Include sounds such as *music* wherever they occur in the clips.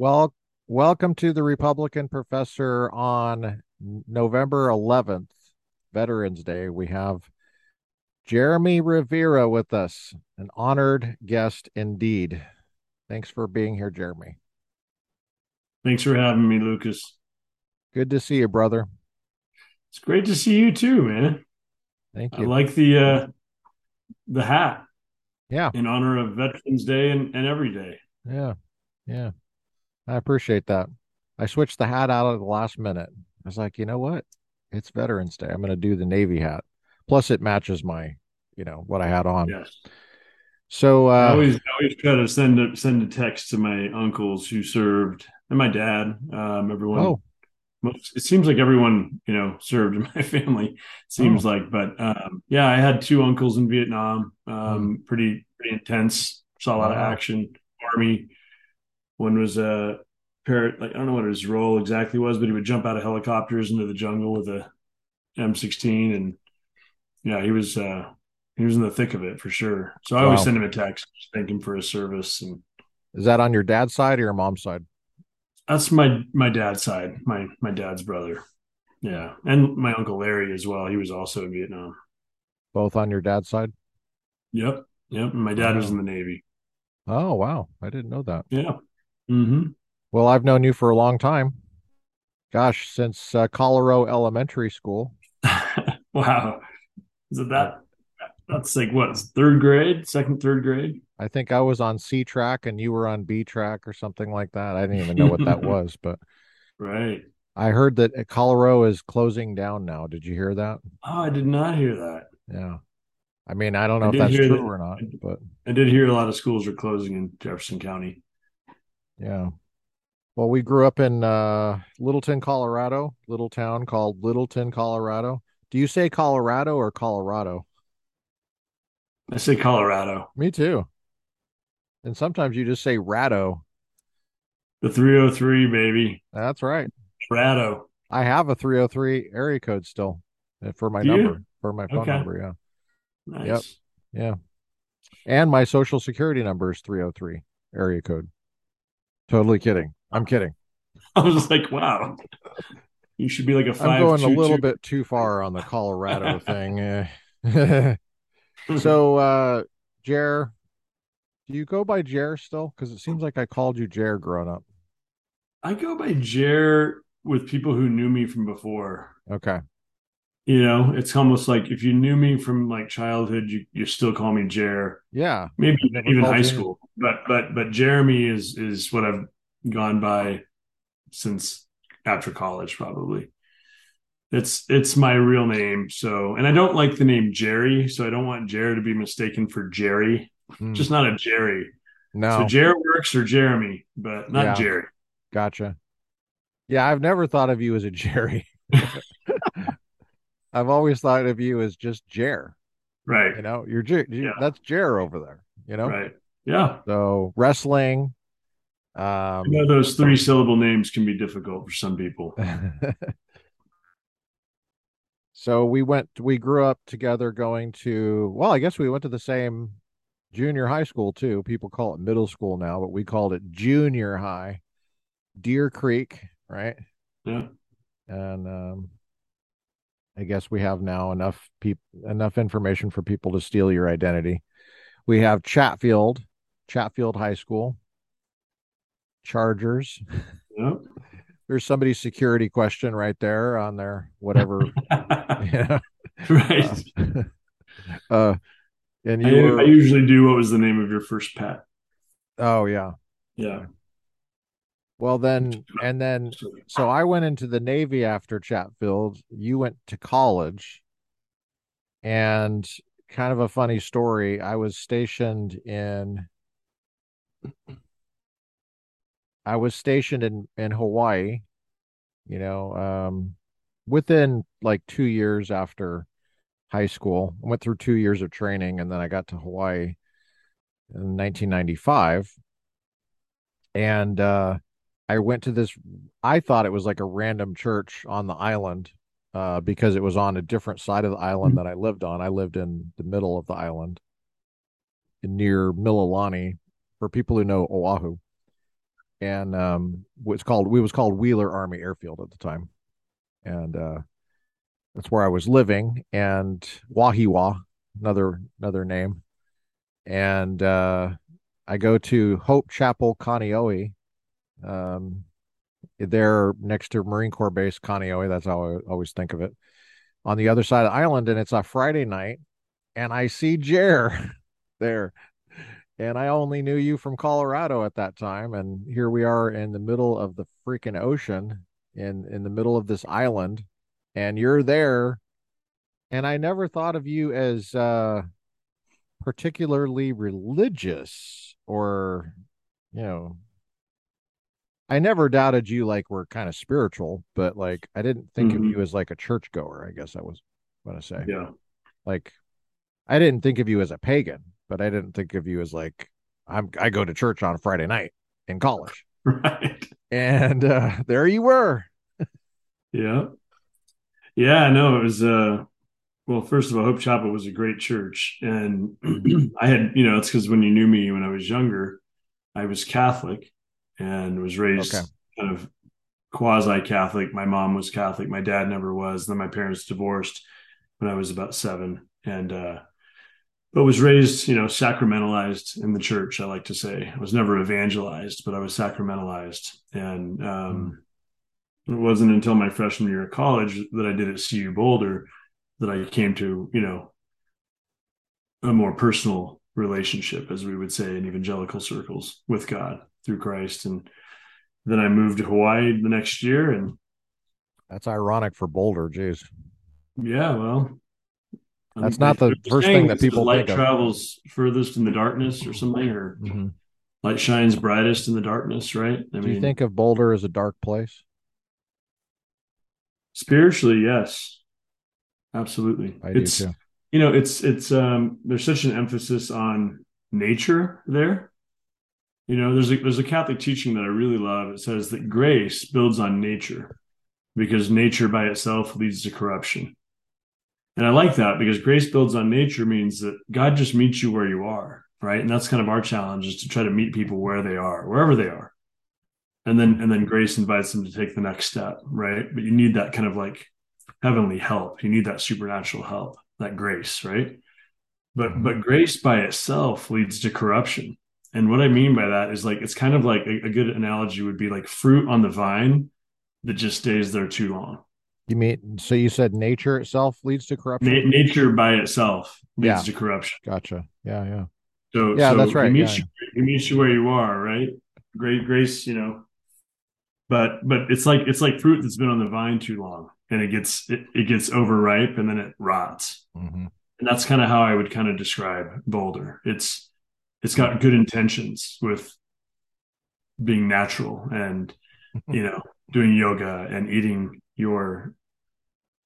Well, welcome to the Republican Professor on November 11th, Veterans Day. We have Jeremy Rivera with us, an honored guest indeed. Thanks for being here, Jeremy. Thanks for having me, Lucas. Good to see you, brother. It's great to see you too, man. Thank you. I like the uh the hat. Yeah. In honor of Veterans Day and, and every day. Yeah. Yeah. I appreciate that. I switched the hat out at the last minute. I was like, you know what? It's Veterans Day. I'm going to do the Navy hat. Plus, it matches my, you know, what I had on. Yes. So uh, I always, I always try to send a send a text to my uncles who served and my dad. Um, everyone. Oh. Most, it seems like everyone you know served in my *laughs* family. Seems oh. like, but um, yeah, I had two uncles in Vietnam. Um, mm. Pretty pretty intense. Saw a lot wow. of action. Army. One was a parrot. Like I don't know what his role exactly was, but he would jump out of helicopters into the jungle with a M16, and yeah, he was. uh he was in the thick of it for sure. So I wow. always send him a text, thank him for his service. And is that on your dad's side or your mom's side? That's my my dad's side, my my dad's brother. Yeah, and my uncle Larry as well. He was also in Vietnam. Both on your dad's side. Yep, yep. And my dad was in the Navy. Oh wow, I didn't know that. Yeah. Mm-hmm. Well, I've known you for a long time. Gosh, since uh, Colorado Elementary School. *laughs* wow, is it that? That's like what third grade, second, third grade. I think I was on C track and you were on B track or something like that. I didn't even know what that *laughs* was, but right. I heard that Colorado is closing down now. Did you hear that? Oh, I did not hear that. Yeah. I mean, I don't know I if that's true that, or not, but I did hear a lot of schools are closing in Jefferson County. Yeah. Well, we grew up in uh, Littleton, Colorado, little town called Littleton, Colorado. Do you say Colorado or Colorado? I say Colorado. Me too. And sometimes you just say Rado. The 303, baby. That's right. Rado. I have a 303 area code still uh, for my Do number, you? for my phone okay. number. Yeah. Nice. Yep. Yeah. And my social security number is 303 area code. Totally kidding. I'm kidding. *laughs* I was just like, wow. You should be like a five. I'm going a little two. bit too far on the Colorado *laughs* thing. *laughs* so, uh, Jer, do you go by Jer still? Because it seems like I called you Jer growing up. I go by Jer with people who knew me from before. Okay. You know, it's almost like if you knew me from like childhood, you you still call me Jer. Yeah. Maybe even high school. But but but Jeremy is is what I've gone by since after college, probably. It's it's my real name. So and I don't like the name Jerry, so I don't want Jer to be mistaken for Jerry. Mm. Just not a Jerry. No. So Jer works or Jeremy, but not yeah. Jerry. Gotcha. Yeah, I've never thought of you as a Jerry. *laughs* I've always thought of you as just Jer. Right. You know, you're Jer. Yeah. That's Jer over there. You know. Right. Yeah. So wrestling. Um, you know, those three syllable names can be difficult for some people. *laughs* so we went. We grew up together, going to. Well, I guess we went to the same junior high school too. People call it middle school now, but we called it junior high. Deer Creek, right? Yeah. And um, I guess we have now enough people enough information for people to steal your identity. We have Chatfield, Chatfield High School, Chargers. Yep. There's somebody's security question right there on their whatever. *laughs* yeah. Right. Uh, uh, and you I, were, I usually do. What was the name of your first pet? Oh yeah, yeah. Well then, and then, so I went into the Navy after Chatfield. You went to college, and kind of a funny story. I was stationed in. I was stationed in in Hawaii, you know, um, within like two years after high school. I went through two years of training and then I got to Hawaii in 1995. And uh, I went to this, I thought it was like a random church on the island uh, because it was on a different side of the island that I lived on. I lived in the middle of the island near Mililani for people who know Oahu. and um, was called we was called Wheeler Army Airfield at the time, and uh, that's where I was living. And Wahiawa, another another name, and uh, I go to Hope Chapel, Kaneohe. Um, there next to Marine Corps Base, Kaneohe. That's how I always think of it. On the other side of the island, and it's a Friday night, and I see Jer *laughs* there and I only knew you from Colorado at that time. And here we are in the middle of the freaking ocean, in in the middle of this island, and you're there. And I never thought of you as uh, particularly religious, or you know, I never doubted you like were kind of spiritual, but like I didn't think mm-hmm. of you as like a churchgoer. I guess I was going to say, yeah, like I didn't think of you as a pagan but I didn't think of you as like I'm I go to church on Friday night in college. *laughs* Right. And uh there you were. yeah. Yeah, I know it was uh well, first of all, Hope Chapel was a great church. And *clears throat* I had, you know, it's because when you knew me when I was younger, I was Catholic and was raised okay. kind of quasi Catholic. My mom was Catholic. My dad never was. Then my parents divorced when I was about seven. And uh, but was raised, you know, sacramentalized in the church. I like to say I was never evangelized, but I was sacramentalized. And um, mm. it wasn't until my freshman year of college that I did at CU Boulder that I came to, you know, a more personal relationship, as we would say in evangelical circles, with God through Christ. And then I moved to Hawaii the next year, and that's ironic for Boulder. Jeez. Yeah, well, that's not the first thing that people light travels furthest in the darkness or something, or mm-hmm. light shines brightest in the darkness, right? I do mean, you think of Boulder as a dark place? Spiritually, yes, absolutely. I it's, do too. You know, it's it's um there's such an emphasis on nature there. You know, there's a there's a Catholic teaching that I really love. It says that grace builds on nature because nature by itself leads to corruption. And I like that because grace builds on nature means that God just meets you where you are, right? And that's kind of our challenge is to try to meet people where they are, wherever they are. And then and then grace invites them to take the next step, right? But you need that kind of like heavenly help. You need that supernatural help, that grace, right? But but grace by itself leads to corruption. And what I mean by that is like it's kind of like a, a good analogy would be like fruit on the vine that just stays there too long you mean so? You said nature itself leads to corruption. Na- nature by itself leads yeah. to corruption. Gotcha. Yeah, yeah. So yeah, so that's right. He meets, yeah. you, he meets you where you are, right? Great grace, you know. But but it's like it's like fruit that's been on the vine too long, and it gets it, it gets overripe, and then it rots. Mm-hmm. And that's kind of how I would kind of describe Boulder. It's it's got good intentions with being natural and you know doing yoga and eating your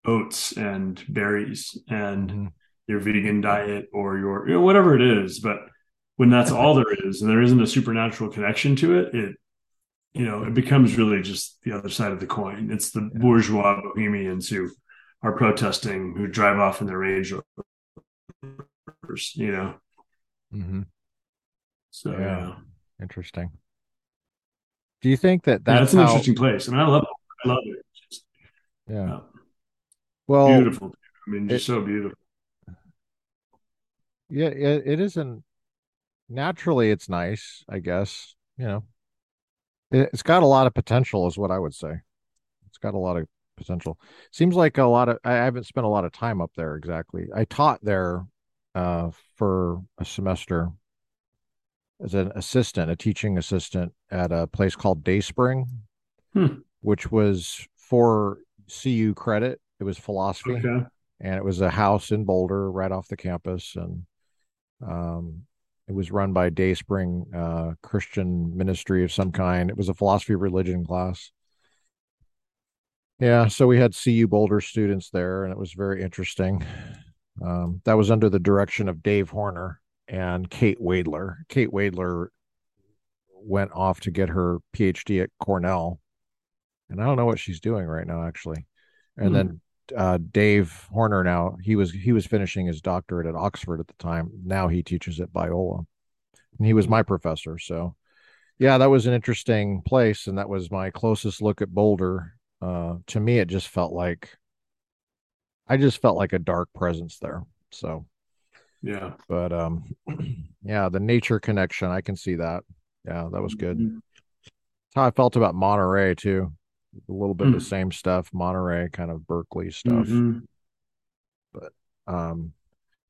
oats and berries and mm-hmm. your vegan diet or your you know whatever it is but when that's all there is and there isn't a supernatural connection to it it you know it becomes really just the other side of the coin it's the yeah. bourgeois bohemians who are protesting who drive off in their range rovers you know mm-hmm. So yeah. yeah. interesting do you think that that's, yeah, that's an how... interesting place I mean I love it I love it just, yeah well, beautiful. I mean, just it, so beautiful. Yeah, it, it isn't. Naturally, it's nice. I guess you know, it, it's got a lot of potential, is what I would say. It's got a lot of potential. Seems like a lot of. I haven't spent a lot of time up there exactly. I taught there uh, for a semester as an assistant, a teaching assistant at a place called Dayspring, hmm. which was for CU credit it was philosophy, okay. and it was a house in Boulder, right off the campus, and um, it was run by Dayspring uh, Christian ministry of some kind. It was a philosophy of religion class. Yeah, so we had CU Boulder students there, and it was very interesting. Um, that was under the direction of Dave Horner and Kate Wadler. Kate Wadler went off to get her PhD at Cornell, and I don't know what she's doing right now, actually. And mm. then uh, Dave Horner now he was he was finishing his doctorate at Oxford at the time. Now he teaches at Biola, and he was my professor. So yeah, that was an interesting place, and that was my closest look at Boulder. Uh, to me, it just felt like I just felt like a dark presence there. So, Yeah. but um, *clears throat* yeah, the nature connection, I can see that. Yeah, that was good. Mm-hmm. How I felt about Monterey too. A little bit of the Mm-hmm. same stuff, Monterey kind of Berkeley stuff. Mm-hmm. But um,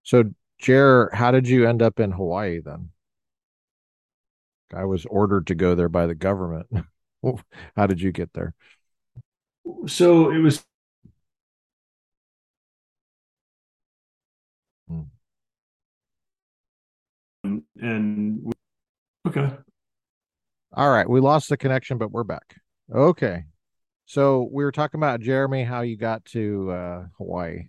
so Jer, how did you end up in Hawaii then? I was ordered to go there by the government. *laughs* How did you get there? So it was, and we, okay. All right, we lost the connection, but we're back. Okay. So we were talking about Jeremy, how you got to uh, Hawaii.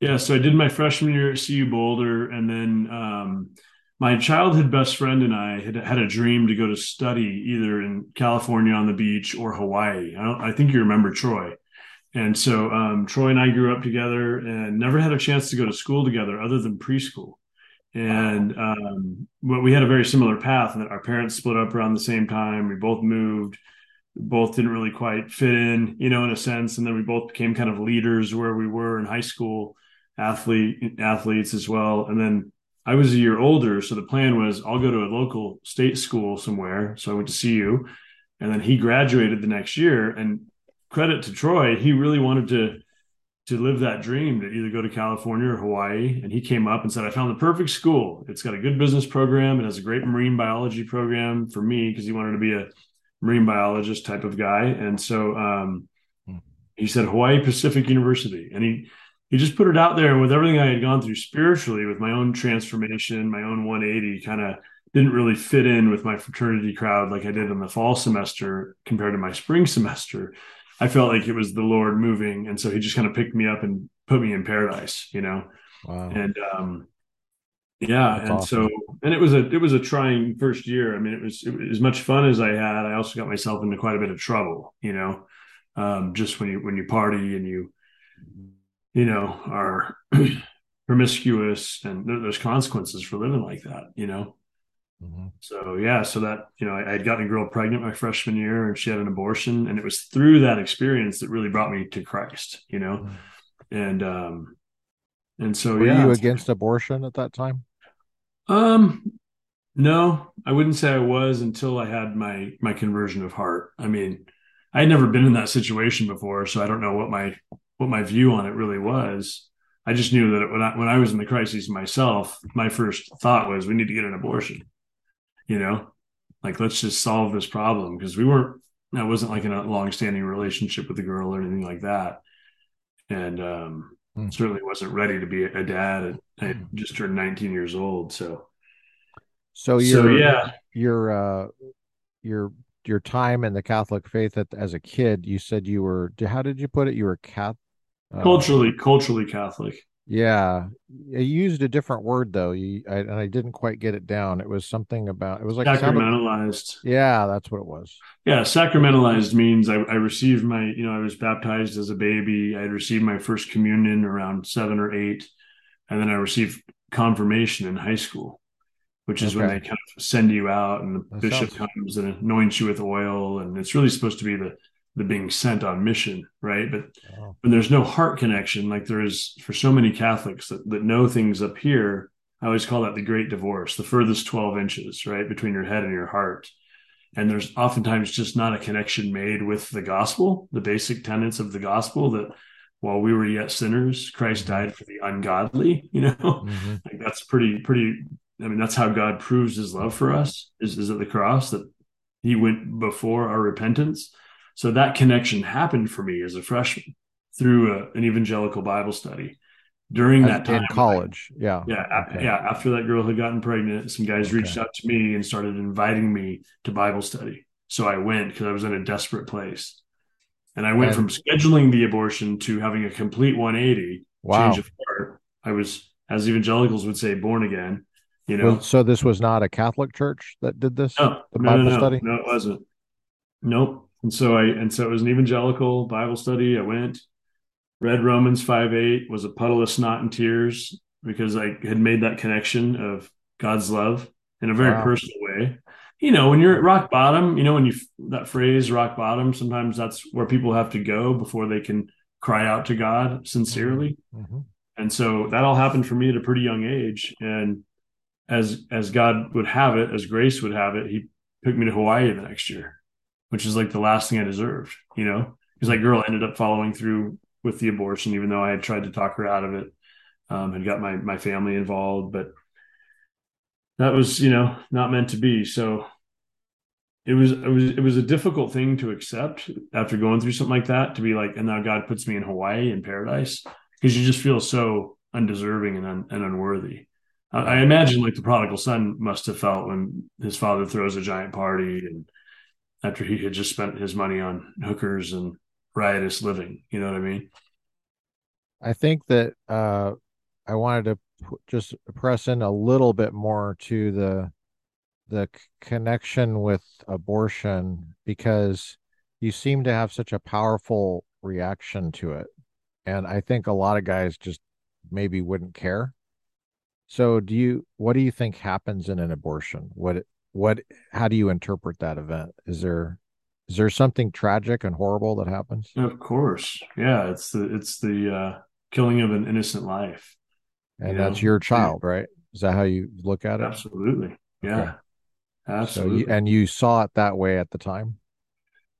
Yeah, so I did my freshman year at CU Boulder, and then um, my childhood best friend and I had had a dream to go to study either in California on the beach or Hawaii. I, don't, I think you remember Troy. And so um, Troy and I grew up together and never had a chance to go to school together other than preschool. And um, but we had a very similar path that our parents split up around the same time. We both moved both didn't really quite fit in, you know, in a sense. And then we both became kind of leaders where we were in high school, athlete athletes as well. And then I was a year older, so the plan was I'll go to a local state school somewhere. So I went to CU and then he graduated the next year. And credit to Troy, he really wanted to to live that dream to either go to California or Hawaii. And he came up and said, I found the perfect school. It's got a good business program. It has a great marine biology program for me because he wanted to be a marine biologist type of guy. And so um, Hmm. he said Hawaii Pacific University. And he he just put it out there. And with everything I had gone through spiritually, with my own transformation, my own 180, kind of didn't really fit in with my fraternity crowd like I did in the fall semester compared to my spring semester. I felt like it was the Lord moving. And so he just kind of picked me up and put me in paradise, you know? Wow. And um, yeah, That's and awesome. so and it was a it was a trying first year. I mean, it was, it was as much fun as I had. I also got myself into quite a bit of trouble, you know, um, just when you when you party and you you know are *clears throat* promiscuous, and there's consequences for living like that, you know. Mhm. So yeah, so that you know, I, I had gotten a girl pregnant my freshman year, and she had an abortion, and it was through that experience that really brought me to Christ, you know, Mhm. and um, and so Were yeah, you against abortion at that time? um, No, I wouldn't say I was until I had my my conversion of heart. I mean, I had never been in that situation before, so I don't know what my what my view on it really was. I just knew that when I when I was in the crisis myself, my first thought was we need to get an abortion. You know, like let's just solve this problem because we weren't. I wasn't like in a long-standing relationship with the girl or anything like that, and um, Hmm. certainly wasn't ready to be a dad. I Hmm. just turned 19 years old, so So so your yeah, your uh your your time in the Catholic faith at, as a kid, you said you were, how did you put it? You were Catholic. Uh, culturally culturally Catholic. Yeah, you used a different word though. You I, and I didn't quite get it down. It was something about. It was like. Sacramentalized. Yeah, that's what it was. Yeah, sacramentalized means I, I received my, you know, I was baptized as a baby. I had received my first communion around seven or eight, and then I received confirmation in high school, which is when they kind of send you out and the that bishop sounds. comes and anoints you with oil, and it's really supposed to be the the being sent on mission, right? But when there's no heart connection, like there is for so many Catholics that, that know things up here, I always call that the great divorce, the furthest 12 inches, right, between your head and your heart. And there's oftentimes just not a connection made with the gospel, the basic tenets of the gospel that while we were yet sinners, Christ hmm died for the ungodly, *laughs* you know, hmm like that's pretty, pretty, I mean, that's how God proves his love for us is, is at the cross that he went before our repentance. So that connection happened for me as a freshman through a, an evangelical Bible study. During that time, in college. Yeah. yeah, Okay. yeah, after that girl had gotten pregnant, some guys Okay. reached out to me and started inviting me to Bible study. So I went because I was in a desperate place. And I went from scheduling the abortion to having a complete 180 change of heart. I was, as evangelicals would say, born again, you Well, know? so this was not a Catholic church that did this, No, the no, no, Bible no, study? no, it wasn't. Nope. And so I and so it was an evangelical Bible study. I went, read Romans 5 8, was a puddle of snot and tears because I had made that connection of God's love in a very Wow. personal way. you know, when you're at rock bottom, you know, when you that phrase rock bottom, sometimes that's where people have to go before they can cry out to God sincerely. Mm-hmm. And so that all happened for me at a pretty young age. And as as God would have it, as grace would have it, he took me to Hawaii the next year, which is like the last thing I deserved, you know, because that girl ended up following through with the abortion, even though I had tried to talk her out of it, um, had got my my family involved, but that was, you know, not meant to be. So it was it was it was a difficult thing to accept after going through something like that to be like, and now God puts me in Hawaii in paradise because you just feel so undeserving and, un, and unworthy. I imagine like the prodigal son must have felt when his father throws a giant party and after he had just spent his money on hookers and riotous living. You know what I mean? I think that uh, I wanted to p- just press in a little bit more to the the c- connection with abortion because you seem to have such a powerful reaction to it, and I think a lot of guys just maybe wouldn't care so do you what do you think happens in an abortion? What what how do you interpret that event? Is there is there something tragic and horrible that happens? Of course. Yeah, it's the it's the uh killing of an innocent life. And you that's know? your child, right? Is that how you look at it? Absolutely. Yeah. Okay. Absolutely. So you, and you saw it that way at the time,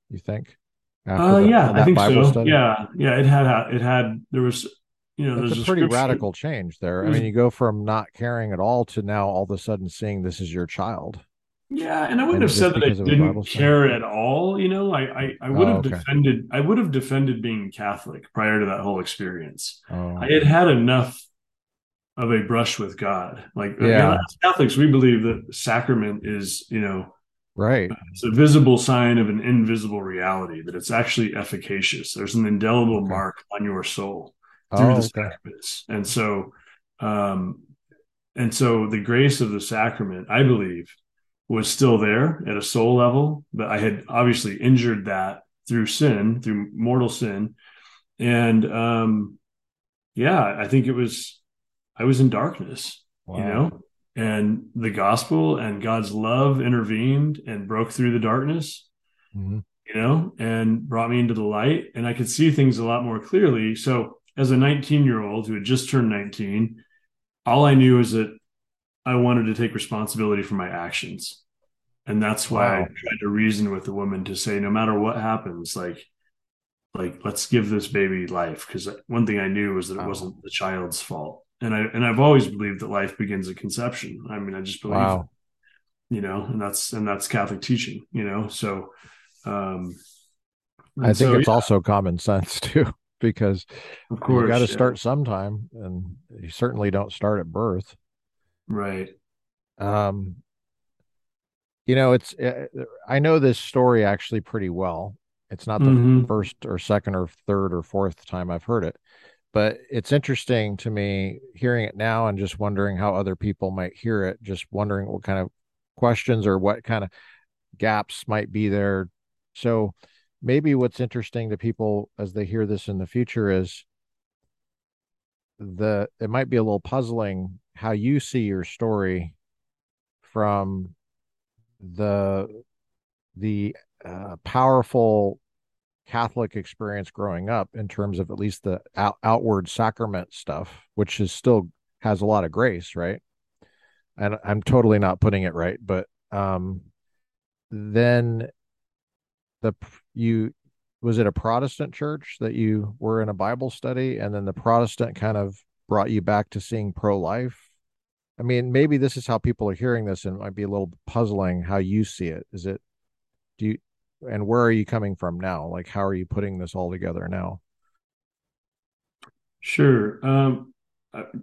you think? uh, the, yeah, I think Bible so. Study? Yeah, yeah. It had it had there was you know, it's a pretty radical change there. I mean, you go from not caring at all to now all of a sudden seeing this is your child. Yeah, and I wouldn't and have said that I didn't care at all. You know, I I, I would oh, have okay. defended I would have defended being Catholic prior to that whole experience. Oh. I had had enough of a brush with God. Like yeah. as Catholics, we believe that sacrament is you know right. It's a visible sign of an invisible reality that it's actually efficacious. There's an indelible okay. mark on your soul through oh, the okay. sacraments. And so, um, and so the grace of the sacrament, I believe, was still there at a soul level, but I had obviously injured that through sin, through mortal sin. And um, yeah, I think it was, I was in darkness, wow. you know, and the gospel and God's love intervened and broke through the darkness. Mm-hmm. You know, and brought me into the light, and I could see things a lot more clearly. So, as a 19 year old who had just turned 19, all I knew is that I wanted to take responsibility for my actions. And that's why wow. I tried to reason with the woman to say, no matter what happens, like, like let's give this baby life. Because one thing I knew was that wow. it wasn't the child's fault. And I and I've always believed that life begins at conception. I mean, I just believe, wow. you know, and that's and that's Catholic teaching, you know. So, um, I think so, it's yeah. also common sense *laughs* too because of course, you got to yeah. start sometime, and you certainly don't start at birth. Right. Um, you know, it's uh, I know this story actually pretty well. It's not the mm-hmm. first or second or third or fourth time I've heard it, but it's interesting to me hearing it now and just wondering how other people might hear it. Just wondering what kind of questions or what kind of gaps might be there. So, maybe what's interesting to people as they hear this in the future is the it might be a little puzzling how you see your story from the the uh, powerful Catholic experience growing up in terms of at least the out, outward sacrament stuff, which is still has a lot of grace, right? And I'm totally not putting it right, but um, then the you was it a Protestant church that you were in a Bible study and then the Protestant kind of brought you back to seeing pro life? I mean, maybe this is how people are hearing this and it might be a little puzzling how you see it. Is it do you and where are you coming from now? Like how are you putting this all together now? Sure. Um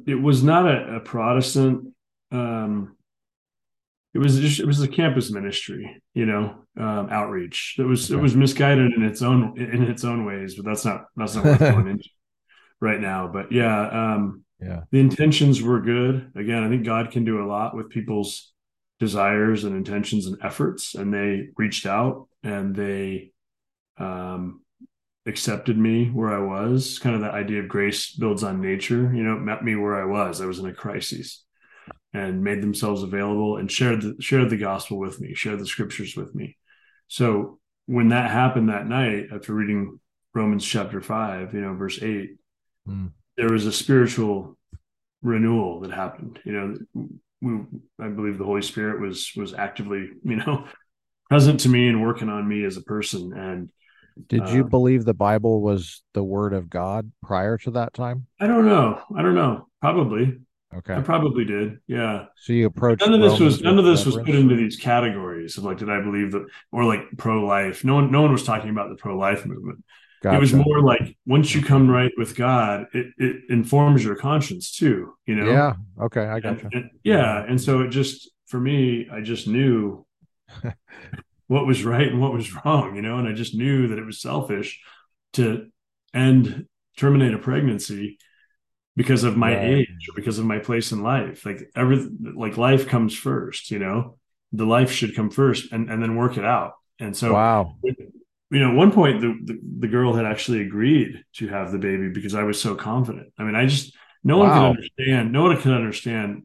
it was not a, a Protestant um it was just it was a campus ministry, you know, um, outreach. It was okay. it was misguided in its own in its own ways, but that's not that's not what I'm *laughs* going into right now. But yeah, um, yeah, the intentions were good. Again, I think God can do a lot with people's desires and intentions and efforts, and they reached out and they um, accepted me where I was. Kind of that idea of grace builds on nature. You know, met me where I was. I was in a crisis and made themselves available and shared the, shared the gospel with me, shared the scriptures with me. So when that happened that night after reading Romans chapter 5, you know, verse 8, mm. There was a spiritual renewal that happened. You know, we, I believe the Holy Spirit was was actively, you know, *laughs* present to me and working on me as a person. And did uh, you believe the Bible was the Word of God prior to that time? I don't know. I don't know. Probably. Okay. I probably did. Yeah. So you approached none of this was none of this was put into these categories of like, did I believe that or like pro life? No one no one was talking about the pro life movement. Gotcha. It was more like once you come right with God, it, it informs your conscience too, you know? Yeah. Okay. I got you. yeah. And so it just, for me, I just knew *laughs* what was right and what was wrong, you know? And I just knew that it was selfish to end, terminate a pregnancy because of my right. age or because of my place in life. Like every, like life comes first, you know? The life should come first and, and then work it out. And so, wow you know, at one point the, the, the girl had actually agreed to have the baby because I was so confident. I mean, I just no wow. one could understand. No one could understand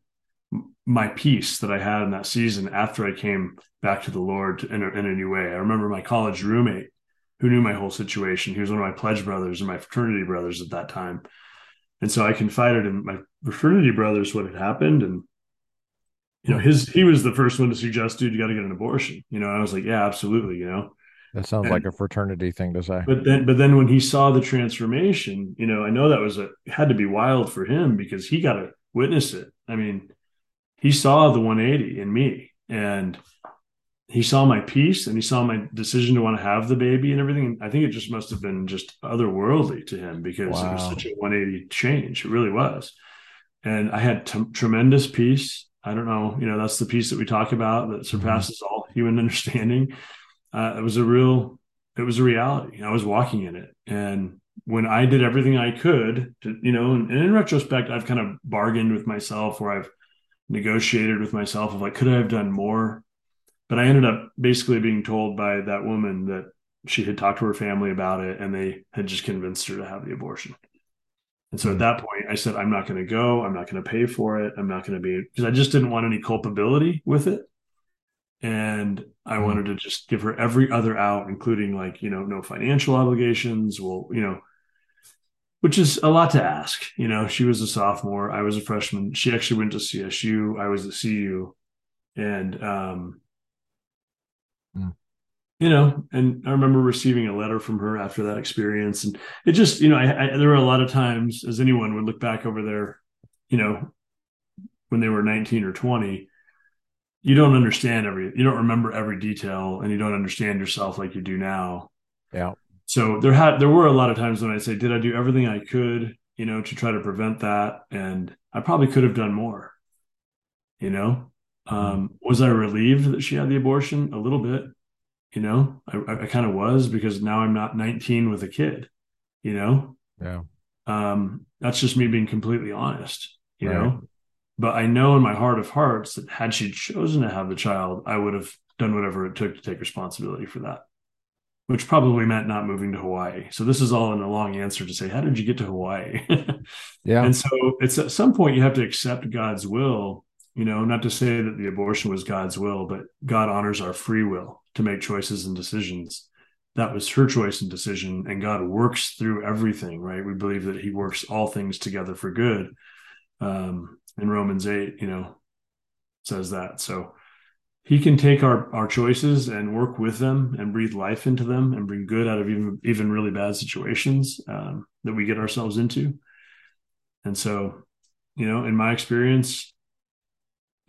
my peace that I had in that season after I came back to the Lord in a, in a new way. I remember my college roommate who knew my whole situation. He was one of my pledge brothers and my fraternity brothers at that time. And so I confided in my fraternity brothers what had happened. And, you know, his, he was the first one to suggest, dude, you got to get an abortion. You know, I was like, yeah, absolutely. You know, that sounds and, like a fraternity thing to say. But then, but then when he saw the transformation, you know, I know that was a had to be wild for him because he got to witness it. I mean, he saw the 180 in me, and he saw my peace, and he saw my decision to want to have the baby and everything. I think it just must have been just otherworldly to him because wow. it was such a 180 change. It really was, and I had t- tremendous peace. I don't know, you know, that's the peace that we talk about that surpasses mm-hmm. all human *laughs* understanding uh, it was a real, it was a reality. I was walking in it. And when I did everything I could to, you know, and, and in retrospect, I've kind of bargained with myself where I've negotiated with myself of like, could I have done more? But I ended up basically being told by that woman that she had talked to her family about it and they had just convinced her to have the abortion. And so at hmm. that point, I said, I'm not going to go. I'm not going to pay for it. I'm not going to be, because I just didn't want any culpability with it and I mm wanted to just give her every other out, including like you know no financial obligations. Well, you know, which is a lot to ask. You know, she was a sophomore, I was a freshman. She actually went to CSU, I was at CU, and um, mm. you know, and I remember receiving a letter from her after that experience, and it just you know, I, I, there were a lot of times as anyone would look back over there, you know, when they were 19 or 20 you don't understand every you don't remember every detail and you don't understand yourself like you do now. Yeah. So there had there were a lot of times when i say did i do everything i could you know to try to prevent that? And i probably could have done more you know? Um, was i relieved that she had the abortion? A little bit you know? I, I kind of was because now i'm not 19 with a kid you know? Yeah. Um, that's just me being completely honest you right. know but I know in my heart of hearts that had she chosen to have the child, I would have done whatever it took to take responsibility for that, which probably meant not moving to Hawaii. So this is all in a long answer to say, how did you get to Hawaii? *laughs* yeah. And so it's at some point you have to accept God's will, you know, not to say that the abortion was God's will, but God honors our free will to make choices and decisions. That was her choice and decision, and God works through everything, right? We believe that He works all things together for good. Um, in Romans 8, you know, says that. So he can take our our choices and work with them and breathe life into them and bring good out of even even really bad situations um, that we get ourselves into. And so, you know, in my experience,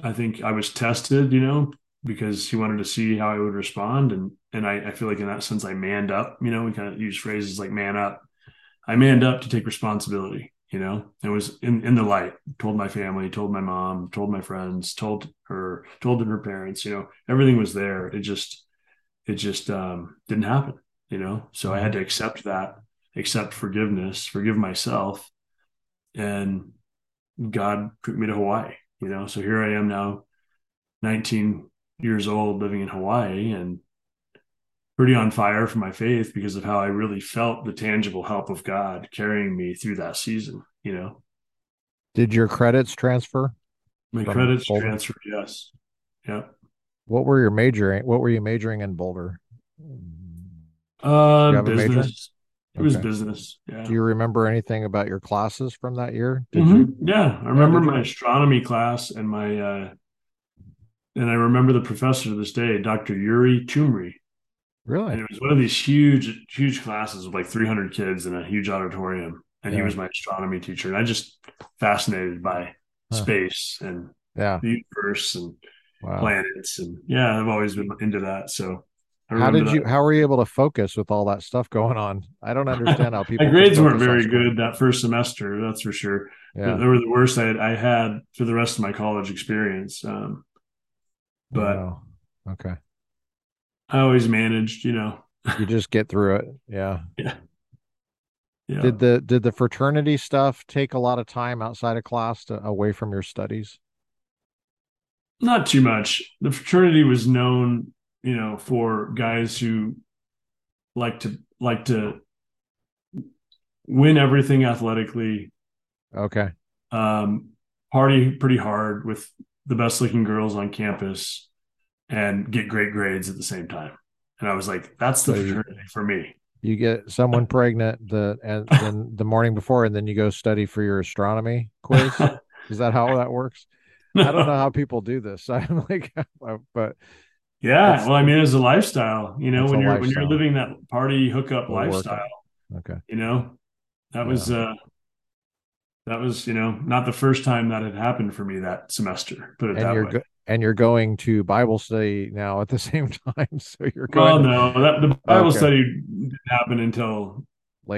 I think I was tested, you know, because he wanted to see how I would respond. And and I, I feel like in that sense I manned up, you know, we kind of use phrases like man up. I manned up to take responsibility you know? It was in in the light. Told my family told my mom told my friends told her told her parents you know? Everything was there. It just it just um didn't happen you know? So i had to accept that accept forgiveness forgive myself and god took me to hawaii you know? So here i am now 19 years old living in hawaii and pretty on fire for my faith because of how I really felt the tangible help of God carrying me through that season, you know. Did your credits transfer? My credits Boulder? transferred, yes. Yeah. What were your majoring? What were you majoring in Boulder? Uh, have a major? business. It was Okay. business. Do you remember anything about your classes from that year? Did hmm you? Yeah. I Yeah, remember my astronomy class and my, uh, and I remember the professor to this day, Dr. Yuri Tumri. Really? And it was one of these huge, huge classes with like 300 kids in a huge auditorium. And he was my astronomy teacher. And I just fascinated by Huh. space and Yeah. the universe and Wow. planets. And yeah, I've always been into that. So How did that. you, how were you able to focus with all that stuff going on? I don't understand how *laughs* people can grades weren't very good that first semester, that's for sure. Yeah. They Yeah. were the worst I had, I had for the rest of my college experience. Um, but Wow. Okay. I always managed, you know. You just get through it. Yeah. *laughs* Yeah. Yeah. Did the did the fraternity stuff take a lot of time outside of class to, away from your studies? Not too much. The fraternity was known, you know, for guys who like to like to win everything athletically, Okay. um, party pretty hard with the best looking girls on campus, and get great grades at the same time. And I was like, that's the So you for me. you get someone pregnant the and *laughs* then the morning before and then you go study for your astronomy quiz. *laughs* Is that how that works? I don't know how people do this. *laughs* I'm like, but Yeah, well, I mean, it's a lifestyle, you know, when you're when you're living that party hookup We'll lifestyle, Okay. you know, that Yeah. was uh that was, you know, not the first time that had happened for me that semester, put it And that way. go and you're going to Bible study now at the *laughs* same time. So you're going Well, to no, that the Bible okay study didn't happen until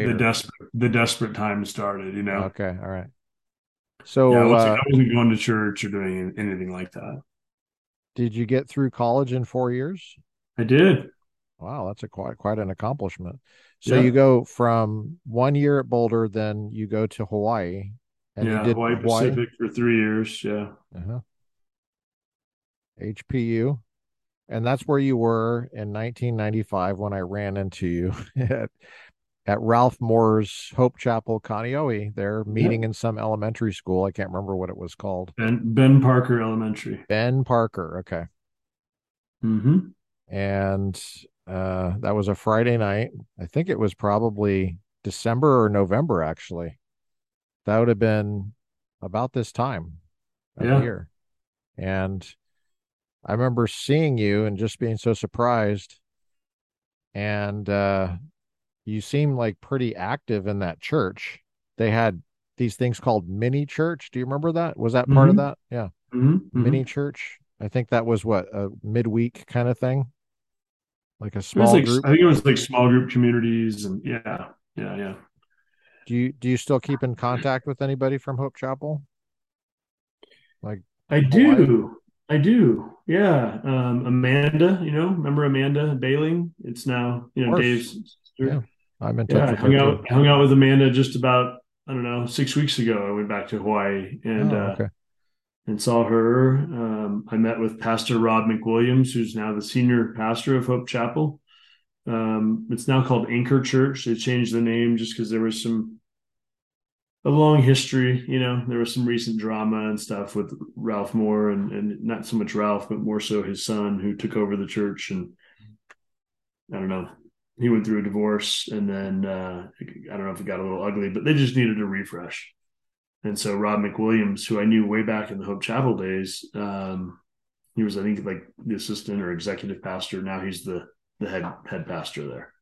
the desperate the desperate time started, you know. Okay. All right. Yeah, I So wasn't, uh I wasn't going to church or doing anything like that. did you get through college in four years? I did. Wow, that's a quite quite an accomplishment. So you go from one year at Boulder, then you go to Hawaii, and you did Hawaii Hawaii, Pacific for three years. Yeah. uh-huh, HPU, and that's where you were in 1995 when I ran into you *laughs* at, at Ralph Moore's Hope Chapel, Kaneohe. They're Yep. meeting in some elementary school. I can't remember what it was called. Ben Ben Parker Elementary. Ben Parker. Okay. hmm and uh, that was a Friday night. I think it was probably December or November, actually. That would have been about this time of Yeah. year. And I remember seeing you and just being so surprised. And uh, you seemed like pretty active in that church. They had these things called mini church. Do you remember that? Was that part of hmm that? Yeah. hmm Mini hmm church. I think that was what a midweek kind of thing, like a small like group. I think it was like small group communities and yeah, yeah, yeah. Do you do you still keep in contact with anybody from Hope Chapel? Like I do. I do. Yeah. Um, Amanda, you know, remember Amanda Bailing? It's now, you know. Dave's Yeah. sister. I'm in touch Yeah, I with her hung too. out I hung out with Amanda just about, I don't know, six weeks ago. I went back to Hawaii and Oh, uh and saw her. Um, I met with Pastor Rob McWilliams, who's now the senior pastor of Hope Chapel. Um, it's now called Anchor Church. They changed the name just because there was some a long history. You know, there was some recent drama and stuff with Ralph Moore, and and not so much Ralph, but more so his son, who took over the church. And I don't know, he went through a divorce, and then uh, I don't know if it got a little ugly, but they just needed a refresh. And so Rob McWilliams, who I knew way back in the Hope Chapel days, um, he was I think like the assistant or executive pastor. Now he's the the head head pastor there.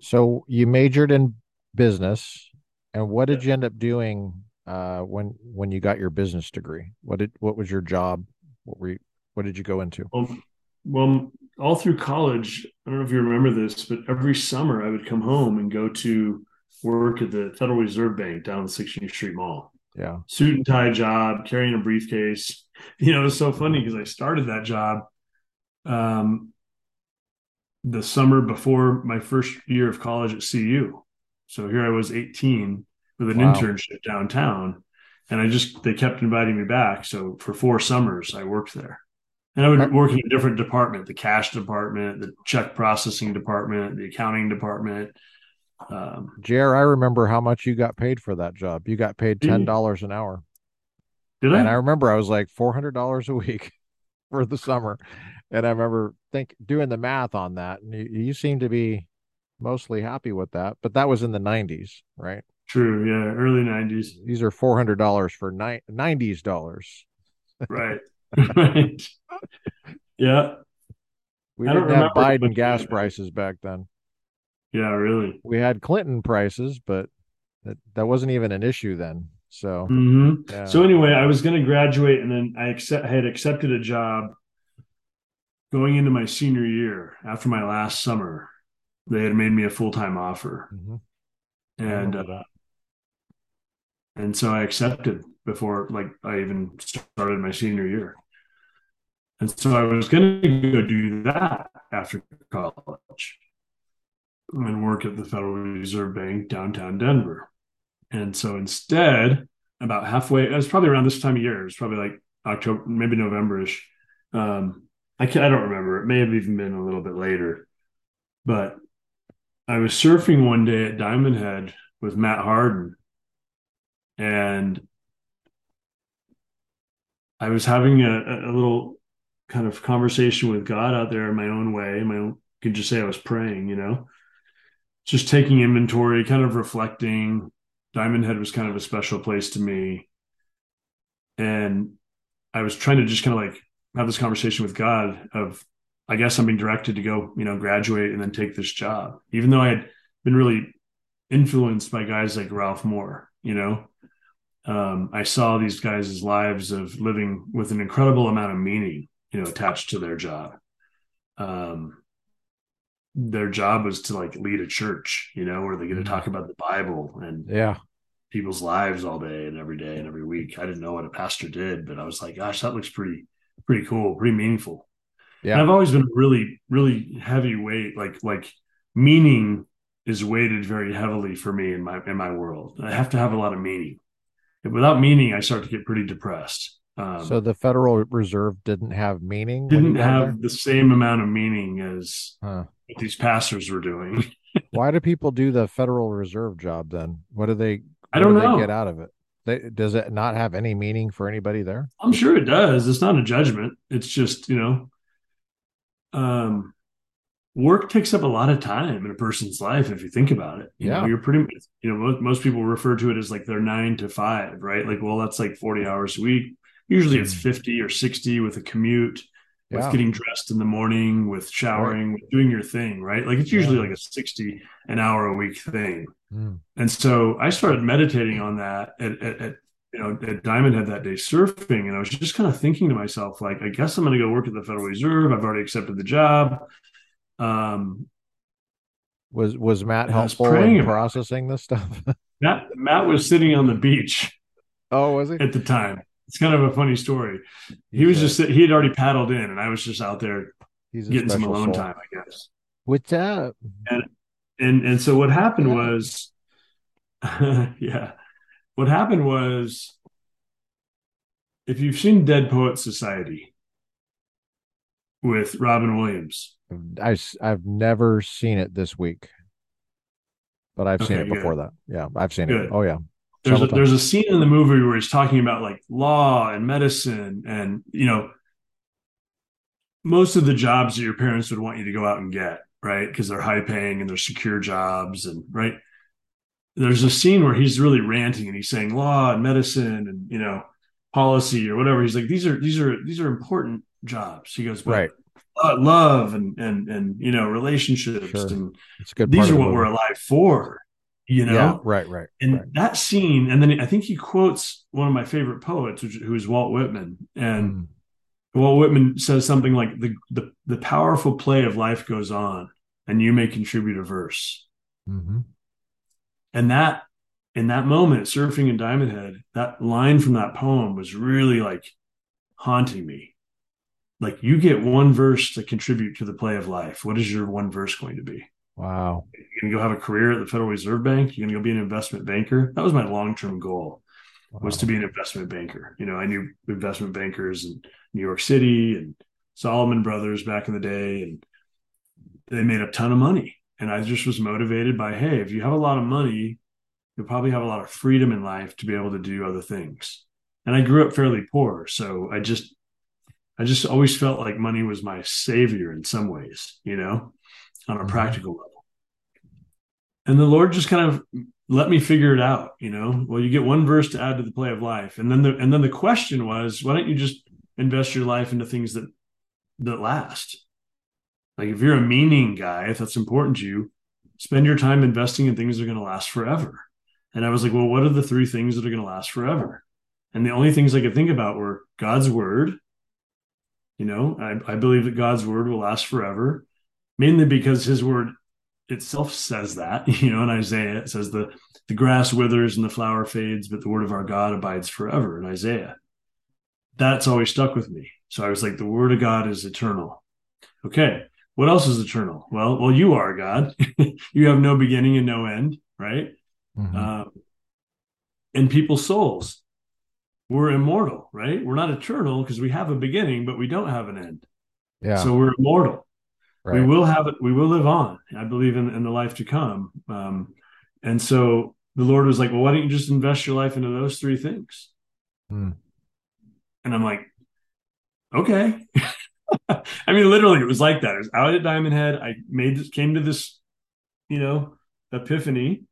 So you majored in business, and what did you end up doing uh, when when you got your business degree? What did what was your job? What were you, what did you go into? Well, well, all through college, I don't know if you remember this, but every summer I would come home and go to work at the Federal Reserve Bank down the 16th Street Mall. Yeah. Suit and tie job, carrying a briefcase. *laughs* You know, it's so funny because I started that job um, the summer before my first year of college at CU. So here I was 18 with an Wow. internship downtown, and I just they kept inviting me back. So for four summers, I worked there. And I would work in a different department, the cash department, the check processing department, the accounting department. Um, Jer, I remember how much you got paid for that job. You got paid $10 an hour. Did I? And I I? remember I was like $400 a week *laughs* for the summer. And I remember think doing the math on that. And you, you seem to be mostly happy with that, but that was in the 90s, right? True. Yeah. Early 90s. These are $400 for ni- 90s dollars. Right. *laughs* right. Yeah. We I didn't have Biden gas that. prices back then. Yeah, really. We had Clinton prices, but that, that wasn't even an issue then. So, hmm yeah. So anyway, I was going to graduate, and then I accept, I had accepted a job going into my senior year after my last summer. They had made me a full time offer, Mhm. And uh, and so I accepted before like I even started my senior year. And so I was going to go do that after college and work at the Federal Reserve Bank downtown Denver. And so instead, about halfway, it was probably around this time of year. It was probably like October, maybe Novemberish. Um, I can't, I don't remember. It may have even been a little bit later. But I was surfing one day at Diamond Head with Matt Harden, and I was having a, a little kind of conversation with God out there in my own way. My own, could just say I was praying, you know, just taking inventory, kind of reflecting. Diamond Head was kind of a special place to me. And I was trying to just kind of like have this conversation with God of, I guess I'm being directed to go, you know, graduate and then take this job, even though I had been really influenced by guys like Ralph Moore, you know. Um, I saw these guys' lives of living with an incredible amount of meaning, you know, attached to their job. Um, their job was to like lead a church, you know, where they get to Mhm. talk about the Bible and Yeah. people's lives all day and every day and every week. I didn't know what a pastor did, but I was like, gosh, that looks pretty, pretty cool, pretty meaningful. And Yeah. I've always been really, really heavy weight, like like meaning is weighted very heavily for me in my in my world. I have to have a lot of meaning. If without meaning, I start to get pretty depressed. Um, So the Federal Reserve didn't have meaning didn't got there? have the same amount of meaning as Huh. what these pastors were doing. *laughs* Why do people do the Federal Reserve job then? What do they I what do don't they get out of it? They, does it not have any meaning for anybody there? I'm sure it does. It's not a judgment. It's just you know, um, work takes up a lot of time in a person's life if you think about it you know Yeah. you're pretty you know most, most people refer to it as like they're nine to five right like well that's like 40 hours a week usually it's. 50 or 60 with a commute with getting dressed in the morning with Right. showering with doing your thing right like it's Yeah. usually like a 60 an hour a week thing Mm. and so i started meditating on that at, at, at you know at diamond head that day surfing and i was just kind of thinking to myself like i guess i'm going to go work at the federal reserve i've already accepted the job um, Was was Matt I was in processing this stuff? *laughs* Matt. Matt was sitting on the beach Oh, was he? at the time. It's kind of a funny story. He was just he had already paddled in, and I was just out there he's getting some alone soul. time, I guess. What's up? And and and so what happened was, *laughs* yeah, what happened was, if you've seen Dead Poet Society with Robin Williams, I've never seen it this week, but I've seen okay, it good, before that. Yeah, I've seen it. Oh yeah, There's a, there's a scene in the movie where he's talking about like law and medicine, and you know most of the jobs that your parents would want you to go out and get, right? Because they're high paying and they're secure jobs, and right. There's a scene where he's really ranting and he's saying law and medicine and you know policy or whatever. He's like these are these are these are important jobs. He goes, but Right. uh, love and and and you know relationships Sure. and It's a good these are what we're alive for. You Yeah. know, Right. Right. and Right. that scene, and then I think he quotes one of my favorite poets, which, who is Walt Whitman, and Mm. Walt Whitman says something like the, the the powerful play of life goes on, and you may contribute a verse. hmm And that in that moment, surfing in Diamond Head, that line from that poem was really like haunting me. Like you get one verse to contribute to the play of life. What is your one verse going to be? Wow. You're gonna go have a career at the Federal Reserve Bank. You're gonna go be an investment banker. That was my long term goal. was to be an investment banker. You know, I knew investment bankers in New York City and Salomon Brothers back in the day, and they made a ton of money. And I just was motivated by, hey, if you have a lot of money, you'll probably have a lot of freedom in life to be able to do other things. and I grew up fairly poor, so I just I just always felt like money was my savior in some ways, you know, on a mm-hmm. practical level. And the Lord just kind of let me figure it out, you know. Well, you get one verse to add to the play of life. And then the and then the question was, why don't you just invest your life into things that that last? Like if you're a meaning guy, if that's important to you, spend your time investing in things that are going to last forever. And I was like, well, what are the three things that are going to last forever? And the only things I could think about were God's word, you know, I, I believe that God's word will last forever, mainly because his word itself says that, *laughs* you know, in Isaiah, it says the, the grass withers and the flower fades, but the word of our God abides forever in Isaiah. That's always stuck with me. So I was like, the word of God is eternal. Okay. What else is eternal? Well, well, you are God. *laughs* you have no beginning and no end, right? Mm-hmm. Uh, and people's souls we're immortal, right? We're not eternal because we have a beginning, but we don't have an end. Yeah. So we're immortal. Right. We will have it. We will live on. I believe in, in the life to come. Um, and so the Lord was like, "Well, why don't you just invest your life into those three things?" Hmm. And I'm like, "Okay." *laughs* *laughs* I mean, literally, it was like that. It was out at Diamond Head. I made this, came to this, you know, epiphany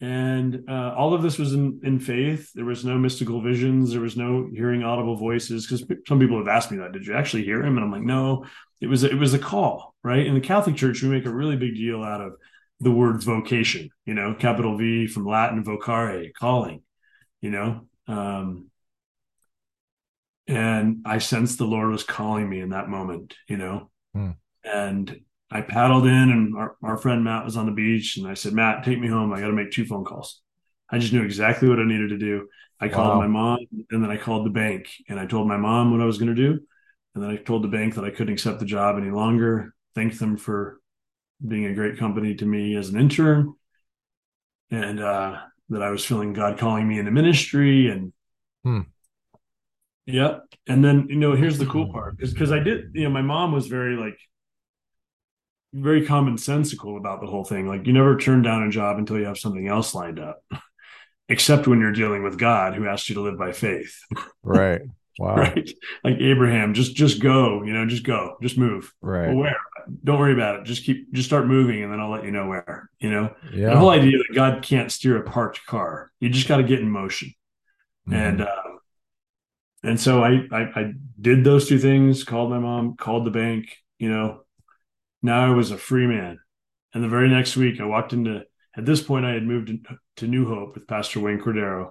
and uh, all of this was in, in faith. There was no mystical visions. There was no hearing audible voices. Because some people have asked me that, did you actually hear him? And I'm like, no. It was it was a call, right? In the Catholic Church, we make a really big deal out of the word vocation. You know, capital V from Latin vocare, calling. You know, um, and I sensed the Lord was calling me in that moment. You know, hmm. and I paddled in and our, our friend Matt was on the beach and I said, Matt, take me home. I got to make two phone calls. I just knew exactly what I needed to do. I called my mom and then I called the bank and I told my mom what I was going to do. And then I told the bank that I couldn't accept the job any longer. Thanked them for being a great company to me as an intern and uh, that I was feeling God calling me into ministry and hmm. Yeah. And then, you know, here's the cool part is because I did, you know, my mom was very like, very commonsensical about the whole thing. Like you never turn down a job until you have something else lined up, *laughs* except when you're dealing with God who asked you to live by faith. Right. *laughs* Wow. right. Like Abraham, just just go, you know, just go, just move. Right. Well, where? Don't worry about it. Just keep just start moving and then I'll let you know where, you know. Yeah. The whole idea that God can't steer a parked car. You just got to get in motion. Mm-hmm. And uh, and so I, I I did those two things, called my mom, called the bank, you know, now I was a free man. And the very next week, I walked into, at this point, I had moved to New Hope with Pastor Wayne Cordeiro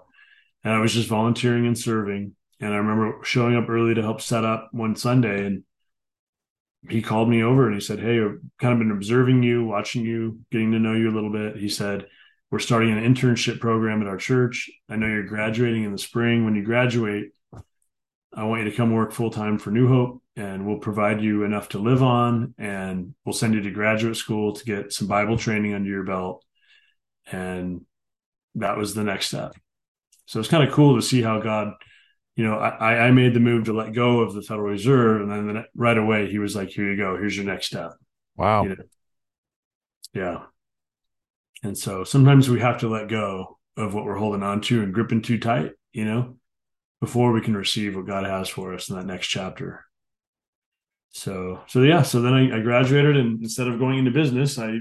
and I was just volunteering and serving. And I remember showing up early to help set up one Sunday, and he called me over and he said, Hey, I've kind of been observing you, watching you, getting to know you a little bit. He said, We're starting an internship program at our church. I know you're graduating in the spring. When you graduate, I want you to come work full time for New Hope and we'll provide you enough to live on and we'll send you to graduate school to get some Bible training under your belt. And that was the next step. So it's kind of cool to see how God, you know, I, I made the move to let go of the Federal Reserve. And then right away, he was like, here you go. Here's your next step. Wow. You know? Yeah. And so sometimes we have to let go of what we're holding on to and gripping too tight, you know, before we can receive what God has for us in that next chapter. So, so yeah, so then I, I graduated and instead of going into business, I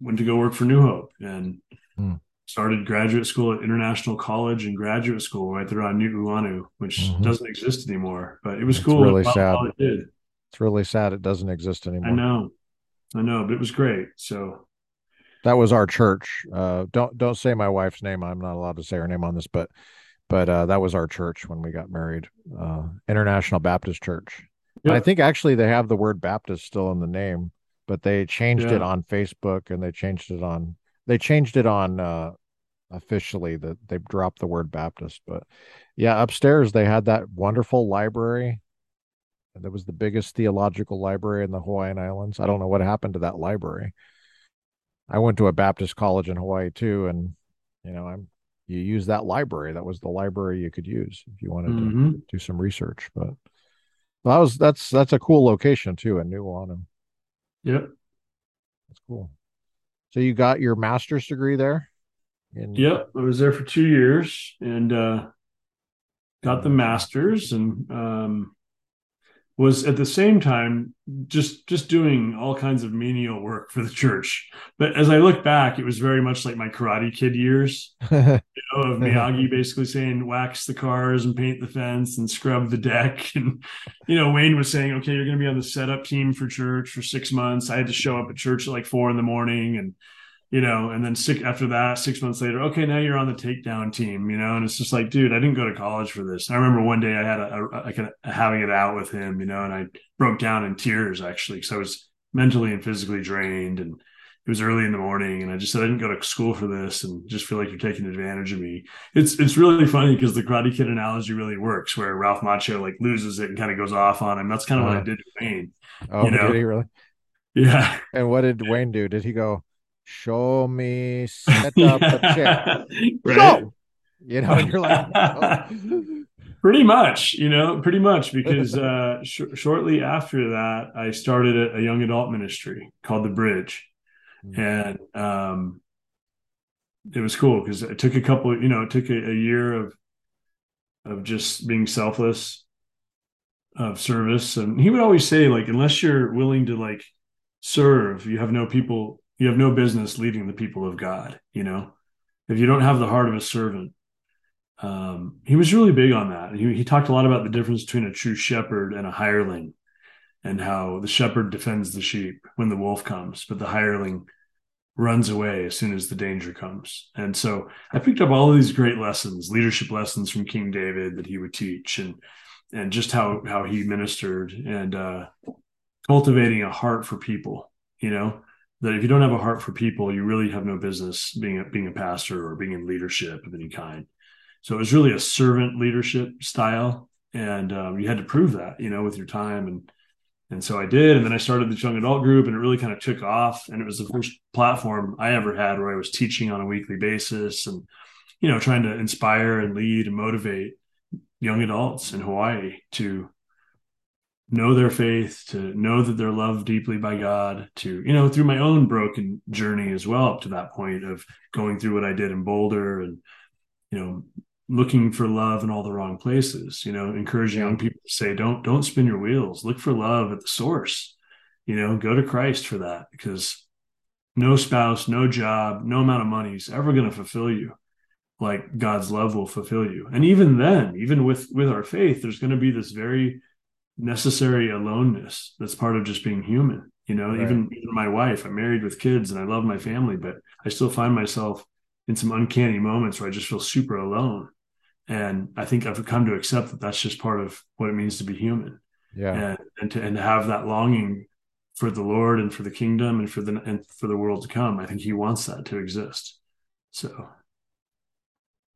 went to go work for New Hope and hmm. started graduate school at International College and graduate school right there on Nu'uanu, which mm-hmm. doesn't exist anymore, but it was it's cool. Really sad. It did. It's really sad it doesn't exist anymore. I know, I know, but it was great. So that was our church. Uh, don't don't say my wife's name. I'm not allowed to say her name on this, but but uh, that was our church when we got married. Uh, International Baptist Church. Yep. I think actually they have the word Baptist still in the name, but they changed yeah. it on Facebook and they changed it on they changed it on uh, officially that they dropped the word Baptist. But yeah, upstairs they had that wonderful library. That was the biggest theological library in the Hawaiian Islands. I don't know what happened to that library. I went to a Baptist college in Hawaii too, and you know, I'm you use that library. That was the library you could use if you wanted mm-hmm. to do some research. But that was that's that's a cool location too in Nu'uanu. Yep. That's cool. So you got your master's degree there? In... Yep. I was there for two years and uh got the master's, and um, was at the same time just just doing all kinds of menial work for the church. But as I look back, it was very much like my Karate Kid years, *laughs* you know, of Miyagi basically saying wax the cars and paint the fence and scrub the deck, *laughs* and you know Wayne was saying, okay, you're going to be on the setup team for church for six months. I had to show up at church at like four in the morning and you know, and then six after that, six months later, okay, now you're on the takedown team, you know, and it's just like, dude, I didn't go to college for this. And I remember one day I had a, a, a, having it out with him, you know, and I broke down in tears actually because I was mentally and physically drained, and it was early in the morning, and I just said I didn't go to school for this, and just feel like you're taking advantage of me. It's it's really funny because the Karate Kid analogy really works, where Ralph Macchio like loses it and kind of goes off on him. That's kind of uh, what I did to Wayne. Oh, you know? did he really? Yeah. And what did *laughs* Wayne do? Did he go? Show me set *laughs* up a chair right? go you know you're like oh. *laughs* pretty much you know pretty much because uh, sh- shortly after that i started a, a, young adult ministry called the bridge mm-hmm. and um, it was cool because it took a couple you know it took a, a year of of just being selfless of service and he would always say like unless you're willing to like serve you have no people you have no business leading the people of God, you know, if you don't have the heart of a servant. Um, he was really big on that. He, he talked a lot about the difference between a true shepherd and a hireling and how the shepherd defends the sheep when the wolf comes, but the hireling runs away as soon as the danger comes. And so I picked up all of these great lessons, leadership lessons from King David that he would teach and and just how how he ministered and uh cultivating a heart for people, you know that if you don't have a heart for people, you really have no business being a, being a pastor or being in leadership of any kind. So it was really a servant leadership style, and um, you had to prove that, you know, with your time and and so I did, and then I started the young adult group, and it really kind of took off. And it was the first platform I ever had where I was teaching on a weekly basis, and you know, trying to inspire and lead and motivate young adults in Hawaii to know their faith, to know that they're loved deeply by God, to, you know, through my own broken journey as well, up to that point of going through what I did in Boulder and, you know, looking for love in all the wrong places, you know, encouraging young people to say, don't, don't spin your wheels, look for love at the source, you know, go to Christ for that because no spouse, no job, no amount of money is ever going to fulfill you like God's love will fulfill you. And even then, even with, with our faith, there's going to be this very, necessary aloneness that's part of just being human you know right. even, even my wife i'm married with kids and i love my family but i still find myself in some uncanny moments where i just feel super alone. And i think i've come to accept that that's just part of what it means to be human. Yeah. And, and to and to have that longing for the lord and for the kingdom and for the and for the world to come i think he wants that to exist. So.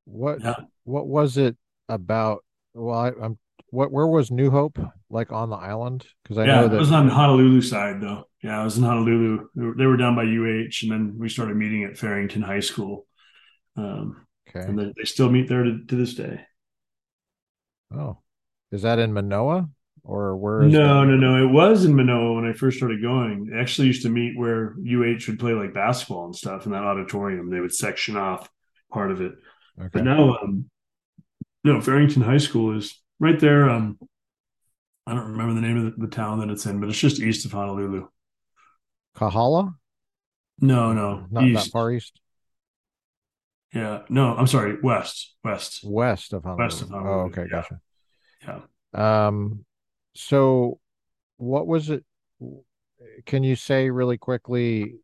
What yeah. what was it about well I, i'm what where was New Hope like on the island? Because I yeah, know that it was on Honolulu side though. Yeah, I was in Honolulu. They were down by UH, and then we started meeting at Farrington High School. Um, okay, and they, they still meet there to, to, this day. Oh, is that in Manoa or where? no, that? no, no. It was in Manoa when I first started going. They actually used to meet where UH would play like basketball and stuff in that auditorium. They would section off part of it. Okay. But now, um, no, Farrington High School is right there. Um, I don't remember the name of the, the, town that it's in, but it's just east of Honolulu. Kahala? No, no, not east. that far east. Yeah, no, I'm sorry, west, west, west of Honolulu. West of Honolulu. Oh, okay, yeah. gotcha. Yeah. Um, so what was it? Can you say really quickly?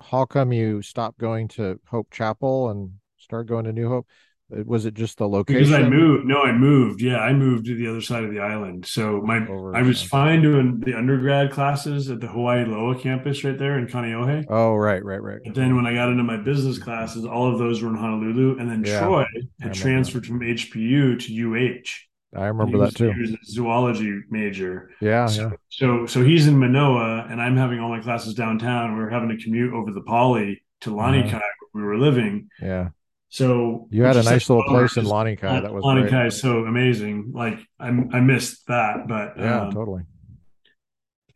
How come you stopped going to Hope Chapel and started going to New Hope? Was it just the location? Because I moved. No, I moved. Yeah, I moved to the other side of the island. So my Over, I was fine doing the undergrad classes at the Hawaii Loa campus right there in Kaneohe. Oh, right, right, right. But then when I got into my business classes, all of those were in Honolulu, and then yeah, Troy had transferred from HPU to UH. I remember that too. He was a zoology major. Yeah, so, yeah. So so he's in Manoa, and I'm having all my classes downtown. We are having to commute over the Pali to Lanikai, uh-huh. where we were living. Yeah. So you had a nice little place in Lanikai. That was Lanikai is so amazing. Like I, I missed that, but yeah, um, totally.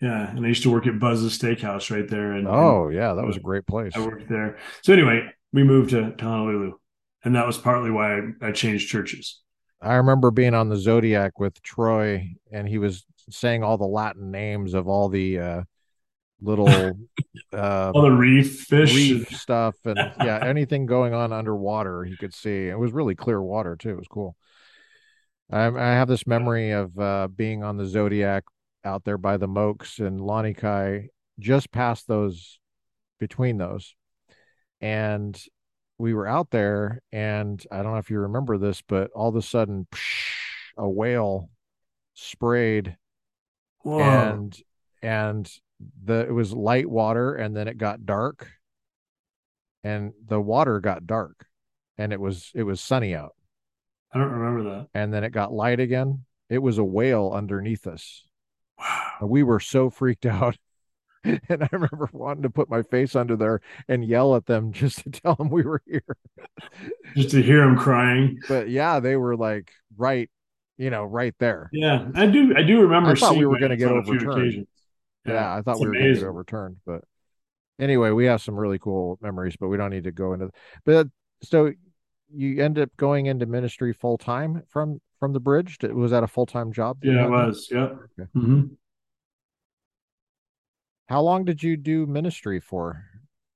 Yeah, and I used to work at Buzz's Steakhouse right there. And oh and, yeah, that was a great place. I worked there. So anyway, we moved to, to Honolulu, and that was partly why I, I changed churches. I remember being on the Zodiac with Troy, and he was saying all the Latin names of all the uh, little *laughs* uh, All the reef fish. reef stuff, and yeah, anything going on underwater he could see. It was really clear water too. It was cool. I, I have this memory of uh, being on the Zodiac out there by the Mokes and Lanikai, just past those, between those, and we were out there, and I don't know if you remember this, but all of a sudden, psh, a whale sprayed, Whoa. and and the it was light water, and then it got dark, and the water got dark, and it was it was sunny out, I don't remember that. and then it got light again. It was a whale underneath us. Wow. We were so freaked *laughs* out. And I remember wanting to put my face under there and yell at them just to tell them we were here. Just to hear them crying. But yeah, they were like right, you know, right there. Yeah, I do. I do I remember thought we were going to get on a few overturned. Yeah, Yeah, I thought we were going to get overturned. But anyway, we have some really cool memories, but we don't need to go into. But so you end up going into ministry full time from from the bridge. Was that a full time job Yeah, it had there? was. Yep. Okay. hmm How long did you do ministry for?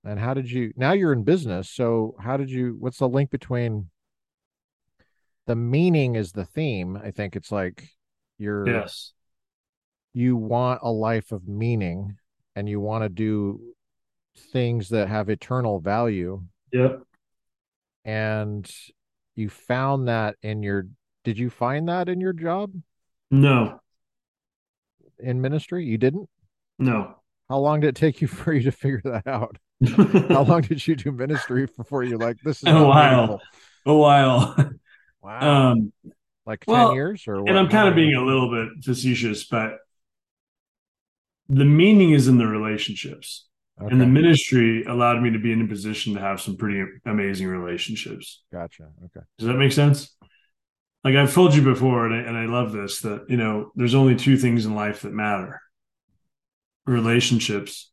And how did you, now you're in business. So how did you, what's the link between the meaning is the theme? I think it's like you're, Yes. You want a life of meaning and you want to do things that have eternal value. Yep. And you found that in your, did you find that in your job No. in ministry? You didn't? No. How long did it take you *laughs* for you to figure that out? *laughs* How long did you do ministry before you're like, this is a while. A while. Wow. *laughs* Um, Like 10 well, years or and? I'm kind of being a little bit facetious, but the meaning is in the relationships. And the ministry allowed me to be in a position to have some pretty amazing relationships. Gotcha. Okay. Does that make sense? Like I've told you before, and I, and I love this, that, you know, there's only two things in life that matter relationships,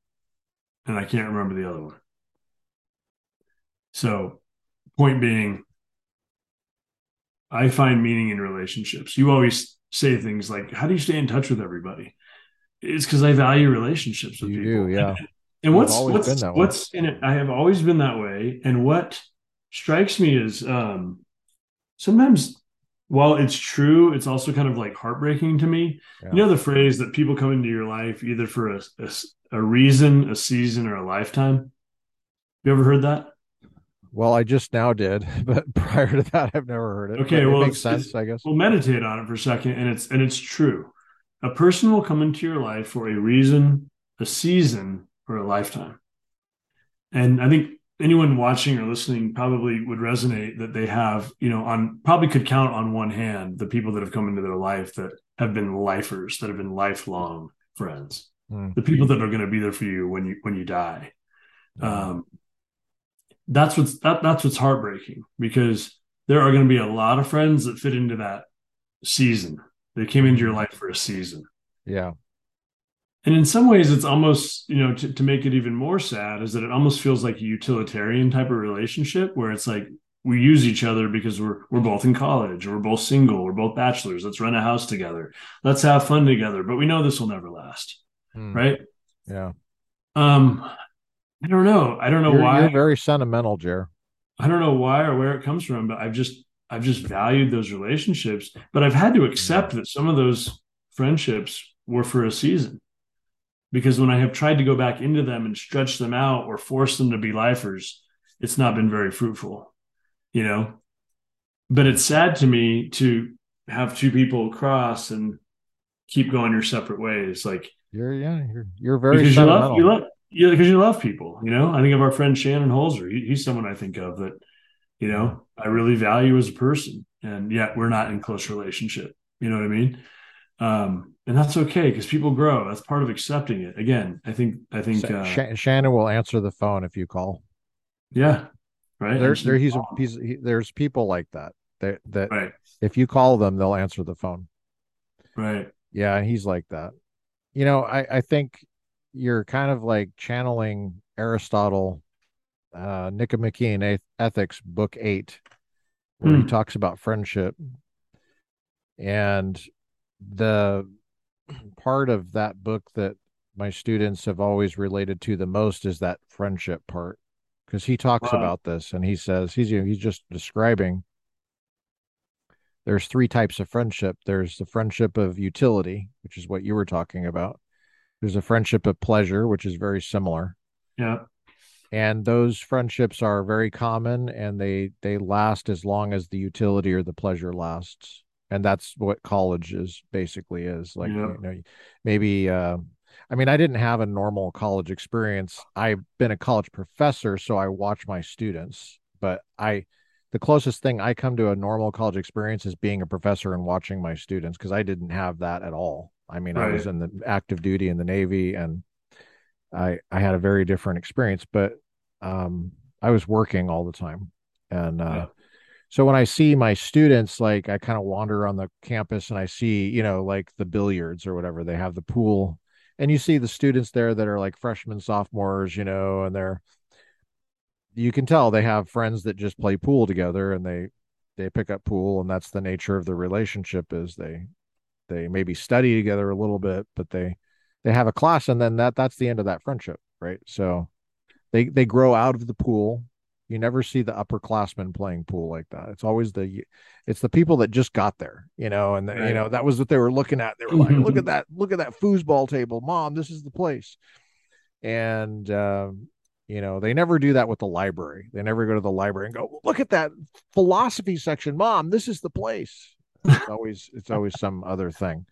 and I can't remember the other one. So, point being, I find meaning in relationships. You always say things like, How do you stay in touch with everybody? It's because I value relationships with You do. people. Yeah. And You've what's what's what's in it? I have always been that way. And what strikes me is um, sometimes, while it's true, it's also kind of like heartbreaking to me. Yeah. You know the phrase that people come into your life either for a, a, a reason, a season, or a lifetime. You ever heard that? Well, I just now did, *laughs* but prior to that, I've never heard it. Okay, But it well, makes sense, I guess. well, meditate on it for a second, and it's and it's true. A person will come into your life for a reason, a season, or a lifetime. And I think anyone watching or listening probably would resonate that they have, you know, on probably could count on one hand the people that have come into their life that have been lifers, that have been lifelong friends, Hmm. the people that are going to be there for you when you when you die. Um, that's what's that, that's what's heartbreaking because there are going to be a lot of friends that fit into that season. They came into your life for a season. Yeah. And in some ways, it's almost, you know, to, to make it even more sad is that it almost feels like a utilitarian type of relationship where it's like we use each other because we're we're both in college or we're both single, we're both bachelors. Let's rent a house together. Let's have fun together. But we know this will never last, Hmm. right? Yeah. Um, I don't know. I don't know You're, why. you're very sentimental, Jer. I don't know why or where it comes from, but I've just I've just valued those relationships. But I've had to accept that some of those friendships were for a season. Because when I have tried to go back into them and stretch them out or force them to be lifers, it's not been very fruitful, you know. But it's sad to me to have two people cross and keep going your separate ways. Like You're yeah. You're you're very because you love you love yeah because you love people you know i think of our friend shannon holzer he, he's someone i think of that you know i really value as a person and yet we're not in close relationship you know what i mean um and that's okay because people grow that's part of accepting it again i think i think uh Sha- Shannon will answer the phone if you call. yeah right There's there. He's he's he, there's people like that. That that right if you call them, they'll answer the phone. right Yeah, and he's like that. You know, I I think you're kind of like channeling Aristotle, uh, Nicomachean Eth- Ethics, Book Eight, where he Hmm. talks about friendship. And the part of that book that my students have always related to the most is that friendship part because he talks Wow. about this and he says he's you know, he's just describing there's three types of friendship. There's the friendship of utility, which is what you were talking about. There's a friendship of pleasure, which is very similar. Yeah. And those friendships are very common and they they last as long as the utility or the pleasure lasts. And that's what college is basically is. Like, Yeah. you know, maybe uh I mean, I didn't have a normal college experience. I've been a college professor, so I watch my students, but I the closest thing I come to a normal college experience is being a professor and watching my students because I didn't have that at all. I mean, I was in the active duty in the Navy and I I had a very different experience, but um I was working all the time. And uh Yeah. so when I see my students, like I kind of wander on the campus and I see, you know, like the billiards or whatever, they have the pool. And you see the students there that are like freshmen, sophomores, you know, and they're you can tell they have friends that just play pool together and they they pick up pool and that's the nature of the relationship is they they maybe study together a little bit but they they have a class and then that that's the end of that friendship right? So they they grow out of the pool. You never see the upperclassmen playing pool like that. It's always the it's the people that just got there you know and the, you know that was what they were looking at. They were like look at that look at that foosball table. Mom this is the place. And um, you know they never do that with the library. They never go to the library and go look at that philosophy section. Mom this is the place. It's always it's always some other thing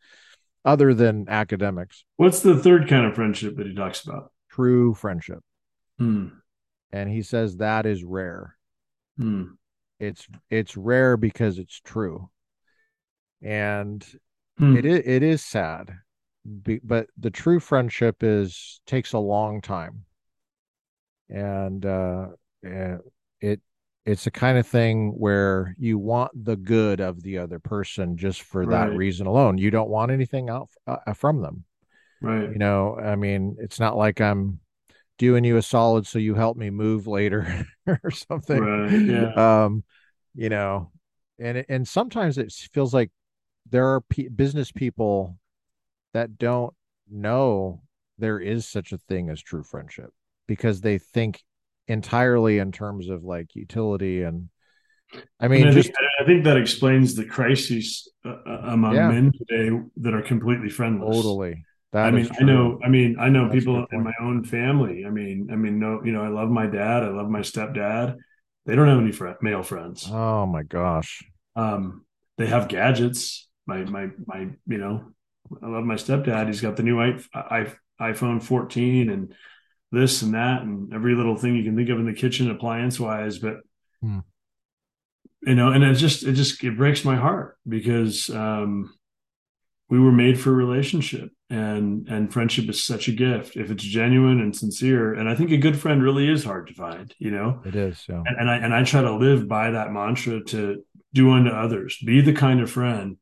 other than academics What's the third kind of friendship that he talks about? true friendship Hmm. and he says that is rare Hmm. it's it's rare because it's true and it Hmm. is it is sad but the true friendship is takes a long time and uh it it's the kind of thing where you want the good of the other person just for that reason alone you don't want anything out uh, from them Right. you know i mean it's not like i'm doing you a solid so you help me move later *laughs* or something Right. Yeah. um you know and and sometimes it feels like there are p- business people that don't know there is such a thing as true friendship because they think entirely in terms of like utility and I mean I think I think that explains the crises uh, uh, among yeah, men today that are completely friendless. totally. I That is mean, I know, I mean, I know That's people in my own family. I mean, I mean, no, you know, I love my dad. I love my stepdad. They don't have any fr male friends. Oh my gosh. Um, they have gadgets. My, my, my, you know, I love my stepdad. He's got the new I, I, iPhone 14 and this and that and every little thing you can think of in the kitchen appliance wise. But Hmm. you know, and it just it just it breaks my heart because um, we were made for relationship and and friendship is such a gift if it's genuine and sincere. And I think a good friend really is hard to find, you know. It is. So And, and I and I try to live by that mantra to do unto others, be the kind of friend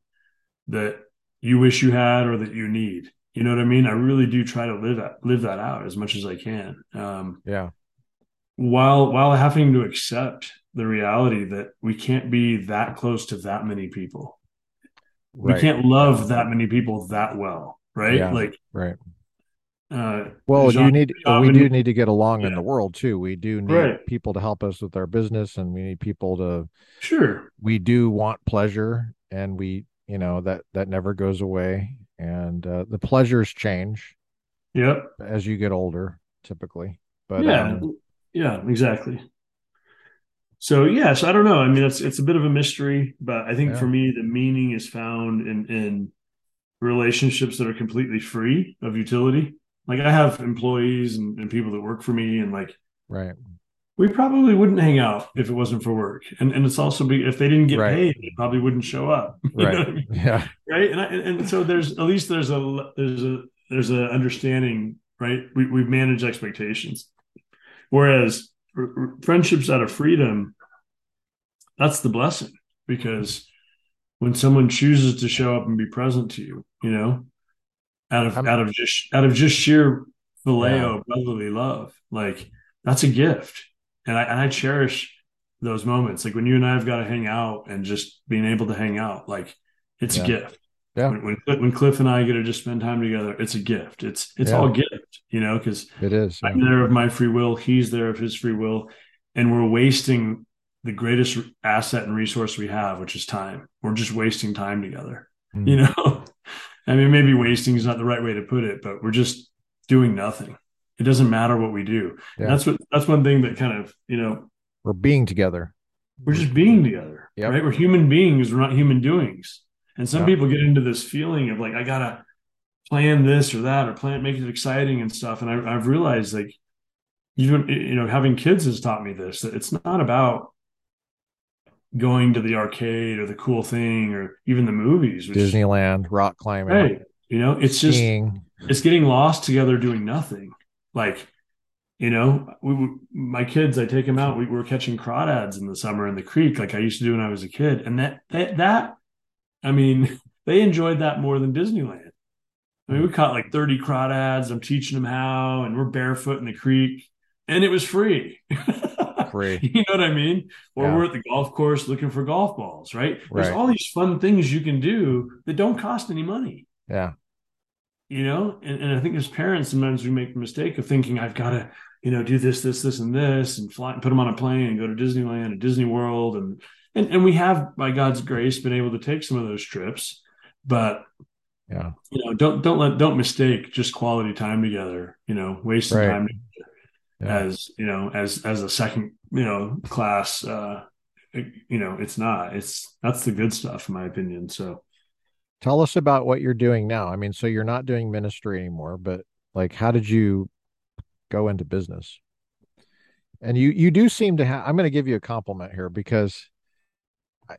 that you wish you had or that you need. You know what I mean? I really do try to live that live that out as much as I can. Um, yeah. while while having to accept the reality that we can't be that close to that many people. We can't love that many people that well, right? Yeah. Like Right. uh Well, you need Jean we do need to get along in the world too. We do need right. people to help us with our business and we need people to Sure. we do want pleasure and we you know that that never goes away and uh, the pleasures change Yep. as you get older typically but Yeah. um Yeah, exactly. So yes, I don't know. I mean, it's it's a bit of a mystery, but I think yeah for me, the meaning is found in in relationships that are completely free of utility. Like I have employees and, and people that work for me, and like right we probably wouldn't hang out if it wasn't for work. And and it's also be if they didn't get right paid, they probably wouldn't show up. *laughs* Right I mean? yeah Right. And I, and so there's at least there's a there's a there's a understanding, right? We we manage expectations. Whereas r- r- friendships out of freedom, that's the blessing because when someone chooses to show up and be present to you, you know, out of i'm out of just out of just sheer yeah brotherly love, like that's a gift, and I and I cherish those moments. Like when you and I have got to hang out and just being able to hang out, like It's Yeah. a gift. Yeah. When, when when Cliff and I get to just spend time together, it's a gift. It's it's Yeah. all gift, you know, because It is. I'm there of my free will, he's there of his free will, and we're wasting the greatest asset and resource we have, which is time. We're just wasting time together. Mm. You know, *laughs* I mean, maybe wasting is not the right way to put it, but we're just doing nothing. It doesn't matter what we do. Yeah. That's what that's one thing that kind of you know We're being together. we're just being together, Yep. right? We're human beings. We're not human doings. And some people get into this feeling of like, I gotta plan this or that or plan make it exciting and stuff. And I, I've realized like, even you know, having kids has taught me this that it's not about going to the arcade or the cool thing or even the movies. Which, Disneyland, rock climbing, Right. You know, it's just skiing. it's getting lost together doing nothing. Like, you know, we, my kids, I take them out. We were catching crawdads in the summer in the creek, like I used to do when I was a kid, and that that that, I mean, *laughs* they enjoyed that more than Disneyland. I mean, we mm. caught like thirty crawdads. I'm teaching them how, and we're barefoot in the creek, and it was free. *laughs* Free. you know what I mean? Or Yeah. we're at the golf course looking for golf balls, right? There's Right. all these fun things you can do that don't cost any money Yeah. You know and, and i think as parents sometimes we make the mistake of thinking i've got to you know do this this this and this and fly put them on a plane and go to disneyland and disney world and and, and we have by god's grace been able to take some of those trips but Yeah. you know don't don't let don't mistake just quality time together you know wasting Right. time Yeah. as you know as as a second you know class uh you know it's not it's that's the good stuff in my opinion so Tell us about what you're doing now. I mean, so you're not doing ministry anymore, but like, how did you go into business? And you you do seem to have. I'm going to give you a compliment here because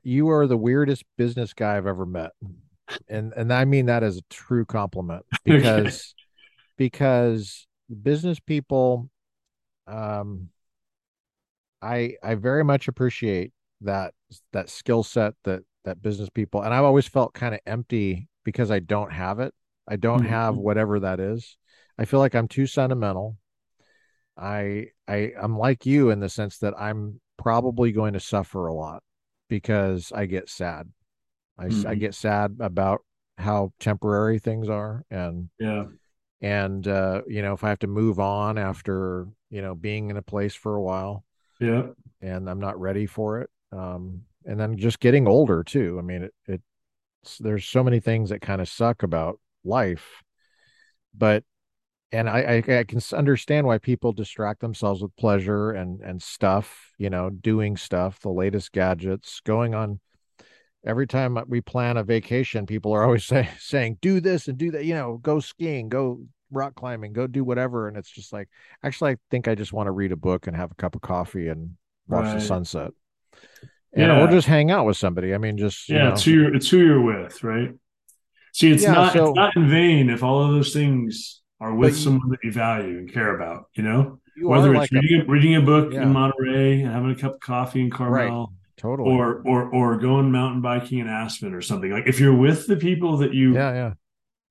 you are the weirdest business guy I've ever met, and and I mean that as a true compliment *laughs* because because business people, um, I I very much appreciate that that skill set that that business people and I've always felt kind of empty because I don't have it. I don't Mhm. have whatever that is. I feel like I'm too sentimental. I I I'm like you in the sense that I'm probably going to suffer a lot because I get sad. I s- I get sad about how temporary things are and yeah and uh you know if I have to move on after, you know, being in a place for a while yeah and I'm not ready for it. Um, and then just getting older too. I mean, it, it's there's so many things that kind of suck about life, but and I, I I can understand why people distract themselves with pleasure and and stuff. You know, doing stuff, the latest gadgets, going on. Every time we plan a vacation, people are always *laughs* say, saying, "Do this and do that." You know, go skiing, go rock climbing, go do whatever. And it's just like, actually, I think I just want to read a book and have a cup of coffee and watch the Right. Yeah. or just hang out with somebody. I mean, just you yeah know, it's who you're it's who you're with right see it's Yeah, not so- it's not in vain if all of those things are with you- someone that you value and care about you know you whether it's like reading a, reading a book Yeah. in monterey and having a cup of coffee in carmel totally. or or or going mountain biking in aspen or something like if you're with the people that you yeah, yeah.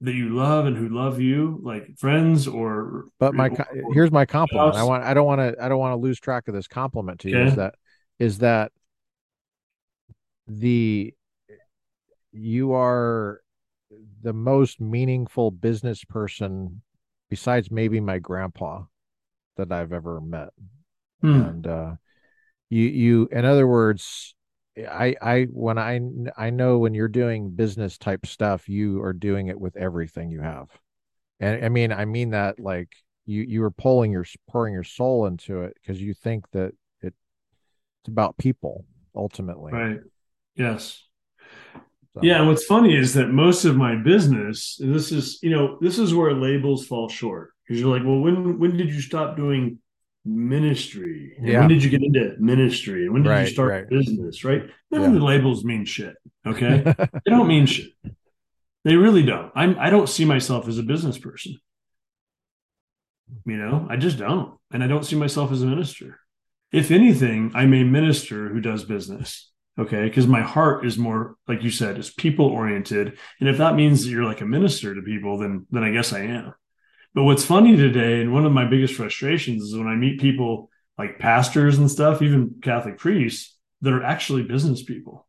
that you love and who love you like friends or But my or- here's my compliment. I want I don't want to I don't want to lose track of this compliment to you. Is that is that the you are the most meaningful business person besides maybe my grandpa that I've ever met. Hmm. and uh you you in other words i i when i i know when you're doing business type stuff you are doing it with everything you have and i mean i mean that like you you are pulling your pouring your soul into it because you think that it it's about people ultimately right yes So, Yeah, and what's funny is that most of my business, this is, you know, this is where labels fall short. Because you're like, well, when when did you stop doing ministry? And Yeah. When did you get into ministry? And when did Right, you start right. business? Right? None Yeah. of the labels mean shit. Okay, *laughs* they don't mean shit. They really don't. I'm. I don't see myself as a business person. You know, I just don't, and I don't see myself as a minister. If anything, I'm a minister who does business. Okay, because my heart is more, like you said, is people oriented, and if that means that you're like a minister to people, then then I guess I am. But what's funny today, and one of my biggest frustrations is when I meet people like pastors and stuff, even Catholic priests, that are actually business people.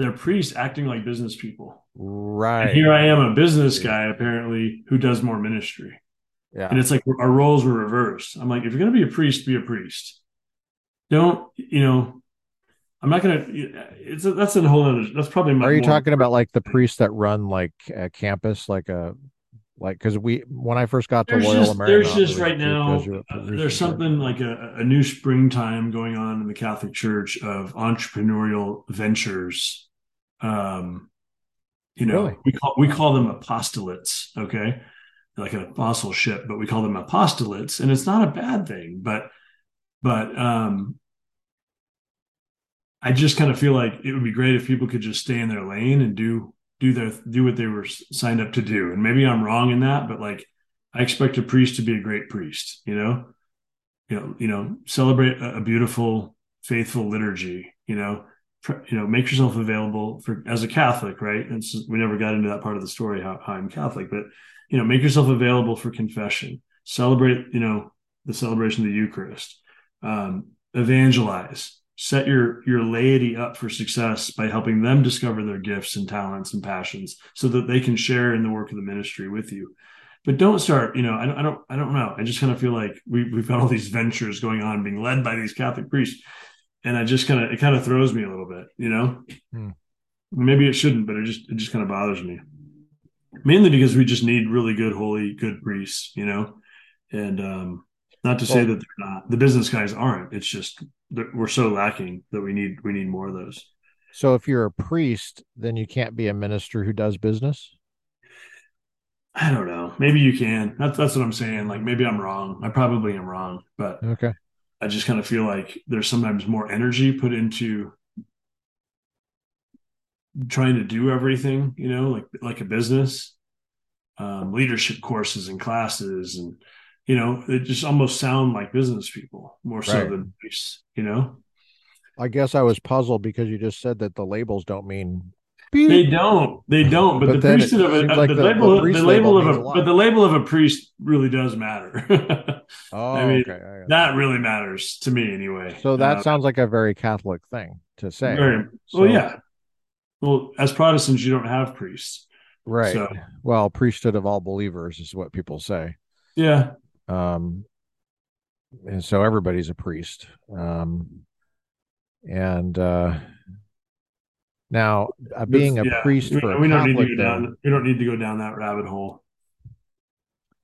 they're priests acting like business people. Right. And here I am, a business guy apparently who does more ministry. Yeah. And it's like our roles were reversed. I'm like, if you're going to be a priest, be a priest. Don't, you know, I'm not going to, it's a, that's a whole other, that's probably my Are you talking about like the priests that run like a campus, like a, like, cause we, when I first got to there's Loyola just, there's just right now, uh, there's something like a, a new springtime going on in the Catholic Church of entrepreneurial ventures. Um, you know, Really? we call we call them apostolates, okay, like an apostleship, but we call them apostolates, and it's not a bad thing. But but um, I just kind of feel like it would be great if people could just stay in their lane and do do their do what they were signed up to do. And maybe I'm wrong in that, but like I expect a priest to be a great priest, you know, you know, you know, celebrate a, a beautiful, faithful liturgy, you know, pr- you know, make yourself available for as a Catholic, right? And so we never got into that part of the story how, how I'm Catholic, but you know, make yourself available for confession, celebrate, you know, the celebration of the Eucharist, um, evangelize, set your your laity up for success by helping them discover their gifts and talents and passions so that they can share in the work of the ministry with you. But don't start you know i don't i don't, I don't know. I just kind of feel like we, we've got all these ventures going on being led by these catholic priests and i just kind of it kind of throws me a little bit you know? Hmm. maybe it shouldn't but it just it just kind of bothers me. Mainly because we just need really good holy good priests you know? And um not to say that they're not. The business guys aren't. It's just that we're so lacking that we need we need more of those. So if you're a priest, then you can't be a minister who does business. i don't know. Maybe you can. That's that's what i'm saying. Like maybe i'm wrong. I probably am wrong but Okay. I just kind of feel like there's sometimes more energy put into trying to do everything, you know, like like a business, um, leadership courses and classes, and you know, it just almost sound like business people more so Right. than priests, you know. I guess I was puzzled because you just said that the labels don't mean They don't, they don't. But, But the then priesthood of a, seems uh, like the, the- label, the the, label label of a, a but the label of a priest really does matter. *laughs* Oh, I mean, okay. I got that really matters to me, anyway. So that Uh, sounds like a very Catholic thing to say. very So- well, yeah. Well, as Protestants, you don't have priests. Right. So Well, priesthood of all believers is what people say. yeah, Um, and so everybody's a priest. Um, and uh, now uh, being a Yeah. priest we, for a we don't need to go down. We don't need to go down that rabbit hole.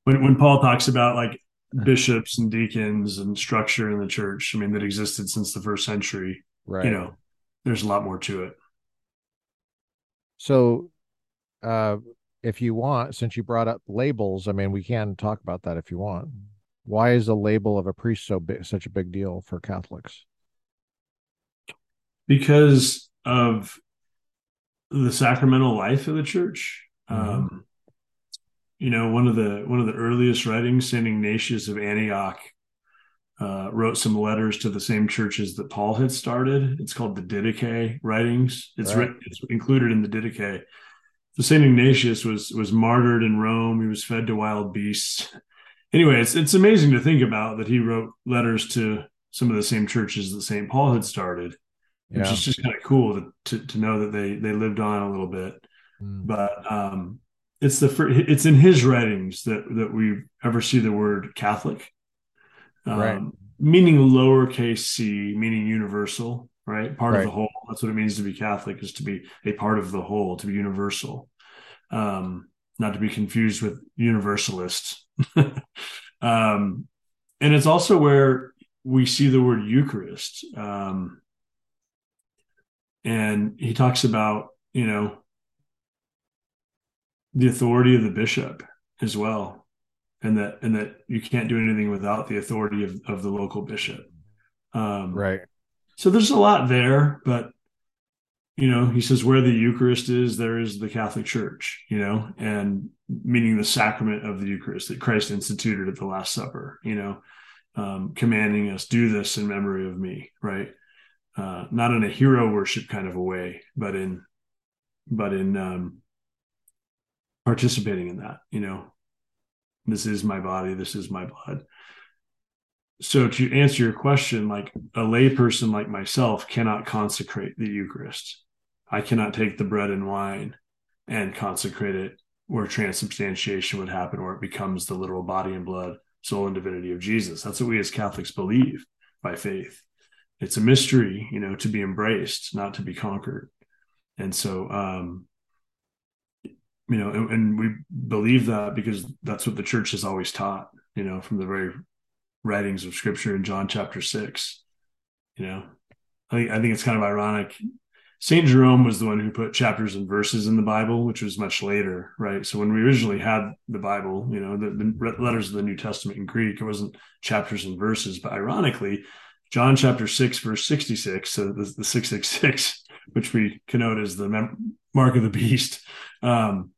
When when Paul talks about like *sighs* bishops and deacons and structure in the church, I mean that existed since the first century. right? You know, there's a lot more to it. So, uh, if you want, since you brought up labels, I mean, we can talk about that if you want. Why is the label of a priest so big, such a big deal for Catholics? because of the sacramental life of the church. Mhm. Um, you know, one of the one of the earliest writings, Saint Ignatius of Antioch, uh, wrote some letters to the same churches that Paul had started. It's called the Didache writings. It's Right. written, it's included in the Didache. So Saint Ignatius was was martyred in Rome. He was fed to wild beasts. Anyway, it's it's amazing to think about that he wrote letters to some of the same churches that Saint Paul had started which is just kind of cool to, to to know that they they lived on a little bit. Mm. But um, it's the it's in his writings that that we ever see the word Catholic, um, Right. meaning lowercase c, meaning universal, right? Part of the whole. That's what it means to be Catholic is to be a part of the whole, to be universal, um, not to be confused with universalist. *laughs* um, and it's also where we see the word Eucharist. Um, and he talks about you know the authority of the bishop as well and that and that you can't do anything without the authority of, of the local bishop um Right. So there's a lot there but you know he says where the eucharist is there is the catholic church you know and meaning the sacrament of the eucharist that christ instituted at the last supper you know um, commanding us do this in memory of me right uh, not in a hero worship kind of a way, but in but in um, participating in that. You know, this is my body, this is my blood. So to answer your question, like a layperson like myself cannot consecrate the Eucharist. I cannot take the bread and wine and consecrate it where transubstantiation would happen, where it becomes the literal body and blood, soul and divinity of Jesus. That's what we as Catholics believe by faith. It's a mystery, you know, to be embraced, not to be conquered. And so, um, you know, and, and we believe that because that's what the church has always taught, you know, from the very writings of scripture in John chapter six. You know, I think I think it's kind of ironic Saint Jerome was the one who put chapters and verses in the Bible, which was much later, right? So when we originally had the Bible, you know, the, the, letters of the New Testament in Greek, it wasn't chapters and verses, but ironically, John chapter six, verse sixty-six, so the, the six six six, *laughs* which we connote as the mem- mark of the beast, um,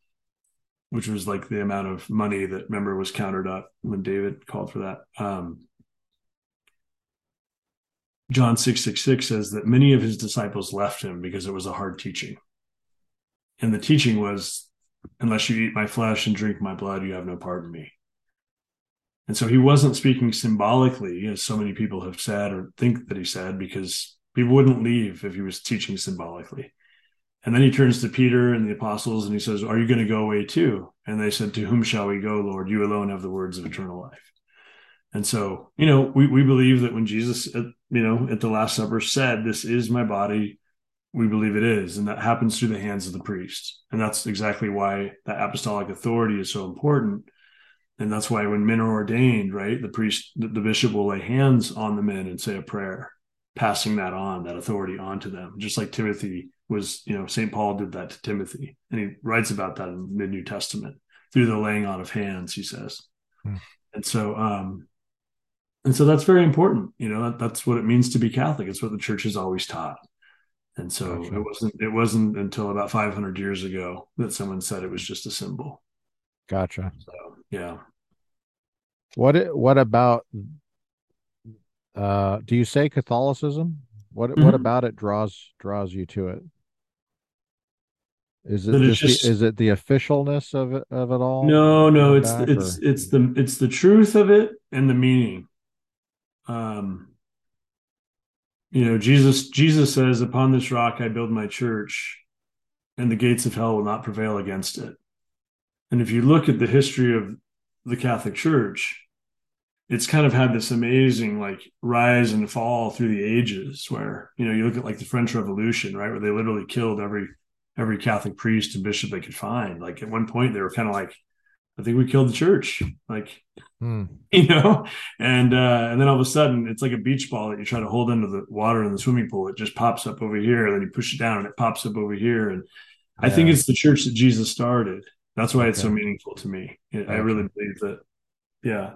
which was like the amount of money that remember was countered up when David called for that. Um, John 666 says that many of his disciples left him because it was a hard teaching. And the teaching was, unless you eat my flesh and drink my blood, you have no part in me. And so he wasn't speaking symbolically, as so many people have said or think that he said, because people wouldn't leave if he was teaching symbolically. And then he turns to Peter and the apostles and he says, Are you going to go away too? And they said, To whom shall we go, Lord? You alone have the words of eternal life. And so, you know, we, we believe that when Jesus, you know, at the Last Supper said, This is my body, we believe it is. And that happens through the hands of the priest. And that's exactly why that apostolic authority is so important. And that's why when men are ordained, right, the priest, the, the bishop will lay hands on the men and say a prayer, passing that on, that authority on to them, just like Timothy was, you know, St. Paul did that to Timothy. And he writes about that in the New Testament through the laying on of hands, he says. Hmm. And so, um, and so that's very important you know that, that's what it means to be catholic it's what the church has always taught and so gotcha. it wasn't it wasn't until about 500 years ago that someone said it was just a symbol gotcha so yeah what what about uh do you say catholicism what mm-hmm. what about it draws draws you to it is it just, just the, is it the officialness of it of it all no no it's it's or? it's the it's the truth of it and the meaning um, you know, Jesus Jesus says, "Upon this rock I build my church, and the gates of hell will not prevail against it." And if you look at the history of the Catholic Church, it's kind of had this amazing like rise and fall through the ages where you know you look at like the french revolution right where they literally killed every every catholic priest and bishop they could find like at one point they were kind of like I think we killed the church. Like, hmm. *laughs* you know, and uh, and then all of a sudden it's like a beach ball that you try to hold into the water in the swimming pool. It just pops up over here, and then you push it down, and it pops up over here. And yeah. I think it's the church that Jesus started. That's why it's so meaningful to me. I really believe that. Yeah,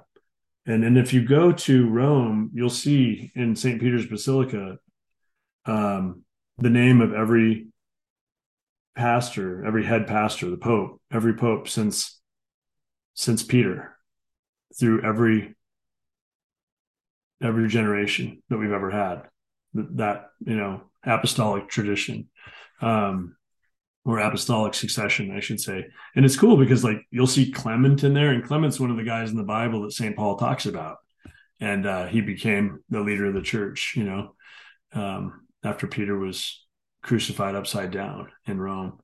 and and if you go to Rome, you'll see in St. Peter's Basilica um, the name of every pastor, every head pastor, the Pope, every Pope since since Peter through every every generation that we've ever had that, you know apostolic tradition um or apostolic succession i should say and it's cool because like you'll see clement in there and clement's one of the guys in the bible that st paul talks about and uh, he became the leader of the church you know um, after peter was crucified upside down in rome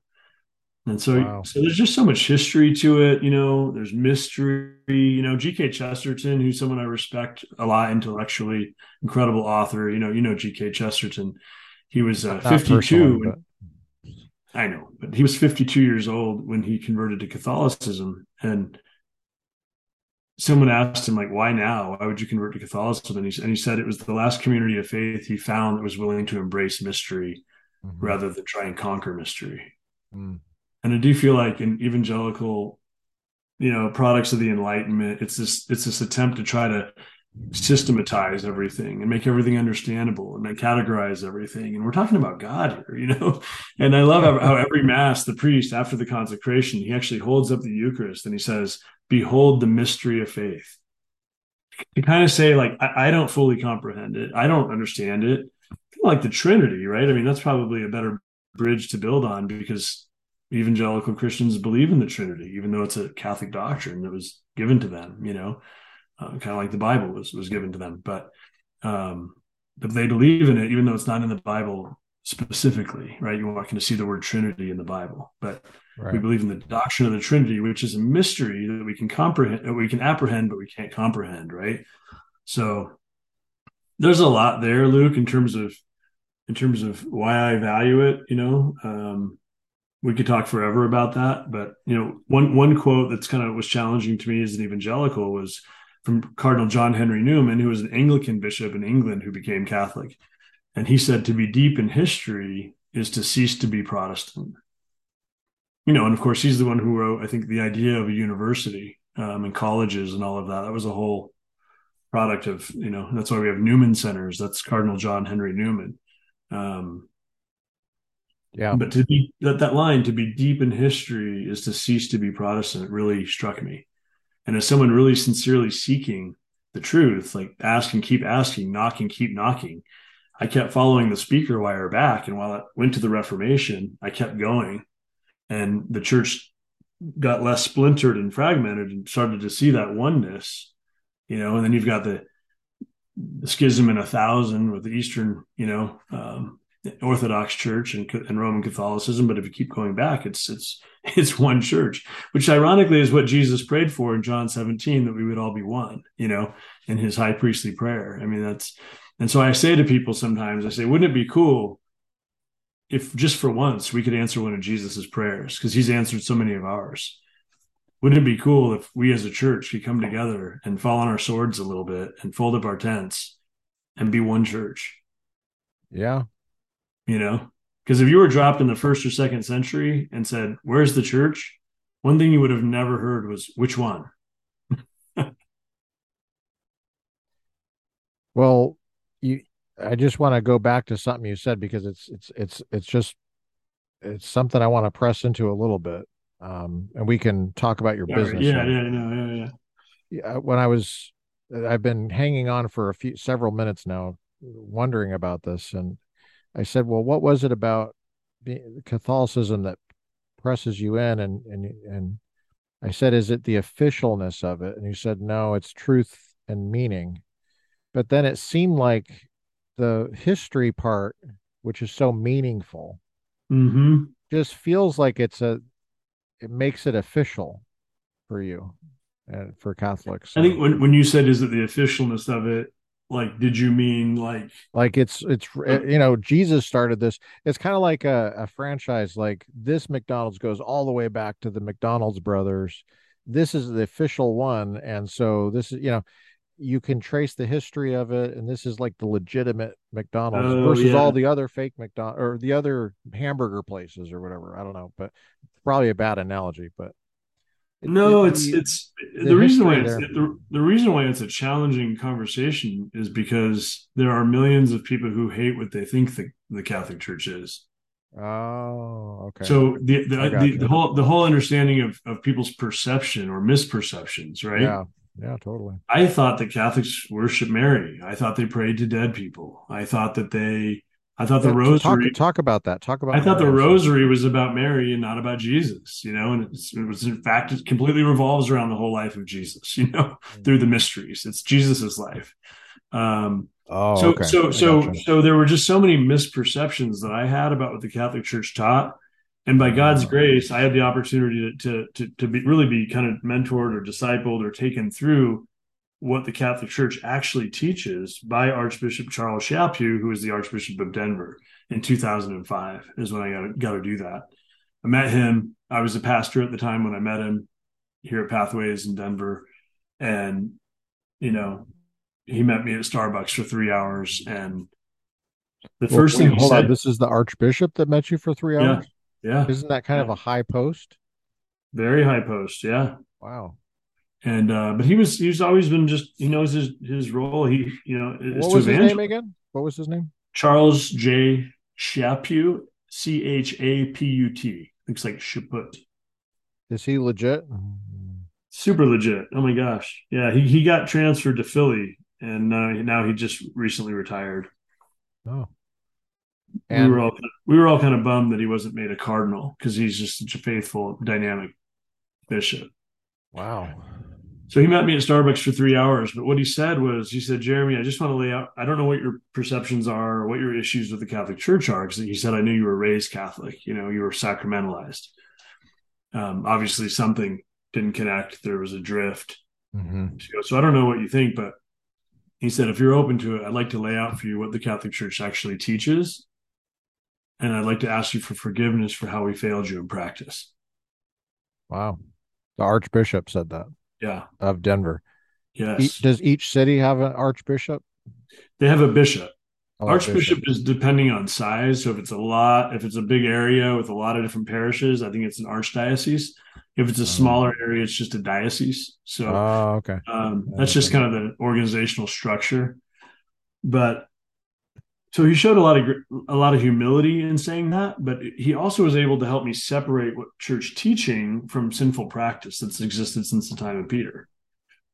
and so, wow. so there's just so much history to it. You know, there's mystery. You know, G.K. Chesterton, who's someone I respect a lot intellectually, incredible author. You know, you know G.K. Chesterton. He was uh, 52. When, I know, but he was 52 years old when he converted to Catholicism, and someone asked him like, "Why now? Why would you convert to Catholicism?" And he, and he said it was the last community of faith he found that was willing to embrace mystery mm-hmm. rather than try and conquer mystery. Mm and I do feel like in evangelical, you know, products of the Enlightenment, it's this it's this attempt to try to systematize everything and make everything understandable and then categorize everything. And we're talking about God here, *laughs* you know. And I love how, every mass, the priest after the consecration, he actually holds up the Eucharist and he says, "Behold the mystery of faith." To kind of say, like, I, I don't fully comprehend it, I don't understand it. Like the Trinity, right? I mean, that's probably a better bridge to build on because evangelical Christians believe in the Trinity, even though it's a Catholic doctrine that was given to them, you know, uh, kind of like the Bible was, was given to them. But, um, but they believe in it, even though it's not in the Bible specifically, right? You're not going to see the word Trinity in the Bible, but Right. we believe in the doctrine of the Trinity, which is a mystery that we can comprehend, that we can apprehend, but we can't comprehend, right? So there's a lot there, Luke, in terms of in terms of why I value it. You know, um, we could talk forever about that, but you know, one one quote that's kind of was challenging to me as an evangelical was from Cardinal John Henry Newman, who was an Anglican bishop in England who became Catholic, and he said, "To be deep in history is to cease to be Protestant." You know, and of course, he's the one who wrote, I think, the idea of a university um, and colleges and all of that. That was a whole product of, you know, that's why we have Newman centers. That's Cardinal John Henry Newman. Um, Yeah. but to be that, that line, to be deep in history is to cease to be Protestant, really struck me. And as someone really sincerely seeking the truth, like asking, keep asking, knocking, keep knocking, I kept following the speaker wire back. And while it went to the Reformation, I kept going. And the church got less splintered and fragmented and started to see that oneness, you know, and then you've got the, the schism in a thousand with the Eastern, you know, um, Orthodox Church and, and Roman Catholicism. But if you keep going back, it's it's *laughs* it's one church, which ironically is what Jesus prayed for in John 17 that we would all be one, you know, in his high priestly prayer. I mean, that's and so I say to people sometimes, I say, wouldn't it be cool if just for once we could answer one of Jesus's prayers because he's answered so many of ours. Wouldn't it be cool if we as a church could come together and fall on our swords a little bit and fold up our tents and be one church? Yeah. You know, because if you were dropped in the first or second century and said, Where's the church? One thing you would have never heard was, Which one? *laughs* Well, you I just want to go back to something you said because it's it's it's it's just it's something I want to press into a little bit. Um, and we can talk about your All business. Yeah, yeah, no, yeah, yeah. Yeah, when I was I've been hanging on for a few several minutes now wondering about this and I said, "Well, what was it about Catholicism that presses you in?" And and and I said, "Is it the officialness of it?" And you said, "No, it's truth and meaning." But then it seemed like the history part, which is so meaningful, Mm-hmm. just feels like it's a it makes it official for you and for Catholics. I think when, when you said, Is it the officialness of it? Like, did you mean like, like it's it's uh, you know Jesus started this. It's kind of like a, a franchise. Like this McDonald's goes all the way back to the McDonald's brothers. This is the official one, and so this is you know you can trace the history of it, and this is like the legitimate McDonald's oh, versus all the other fake McDonald or the other hamburger places or whatever. I don't know, but probably a bad analogy, but No, it's the it's the the reason why it's the, the reason why it's a challenging conversation is because there are millions of people who hate what they think the, the Catholic Church is. Oh, okay, So the the, the the whole the whole understanding of of people's perception or misperceptions, right? Yeah, yeah, totally. I thought that Catholics worship Mary. I thought they prayed to dead people. I thought that they I thought the t- talk rosary talk about that. Talk about. I thought the rosary was about Mary and not about Jesus, you know, and it's, it was in fact it completely revolves around the whole life of Jesus, *laughs* you know, through the mysteries. It's Jesus's life. Um, Oh, so okay. so so so there were just so many misperceptions that I had about what the Catholic Church taught, and by God's Uh, grace, I had the opportunity to to to, to be really be kind of mentored or discipled or taken through what the Catholic Church actually teaches by Archbishop Charles Chaput, who is the Archbishop of Denver in 2005 is when I got got to do that. I met him. I was a pastor at the time when I met him here at Pathways in Denver, and you know he met me at Starbucks for three hours. And the well, first thing he hold on. said, This is the Archbishop that met you for three hours? yeah, Isn't that kind of a high post? very high post, yeah. Wow. And uh, but he was he's always been just he knows his his role. He you know is What was his name again? What was his name? Charles J. Chaput, C H A P U T. Looks like Chaput. Is he legit? Super legit. Oh my gosh. Yeah, he, he got transferred to Philly and uh, now he just recently retired. Oh, We were all we were all kind of bummed that he wasn't made a cardinal because he's just such a faithful, dynamic bishop. wow. So he met me at Starbucks for three hours. But what he said was, he said, Jeremy, I just want to lay out, I don't know what your perceptions are or what your issues with the Catholic Church are. Because he said, I knew you were raised Catholic, you know, you were sacramentalized. Um, obviously, something didn't connect. There was a drift. Mm-hmm. So I don't know what you think, but he said, if you're open to it, I'd like to lay out for you what the Catholic Church actually teaches. And I'd like to ask you for forgiveness for how we failed you in practice. Wow. The Archbishop said that. Yeah. Of Denver. Yes. does each city have an Archbishop? They have a bishop. Oh, Archbishop bishop. is depending on size. So if it's a lot, if it's a big area with a lot of different parishes, I think it's an archdiocese. If it's a oh. smaller area, it's just a diocese. So oh, okay. Um, that's just kind of the organizational structure. But so he showed a lot of a lot of humility in saying that, but he also was able to help me separate what church teaching from sinful practice that's existed since the time of Peter.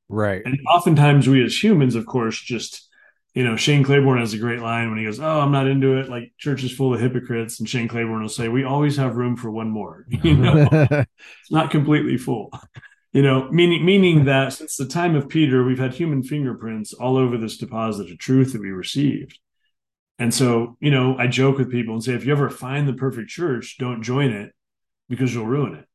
Right. And oftentimes we as humans, of course, just you know, Shane Claiborne has a great line when he goes, "Oh, I'm not into it. Like church is full of hypocrites." And Shane Claiborne will say, "We always have room for one more." *laughs* You know, *laughs* it's not completely full. You know, meaning meaning that since the time of Peter, we've had human fingerprints all over this deposit of truth that we received. And so, you know, I joke with people and say, if you ever find the perfect church, don't join it because you'll ruin it.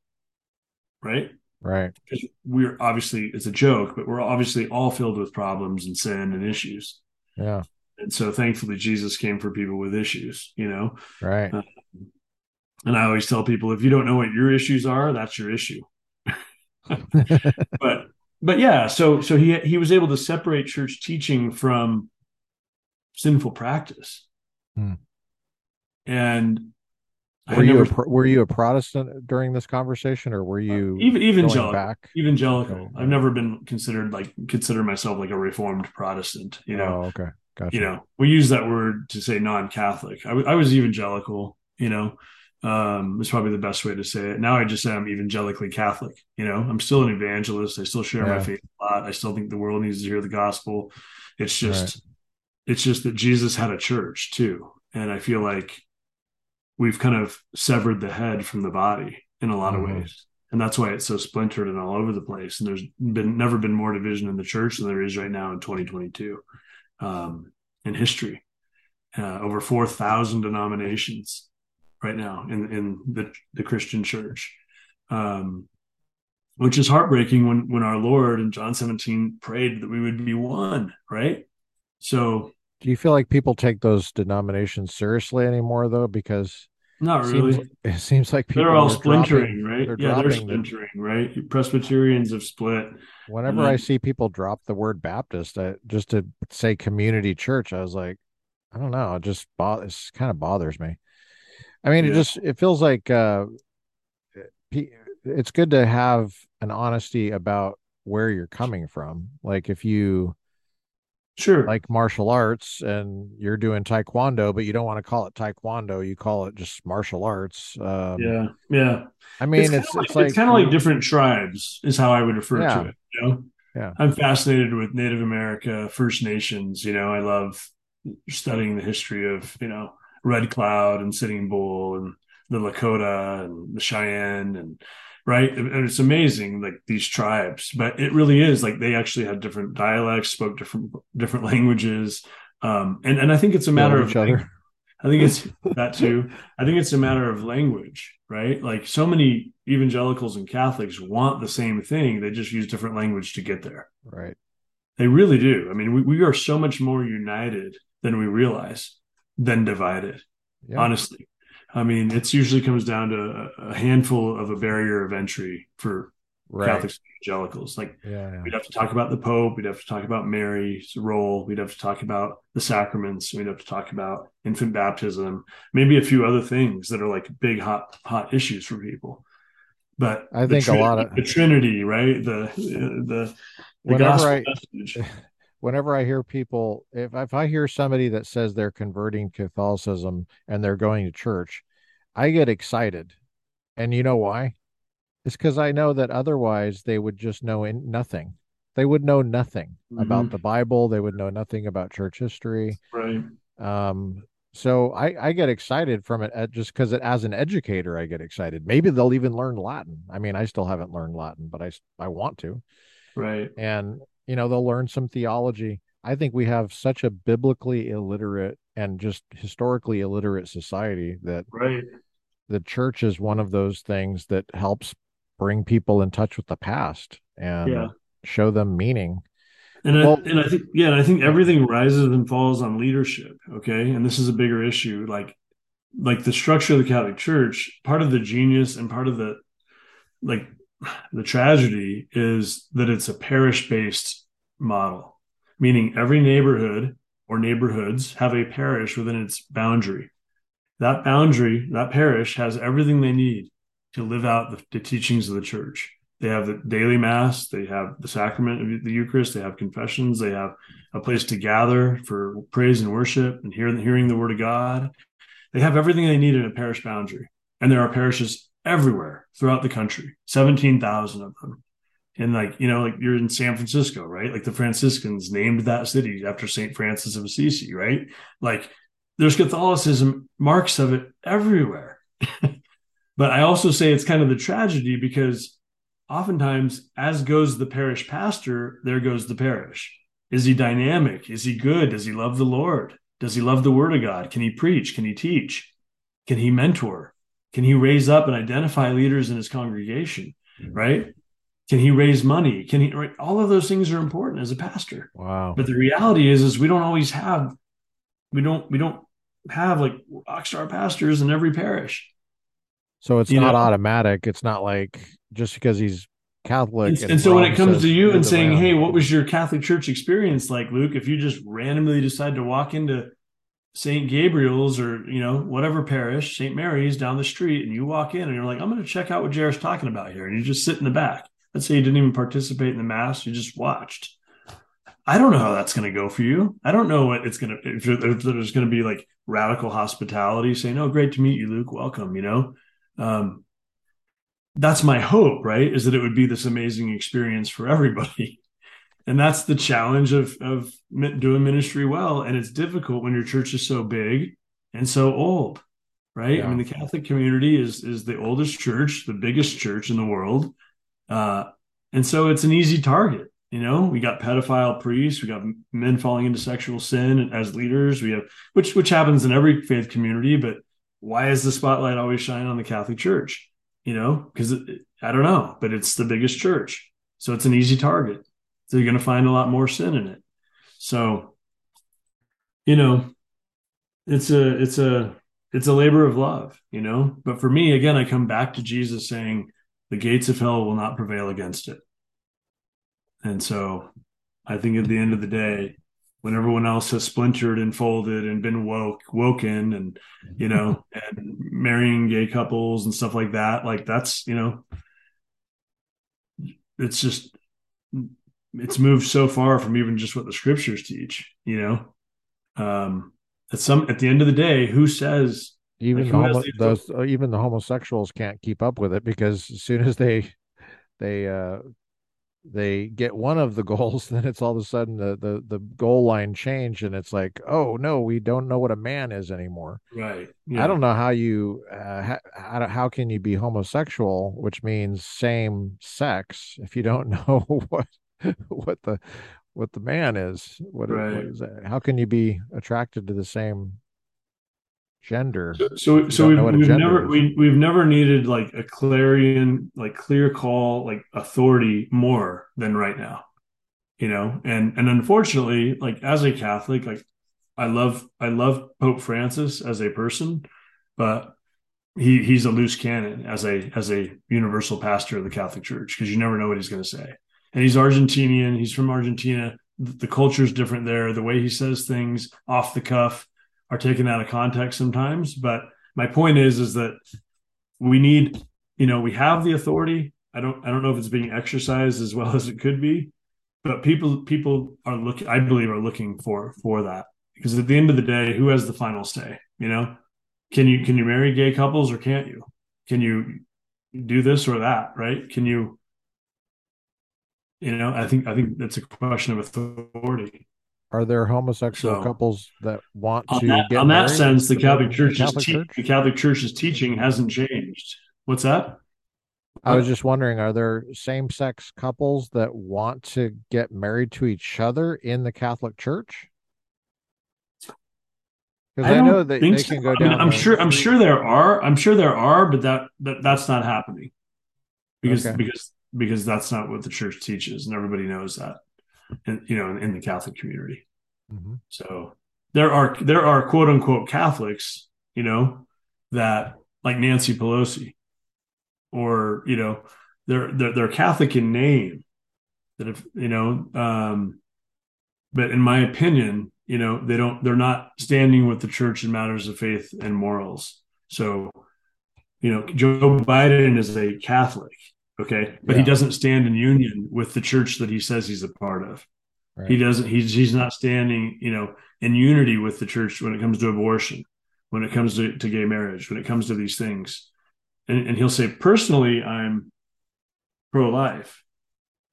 Right. Right. Because we're obviously, it's a joke, but we're obviously all filled with problems and sin and issues. Yeah. And so thankfully, Jesus came for people with issues, you know? Right. Uh, and I always tell people if you don't know what your issues are, that's your issue. *laughs* but, but yeah, so, so he, he was able to separate church teaching from sinful practice. Hmm. And were you never, a, were you a Protestant during this conversation, or were you uh, even evangelical? Back? Evangelical. I've never been considered like consider myself like a reformed Protestant. You know. Oh, okay. Gotcha. You know, we use that word to say non-Catholic. I, I was evangelical. You know, um, is probably the best way to say it. Now I just say I'm evangelically Catholic. You know, I'm still an evangelist. I still share yeah. my faith a lot. I still think the world needs to hear the gospel. It's just it's just that Jesus had a church too. And I feel like we've kind of severed the head from the body in a lot mm-hmm. of ways. And that's why it's so splintered and all over the place. And there's been never been more division in the church than there is right now in 2022 um, in history. Uh, over 4,000 denominations right now in, in the, the Christian church. Um, which is heartbreaking when when our Lord in John 17 prayed that we would be one, right? So do you feel like people take those denominations seriously anymore, though? Because not really. Seems, it seems like people they're all splintering, dropping, right? They're yeah, they're splintering, the, right? Presbyterians have split. Whenever then, I see people drop the word Baptist, I, just to say community church, I was like, I don't know, it just bothers, kind of bothers me. I mean, yeah. it just it feels like uh, it's good to have an honesty about where you're coming from. Like if you sure. like martial arts and you're doing taekwondo but you don't want to call it taekwondo you call it just martial arts um, yeah yeah. I mean it's it's, like, like, kind of like different tribes is how i would refer yeah. to it you know? Yeah. I'm fascinated with native america first nations you know i love studying the history of you know red cloud and sitting bull and the lakota and the cheyenne and right? And it's amazing, like these tribes, but it really is like they actually had different dialects, spoke different different languages, um, and and I think it's a matter of each other. I think it's *laughs* that too. I think it's a matter of language, right? Like so many evangelicals and Catholics want the same thing. They just use different language to get there. Right. They really do. I mean, we, we are so much more united than we realize than divided, yeah. honestly. I mean, it's usually comes down to a, handful of a barrier of entry for right. Catholics evangelicals. Like yeah, yeah. we'd have to talk about the Pope, we'd have to talk about Mary's role, we'd have to talk about the sacraments, we'd have to talk about infant baptism, maybe a few other things that are like big hot hot issues for people. But I think a lot of the Trinity, right? The the the whenever I message. *laughs* whenever I hear people, if if I hear somebody that says they're converting Catholicism and they're going to church, I get excited, and you know why? It's because I know that otherwise they would just know in, nothing. They would know nothing mm-hmm. about the Bible. They would know nothing about church history. Right. Um. So I I get excited from it uh, just because it as an educator I get excited. Maybe they'll even learn Latin. I mean, I still haven't learned Latin, but I I want to. Right. and you know they'll learn some theology. I think we have such a biblically illiterate and just historically illiterate society that Right. the church is one of those things that helps bring people in touch with the past Yeah. and show them meaning. And I, and I think yeah, and I think everything rises and falls on leadership. Okay, and this is a bigger issue. Like like the structure of the Catholic Church, part of the genius and part of the like the tragedy is that it's a parish based model, meaning every neighborhood or neighborhoods have a parish within its boundary. That boundary, that parish has everything they need to live out the, the teachings of the church. They have the daily mass, they have the sacrament of the Eucharist, they have confessions, they have a place to gather for praise and worship and hear, hearing the word of God. They have everything they need in a parish boundary. And there are parishes everywhere throughout the country, 17,000 of them. And like, you know, like you're in San Francisco, right? Like the Franciscans named that city after St. Francis of Assisi, right? Like there's Catholicism, marks of it everywhere. *laughs* but I also say it's kind of the tragedy because oftentimes, as goes the parish pastor, there goes the parish. Is he dynamic? Is he good? Does he love the Lord? Does he love the word of God? Can he preach? Can he teach? Can he mentor? Can he raise up and identify leaders in his congregation? Mm-hmm. Right? Can he raise money? Can he? Right? All of those things are important as a pastor. wow. But the reality is, is we don't always have, we don't, we don't have like rock star pastors in every parish. So it's You not know? automatic. It's not like just because he's Catholic. And, and so when it comes to you and saying, "Hey, what was your Catholic Church experience like, Luke?" If you just randomly decide to walk into St. Gabriel's or you know whatever parish, St. Mary's down the street, and you walk in and you're like, "I'm going to check out what Jared's talking about here," and you just sit in the back. Let's say you didn't even participate in the mass; you just watched. I don't know how that's going to go for you. I don't know what it's going to if, if there's going to be like radical hospitality, saying, "Oh, great to meet you, Luke. Welcome." You know, um, that's my hope, right? Is that it would be this amazing experience for everybody. *laughs* And that's the challenge of of doing ministry well. And it's difficult when your church is so big and so old, right? Yeah. I mean, the Catholic community is is the oldest church, the biggest church in the world, uh, and so it's an easy target. You know, we got pedophile priests, we got men falling into sexual sin as leaders. We have which which happens in every faith community, but why is the spotlight always shine on the Catholic Church? You know, because I don't know, but it's the biggest church, so it's an easy target. You're going to find a lot more sin in it. So, you know, it's a it's a it's a labor of love, you know. But for me, again, I come back to Jesus saying, "The gates of hell will not prevail against it." And so, I think at the end of the day, when everyone else has splintered and folded and been woke woken and you know *laughs* and marrying gay couples and stuff like that like that's you know it's just it's moved so far from even just what the scriptures teach you know? Um at some at the end of the day who says even like, who homo- the- those uh, even the homosexuals can't keep up with it because as soon as they they uh they get one of the *laughs* goals then it's all of a sudden the the the goal line change and it's like oh no we don't know what a man is anymore. Right i don't know how you uh, how how can you be homosexual which means same sex if you don't *laughs* know what *laughs* what the what the man is what, what Right. is that how can you be attracted to the same gender so so don't we've, we've never is. we, we've never needed like a clarion like clear call like authority more than right now you know and and unfortunately like as a catholic like i love i love pope francis as a person but he he's a loose cannon as a as a universal pastor of the catholic church because you never know what he's going to say and he's argentinian he's from argentina. The culture is different there. The way he says things off the cuff are taken out of context sometimes. But my point is is that we need you know we have the authority. I don't i don't know if it's being exercised as well *laughs* as it could be but people people are looking i believe are looking for for that. Because at the end of the day who has the final say you know? Can you can you marry gay couples or can't you? Can you do this or that right? Can you you know i think i think that's a question of authority are there homosexual So- couples that want to that, get on that married sense the catholic church, Catholic te- Church? the catholic church's teaching hasn't changed what's that I was just wondering, are there same-sex couples that want to get married to each other in the Catholic Church? Because I I know that they so. can go I mean, down I'm the sure I'm sure there are. I'm sure there are, but that, that that's not happening because okay. because because that's not what the church teaches, and everybody knows that. And you know, in, in the Catholic community. hmm So there are there are quote unquote Catholics, you know, that like Nancy Pelosi, or you know, they're they're, they're Catholic in name. That if you know, um, but in my opinion, you know, they don't they're not standing with the church in matters of faith and morals. So you know, Joe Biden is a Catholic, okay, but he doesn't stand in union with the church that he says he's a part of. He doesn't. He's he's not standing, you know, in unity with the church when it comes to abortion, when it comes to, to gay marriage, when it comes to these things. And, and he'll say, personally, I'm pro-life,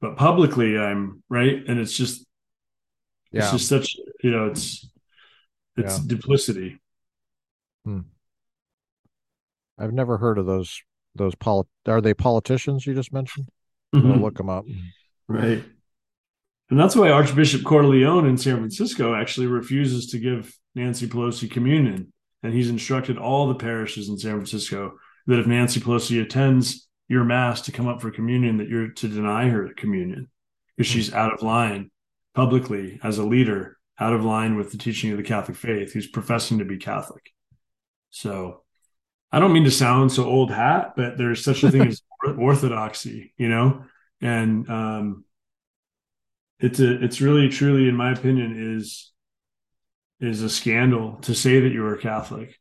but publicly, I'm right. And it's just it's just such you know, it's it's yeah. duplicity. Hmm. I've never heard of those those poli are they politicians you just mentioned? I'm mm-hmm. gonna look them up. Right. And that's why Archbishop Cordileone in San Francisco actually refuses to give Nancy Pelosi communion. And he's instructed all the parishes in San Francisco that if Nancy Pelosi attends your mass to come up for communion, that you're to deny her communion because she's out of line publicly as a leader, out of line with the teaching of the Catholic faith, who's professing to be Catholic. So I don't mean to sound so old hat, but there's such a thing as *laughs* orthodoxy, you know? And um, it's a it's really truly in my opinion is is a scandal to say that you are Catholic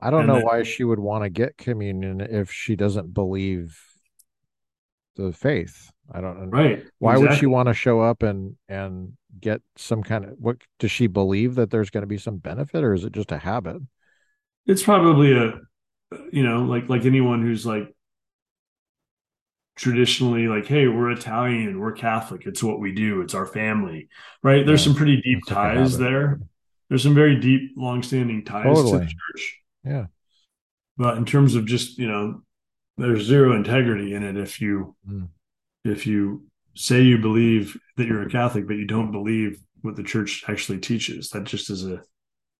I don't and know that why she would want to get communion if she doesn't believe the faith. I don't. Know. Right Why would she exactly want to show up and and get some kind of what? Does she believe that there's going to be some benefit, or is it just a habit? it's probably a you know like like anyone who's like traditionally like hey we're Italian we're Catholic it's what we do it's our family right there's Yeah, some pretty deep a ties there there's some very deep long-standing ties to the church Yeah. but in terms of just you know there's zero integrity in it if you Mm. if you say you believe that you're a Catholic, but you don't believe what the church actually teaches. That just is a,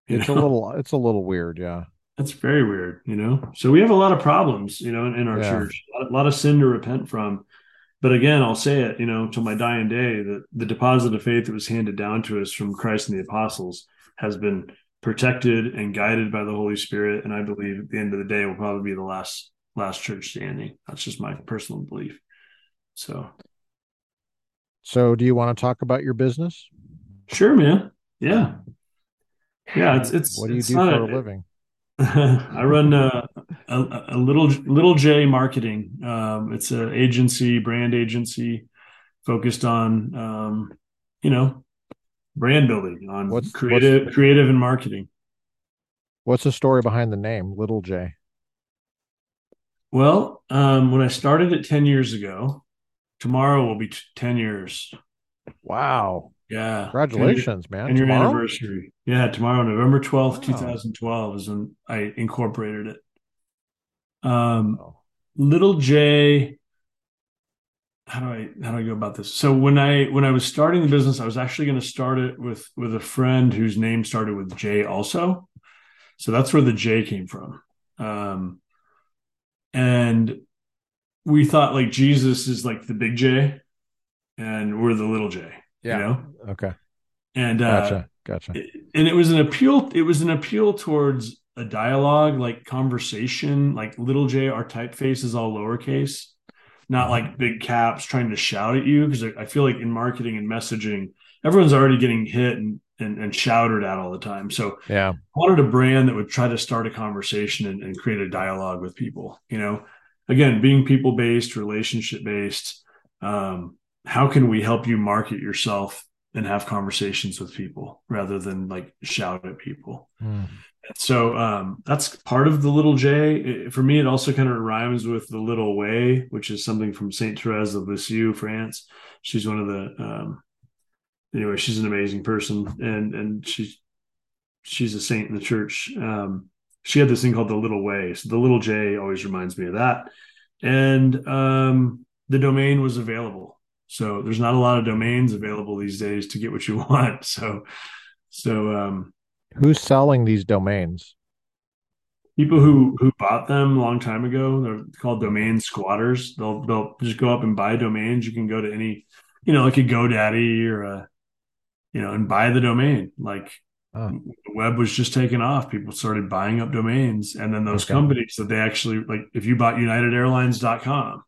It's a little. It's a little weird. Yeah. That's very weird, you know? So we have a lot of problems, you know, in, in our Yeah. church, a lot, a lot of sin to repent from. But again, I'll say it, you know, till my dying day, that the deposit of faith that was handed down to us from Christ and the apostles has been protected and guided by the Holy Spirit. And I believe at the end of the day will probably be the last last church standing. That's just my personal belief. So So, do you want to talk about your business? sure, man. Yeah. Yeah, it's it's What do you do for a a, living? *laughs* I run a, a, a little little J marketing. Um, it's an agency, brand agency, focused on um, you know brand building, on What's what's creative creative and marketing. what's the story behind the name Little J? Well, um, when I started it ten years ago, tomorrow will be t- ten years. Wow. Yeah, 10 year, Congratulations, man. 10 year Tomorrow? anniversary. Yeah, tomorrow, November twelfth, two Wow. thousand twelve, is when I incorporated it. Um, Oh, Little J how do I how do I go about this? So when I when I was starting the business, I was actually going to start it with with a friend whose name started with J also. So that's where the J came from. Um, and we thought like Jesus is like the big J, and we're the little J, you yeah. know. Okay. And uh, Gotcha. Gotcha. it- and it was an appeal. It was an appeal towards a dialogue, like conversation. Like little J, our typeface is all lowercase not like big caps trying to shout at you because I feel like in marketing and messaging, everyone's already getting hit and, and, and shouted at all the time. So Yeah. I wanted a brand that would try to start a conversation and, and create a dialogue with people. You know, again, being people based, relationship based. Um, how can we help you market yourself and have conversations with people rather than like shout at people? Hmm. So um, that's part of the little J. For me, it also kind of rhymes with the little way, which is something from Saint Therese of Lisieux, France. She's one of the um, anyway. She's an amazing person, and and she's she's a saint in the church. Um, she had this thing called the little way. So the little J always reminds me of that. and um, the domain was available. So there's not a lot of domains available these days to get what you *laughs* want. So, so um, who's selling these domains? People who who bought them a long time ago. They're called domain squatters. They'll they'll just go up and buy domains. You can go to any, you know, like a GoDaddy or a, you know, and buy the domain. Like oh. the web was just taking off. People started buying up domains, and then those okay. companies that they actually like. If you bought UnitedAirlines.com,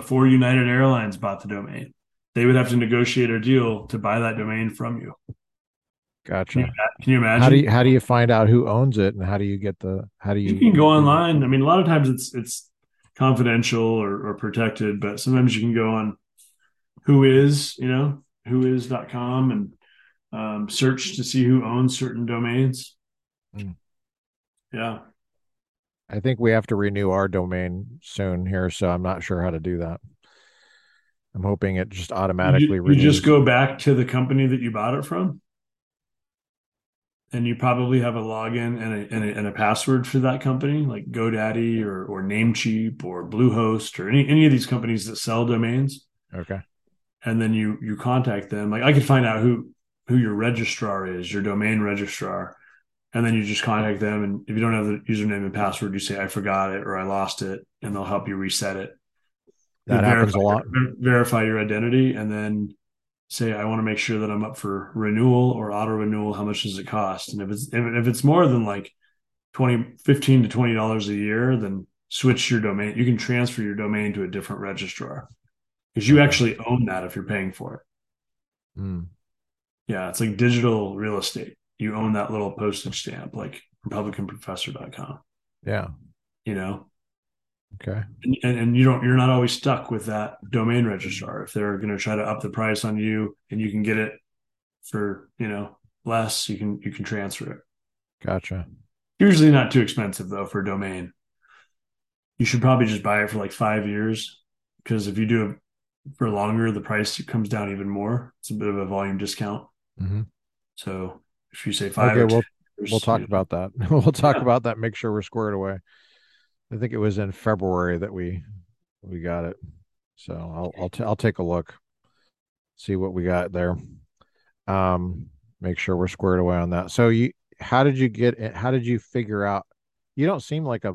before United Airlines bought the domain. They would have to negotiate a deal to buy that domain from you. Gotcha. Can you, can you imagine? How do you how do you find out who owns it and how do you get the how do you You can go online. I mean, a lot of times it's it's confidential or, or protected, but sometimes you can go on who is you know, whois.com and um, search to see who owns certain domains. Mm. Yeah. I think we have to renew our domain soon here, so I'm not sure how to do that. I'm hoping it just automatically you, you just go back to the company that you bought it from, and you probably have a login and a, and a, and a password for that company, like GoDaddy or or Namecheap or Bluehost or any any of these companies that sell domains. Okay. And then you you contact them. Like I could find out who who your registrar is, your domain registrar, and then you just contact them and if you don't have the username and password you say i forgot it or i lost it and they'll help you reset it. That happens verify, a lot. verify your identity and then say i want to make sure that i'm up for renewal or auto renewal how much does it cost? And if it's if, it's more than like 20 15 to 20 dollars a year then switch your domain you can transfer your domain to a different registrar. Because you actually own that if you're paying for it. Mm. yeah it's like digital real estate you own that little postage stamp like republicanprofessor.com yeah. You know? Okay. And, and you don't you're not always stuck with that domain registrar. If they're going to try to up the price on you and you can get it for you know less you can you can transfer it. Gotcha. Usually not too expensive though for domain. You should probably just buy it for like five years because if you do it for longer the price comes down even more. It's a bit of a volume discount. Mm-hmm. so if you say five, okay, we'll we'll talk about that. *laughs* we'll talk yeah. about that. Make sure we're squared away. I think it was in February that we we got it. So I'll I'll t- I'll take a look, see what we got there. Um, make sure we're squared away on that. So you, how did you get? it? How did you figure out? You don't seem like a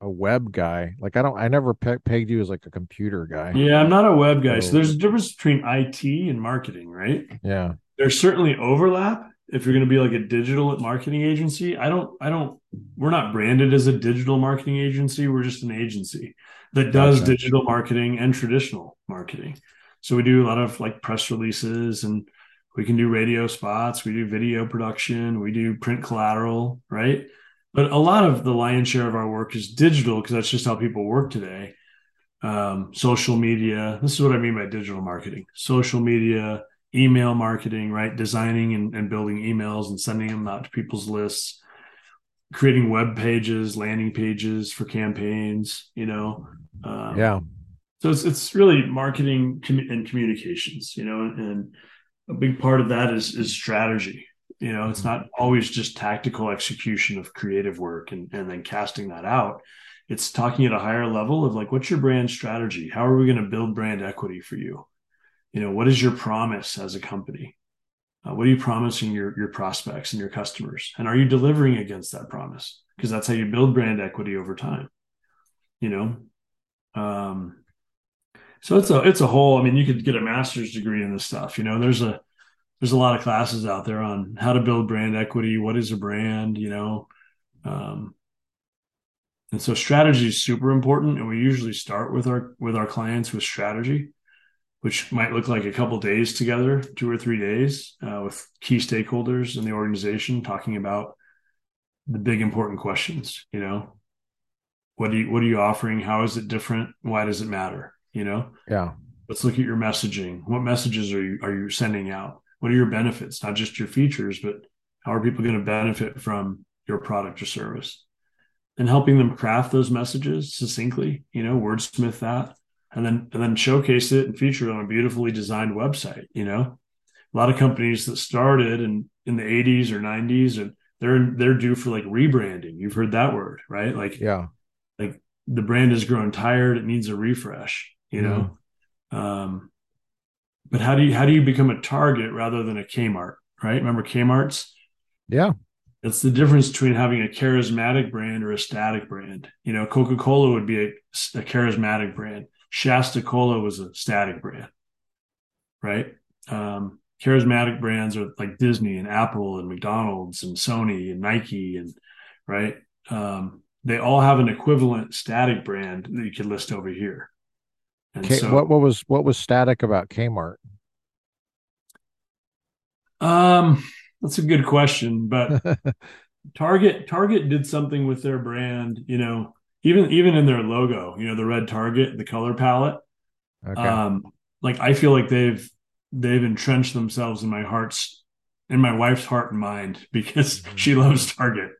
a web guy. Like I don't, I never pe- pegged you as like a computer guy. Yeah, I'm not a web guy. So, so there's a difference between IT and marketing, right? Yeah. There's certainly overlap, if you're going to be like a digital marketing agency i don't i don't we're not branded as a digital marketing agency we're just an agency that does okay. digital marketing and traditional marketing. So we do a lot of like press releases and we can do radio spots we do video production we do print collateral right? But a lot of the lion's share of our work is digital because that's just how people work today. Um, social media this is what i mean by digital marketing. Social media email marketing, right? Designing and, and building emails and sending them out to people's lists, creating web pages, landing pages for campaigns, you know. Um, yeah. So it's it's really marketing and communications, you know, and a big part of that is is strategy. You know, it's not always just tactical execution of creative work and, and then casting that out. It's talking at a higher level of like, what's your brand strategy? How are we going to build brand equity for you? You know what is your promise as a company? Uh, what are you promising your your prospects and your customers? And are you delivering against that promise? Because that's how you build brand equity over time you know? Um so it's a it's a whole i mean you could get a master's degree in this stuff you know? There's a there's a lot of classes out there on how to build brand equity what is a brand you know? Um and so strategy is super important and we usually start with our with our clients with strategy which might look like a couple days together, two or three days, uh, with key stakeholders in the organization, talking about the big important questions. You know, what do you what are you offering? How is it different? Why does it matter? You know, yeah. Let's look at your messaging. What messages are you are you sending out? What are your benefits? Not just your features, but how are people going to benefit from your product or service? And helping them craft those messages succinctly. You know, wordsmith that and then and then showcase it and feature it on a beautifully designed website. You know, a lot of companies that started in in the 80s or 90s and they're they're due for like rebranding. You've heard that word, right? Like yeah, like the brand has grown tired. It needs a refresh, you Mm. know? Um, but how do you, how do you become a Target rather than a Kmart, right? Remember Kmart's? Yeah. It's the difference between having a charismatic brand or a static brand. You know, Coca Cola would be a, a charismatic brand. Shasta Cola was a static brand, right? Um, charismatic brands are like Disney and Apple and McDonald's and Sony and Nike and right. Um, they all have an equivalent static brand that you could list over here. And K- so, what what was what was static about Kmart? um, that's a good question, but *laughs* Target Target did something with their brand, you know, even even in their logo, you know, the red Target, the color palette. Okay. Um, like I feel like they've they've entrenched themselves in my heart's in my wife's heart and mind *laughs* because Mhm. she loves Target,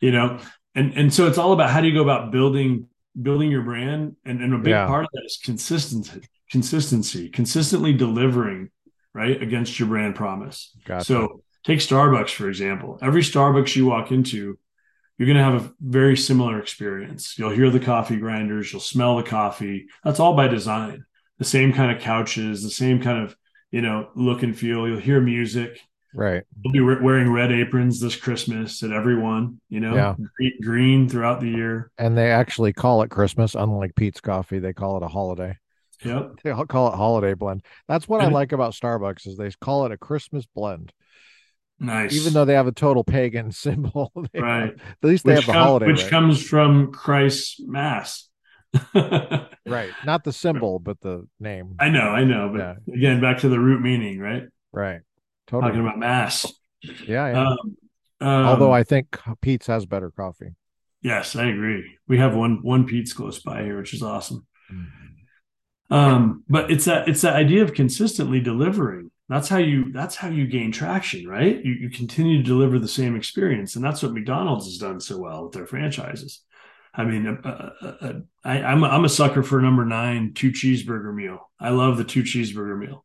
you know. And and so it's all about how do you go about building building your brand and, and a big Yeah. part of that is consistency consistency consistently delivering right against your brand promise Gotcha. so take starbucks for example every starbucks you walk into you're going to have a very similar experience you'll hear the coffee grinders you'll smell the coffee that's all by design the same kind of couches the same kind of you know look and feel you'll hear music Right. We'll be re- wearing red aprons this Christmas at everyone, you know, Yeah. Gre- green throughout the year. And they actually call it Christmas, unlike Peet's Coffee. They call it a holiday. Yep. They call it holiday blend. That's what I And- like about Starbucks is they call it a Christmas blend. Nice. Even though they have a total pagan *laughs* symbol. they have- right. at least they Which, have the come- holiday. which right. comes from Christ's mass. *laughs* Right. Not the symbol, but the name. I know, I know, but again, back to the root meaning, right? Right. Totally. Talking about mass. Yeah. yeah. Um, um, Although I think Peet's has better coffee. yes, I agree. We have one one Peet's close by here, which is awesome. Mm. Um, but it's that it's that idea of consistently delivering. That's how you that's how you gain traction, right? You you continue to deliver the same experience, and that's what McDonald's has done so well with their franchises. I mean, uh, uh, I, I'm a, I'm a sucker for number nine two cheeseburger meal. I love the two cheeseburger meal.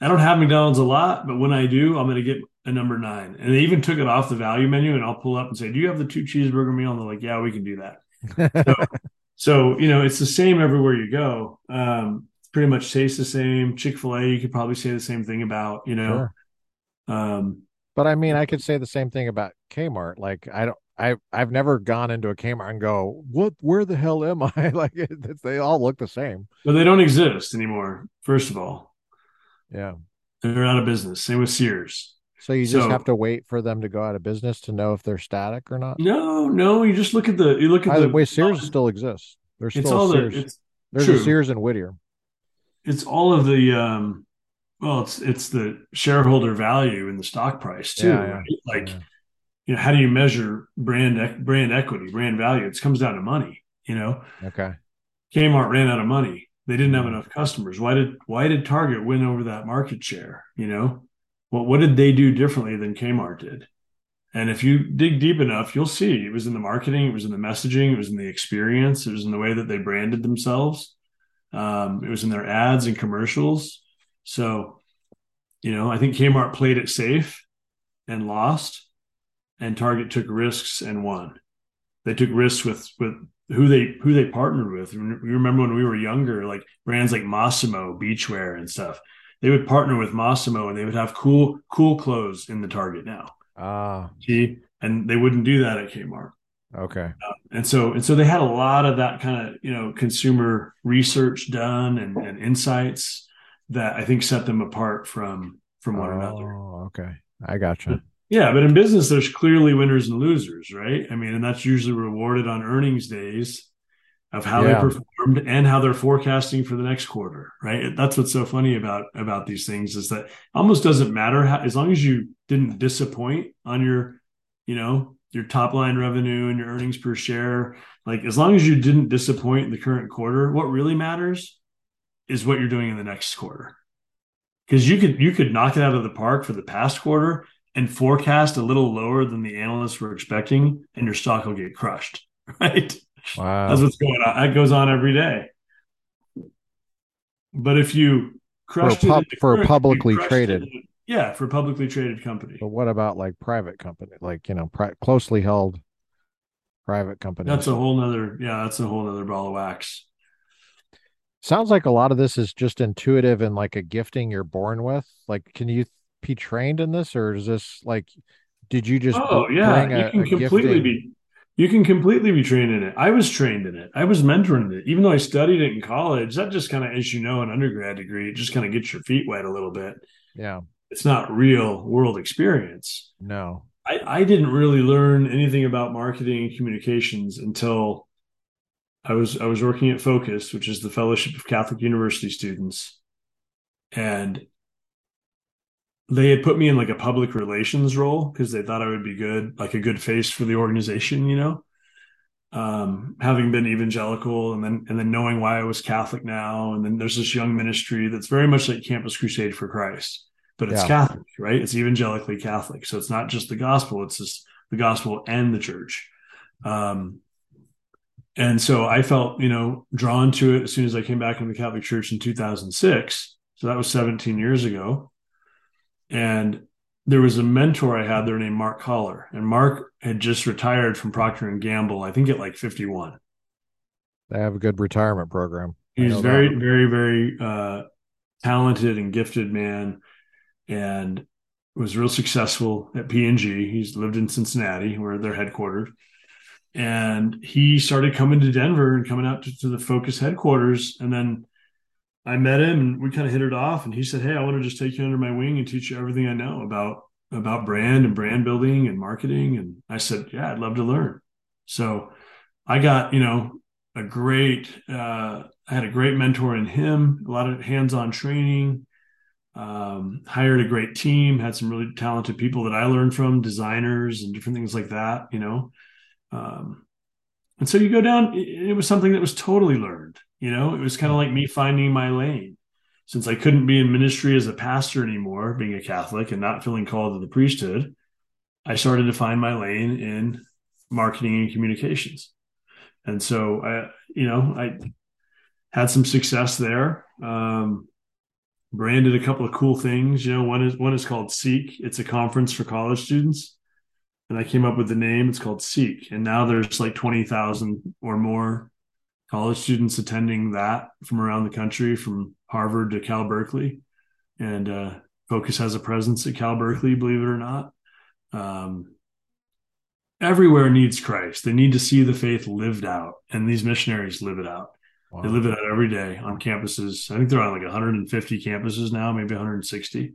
I don't have McDonald's a lot, but when I do, I'm going to get a number nine. And they even took it off the value menu, and I'll pull up and say, "Do you have the two cheeseburger meal?" And they're like, "Yeah, we can do that." *laughs* So, you know, it's the same everywhere you go. Um, pretty much tastes the same. Chick fil A, you could probably say the same thing about, you know. Sure. Um, But I mean, I could say the same thing about Kmart. Like, I don't, I, I've never gone into a Kmart and go, "What? Where the hell am I?" *laughs* like, it's, they all look the same. but they don't exist anymore, first of all. Yeah. They're out of business. Same with Sears. So you just So- have to wait for them to go out of business to know if they're static or not. No, no, you just look at the you look at By the way, Sears still exists. There's it's still all Sears. the it's There's true. a Sears in Whittier. It's all of the um well it's it's the shareholder value in the stock price too, Yeah, yeah. right? Like Yeah. you know, how do you measure brand brand equity, brand value? It comes down to money, you know. Okay. Kmart ran out of money. They didn't have enough customers. Why did why did Target win over that market share? You know, what what did they do differently than Kmart did? And if you dig deep enough, you'll see it was in the marketing, it was in the messaging, it was in the experience, it was in the way that they branded themselves. Um, it was in their ads and commercials. So, you know, I think Kmart played it safe and lost, and Target took risks and won. They took risks with with who they who they partnered with. You remember when we were younger, like brands like Mossimo, beachwear and stuff. They would partner with Mossimo and they would have cool cool clothes in the Target now. Ah, See, and they wouldn't do that at Kmart. Okay. And so and so they had a lot of that kind of you know consumer research done and, and insights that I think set them apart from from one another. Oh, okay. I gotcha. Yeah, but in business, there's clearly winners and losers, right? I mean, and that's usually rewarded on earnings days of how Yeah. they performed and how they're forecasting for the next quarter, right? That's what's so funny about about these things is that almost doesn't matter how, as long as you didn't disappoint on your, you know, your top line revenue and your earnings per share. Like as long as you didn't disappoint in the current quarter, what really matters is what you're doing in the next quarter. Because you could you could knock it out of the park for the past quarter and forecast a little lower than the analysts were expecting, and your stock will get crushed. *laughs* Right? Wow. That's what's going on. That goes on every day. But if you crushed pub- it for publicly traded. it yeah, for publicly traded company. But what about like private company, like you know, pri- closely held? private company? That's a whole nother, yeah, that's a whole nother ball of wax. Sounds like a lot of this is just intuitive and like a gifting you're born with. Like, can you be trained in this, or is this like, did you just Oh yeah, bring you a, can completely be you can completely be trained in it. I was trained in it. I was mentoring it. Even though I studied it in college, that just kind of, as you know, an undergrad degree, it just kind of gets your feet wet a little bit. Yeah, It's not real world experience. no. I, I didn't really learn anything about marketing and communications until I was I was working at Focus, which is the Fellowship of Catholic University Students, and they had put me in like a public relations role because they thought I would be good, like a good face for the organization, you know. Um, having been evangelical and then and then knowing why I was Catholic now, and then there's this young ministry that's very much like Campus Crusade for Christ, but it's Yeah, Catholic, right? It's evangelically Catholic, so it's not just the gospel; it's just the gospel and the church. Um, and so I felt, you know, drawn to it as soon as I came back into the Catholic Church in 2006. So that was 17 years ago and there was a mentor I had there named Mark Collar, and Mark had just retired from Procter and Gamble, I think at like 51. they have a good retirement program. He's that. very, very, very uh, talented and gifted man, and was real successful at P&G. He's lived in Cincinnati, where they're headquartered, and he started coming to Denver and coming out to, to the Focus headquarters, and then I met him and we kind of hit it off. And he said, Hey, I want to just take you under my wing and teach you everything I know about about brand and brand building and marketing. And I said, Yeah, I'd love to learn. So I got, you know, a great uh I had a great mentor in him, a lot of hands-on training, um, hired a great team, had some really talented people that I learned from, designers and different things like that, you know. Um, and so you go down, it, was something that was totally learned. You know, it was kind of like me finding my lane. Since I couldn't be in ministry as a pastor anymore, being a Catholic and not feeling called to the priesthood, I started to find my lane in marketing and communications. And so I, you know, I had some success there. Um, branded a couple of cool things. You know, one is one is called Seek. It's a conference for college students and I came up with the name. It's called Seek, and now there's like twenty thousand or more college students attending that from around the country, from Harvard to Cal Berkeley, and uh, Focus has a presence at Cal Berkeley, believe it or not. Um, everywhere needs Christ. They need to see the faith lived out, and these missionaries live it out. They Wow. live it out every day on campuses. I think they're on like 150 campuses now, maybe 160.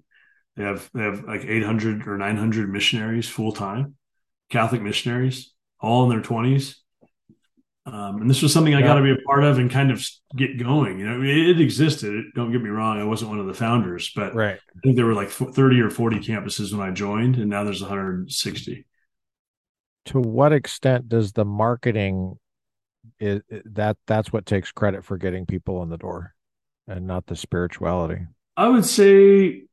They have they have like 800 or 900 missionaries full time, Catholic missionaries, all in their 20s. Um, and this was something I got to be a part of and kind of get going. You know, it, it existed. Don't get me wrong; I wasn't one of the founders, but Right. I think there were like 30 or 40 campuses when I joined, and now there's 160. To what extent does the marketing is that that's what takes credit for getting people in the door and not the spirituality? I would say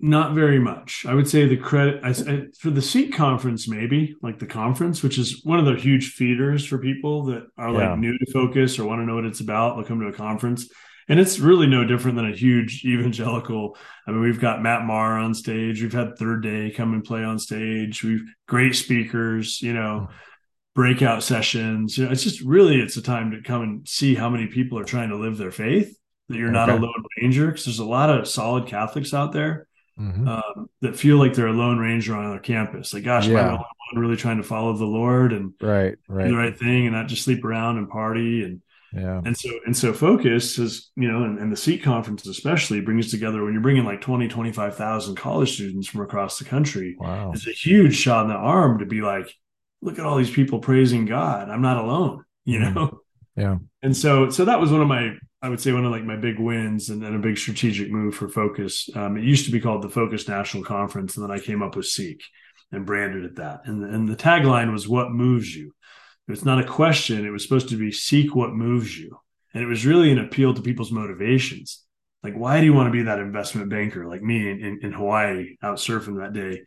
not very much. I would say the credit I, I, for the Seek conference, maybe like the conference, which is one of the huge feeders for people that are Yeah. like new to focus or want to know what it's about. They'll come to a conference, and it's really no different than a huge *laughs* evangelical. I mean, we've got Matt Maher on stage. We've had Third Day come and play on stage. We've great speakers. You know. Breakout sessions. You know, it's just really it's a time to come and see how many people are trying to live their faith. That you're not a lone ranger because there's a lot of solid Catholics out there hmm um, that feel like they're a lone ranger on their campus. Like, gosh, am I the only one really trying to follow the Lord and Right. do the Right. right thing and not just sleep around and party and Yeah. and so and so focus is you know and, and the Seek conference especially brings together when you're bringing like 20 25,000 college students from across the country Wow. it's a huge shot in the arm to be like look at all these people praising God I'm not alone you Mhm. know Yeah. and so so that was one of my I would say one of like my big wins and, and a big strategic move for Focus. Um, it used to be called the Focus National Conference, and then I came up with Seek and branded it that. And and the tagline was "What moves you." It's not a question. It was supposed to be "Seek what moves you," and it was really an appeal to people's motivations. Like, why do you want to be that investment banker like me in, in, in Hawaii out surfing that day?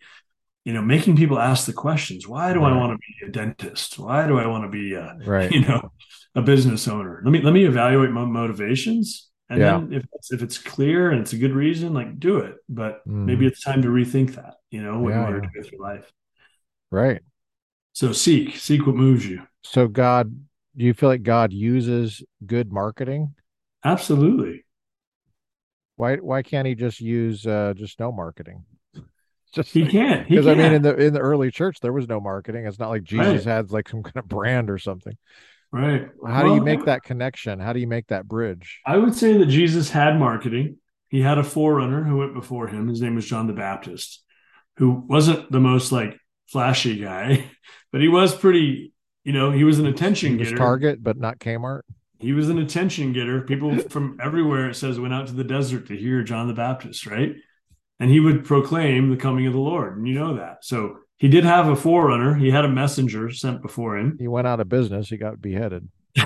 You know, making people ask the questions. Why do I want to be a dentist? Why do I want to be a Right. you know a business owner let me let me evaluate my motivations and Yeah. then if it's, if it's clear and it's a good reason like do it but Mhm. maybe it's time to rethink that you know what Yeah, you want to do with your life Right. So seek, seek what moves you. So God, do you feel like God uses good marketing? Absolutely. Why why can't he just use uh just no marketing? Just He can't. Because I mean in the in the early church there was no marketing. It's not like Jesus Right. had like some kind of brand or something. Right. How do you make that connection? How do you make that bridge? I would say that Jesus had marketing. He had a forerunner who went before him. His name was John the Baptist, who wasn't the most like flashy guy, *laughs* but he was pretty, you know, he was an attention was getter. Target, but not Kmart. He was an attention getter. People *laughs* from everywhere, it says, went out to the desert to hear John the Baptist, right? And he would proclaim the coming of the Lord. And you know that. So he did have a forerunner. He had a messenger sent before him, He went out of business. He got beheaded. *laughs*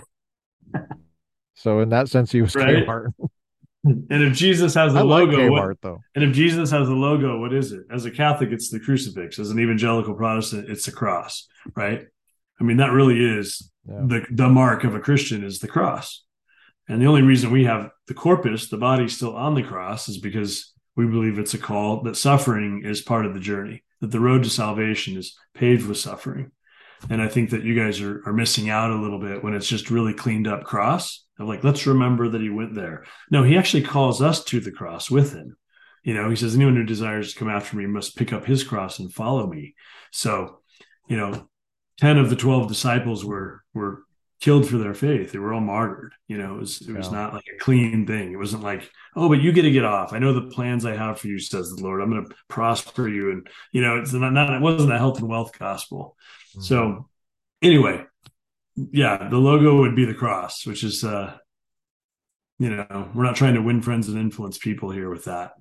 So in that sense, he was right? Kmart. And if Jesus has I a like logo, what Kmart though. and if Jesus has a logo, what is it? As a Catholic, it's the crucifix. As an evangelical Protestant, it's the cross, right? I mean, that really is Yeah. the the mark of a Christian is the cross. And the only reason we have the corpus, the body still on the cross, is because we believe it's a call that suffering is part of the journey, that the road to salvation is paved with suffering. And I think that you guys are, are missing out a little bit when it's just really cleaned up cross of like, let's remember that he went there. No, he actually calls us to the cross with him. You know, he says, anyone who desires to come after me must pick up his cross and follow me. So, you know, 10 of the 12 disciples were, were killed for their faith. They were all martyred. You know, it was, it was Yeah. not like a clean thing. It wasn't like, oh, but you get to get off. I know the plans I have for you, says the Lord. I'm going to prosper you. And, you know, it's not, not, it wasn't a health and wealth gospel. Mhm. So anyway, yeah, the logo would be the cross, which is uh you know, we're not trying to win friends and influence people here with that.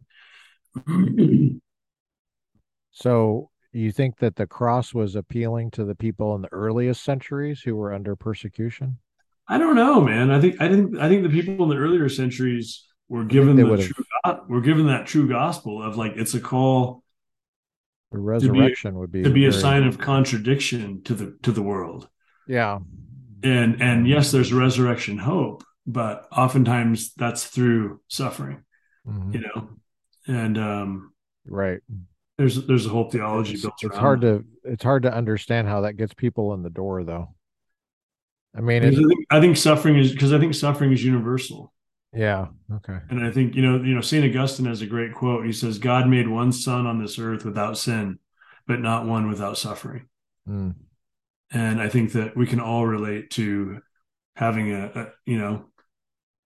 So you think that the cross was appealing to the people in the earliest centuries who were under persecution? I don't know, man. I think I think I think the people in the earlier centuries were given the true were given that true gospel of like it's a call the to be resurrection would be to be a sign of contradiction to the to the world. yeah. And and yes, there's resurrection hope, but oftentimes that's through suffering, Mhm. you know. And um Right. There's there's a whole theology It's built it's around hard to it's hard to understand how that gets people in the door though. I mean it I think, I think suffering is because I think suffering is universal, yeah, okay. and I think you know you know Saint Augustine has a great quote. He says, "God made one son on this earth without sin, but not one without suffering." Mm, And I think that we can all relate to having a, a you know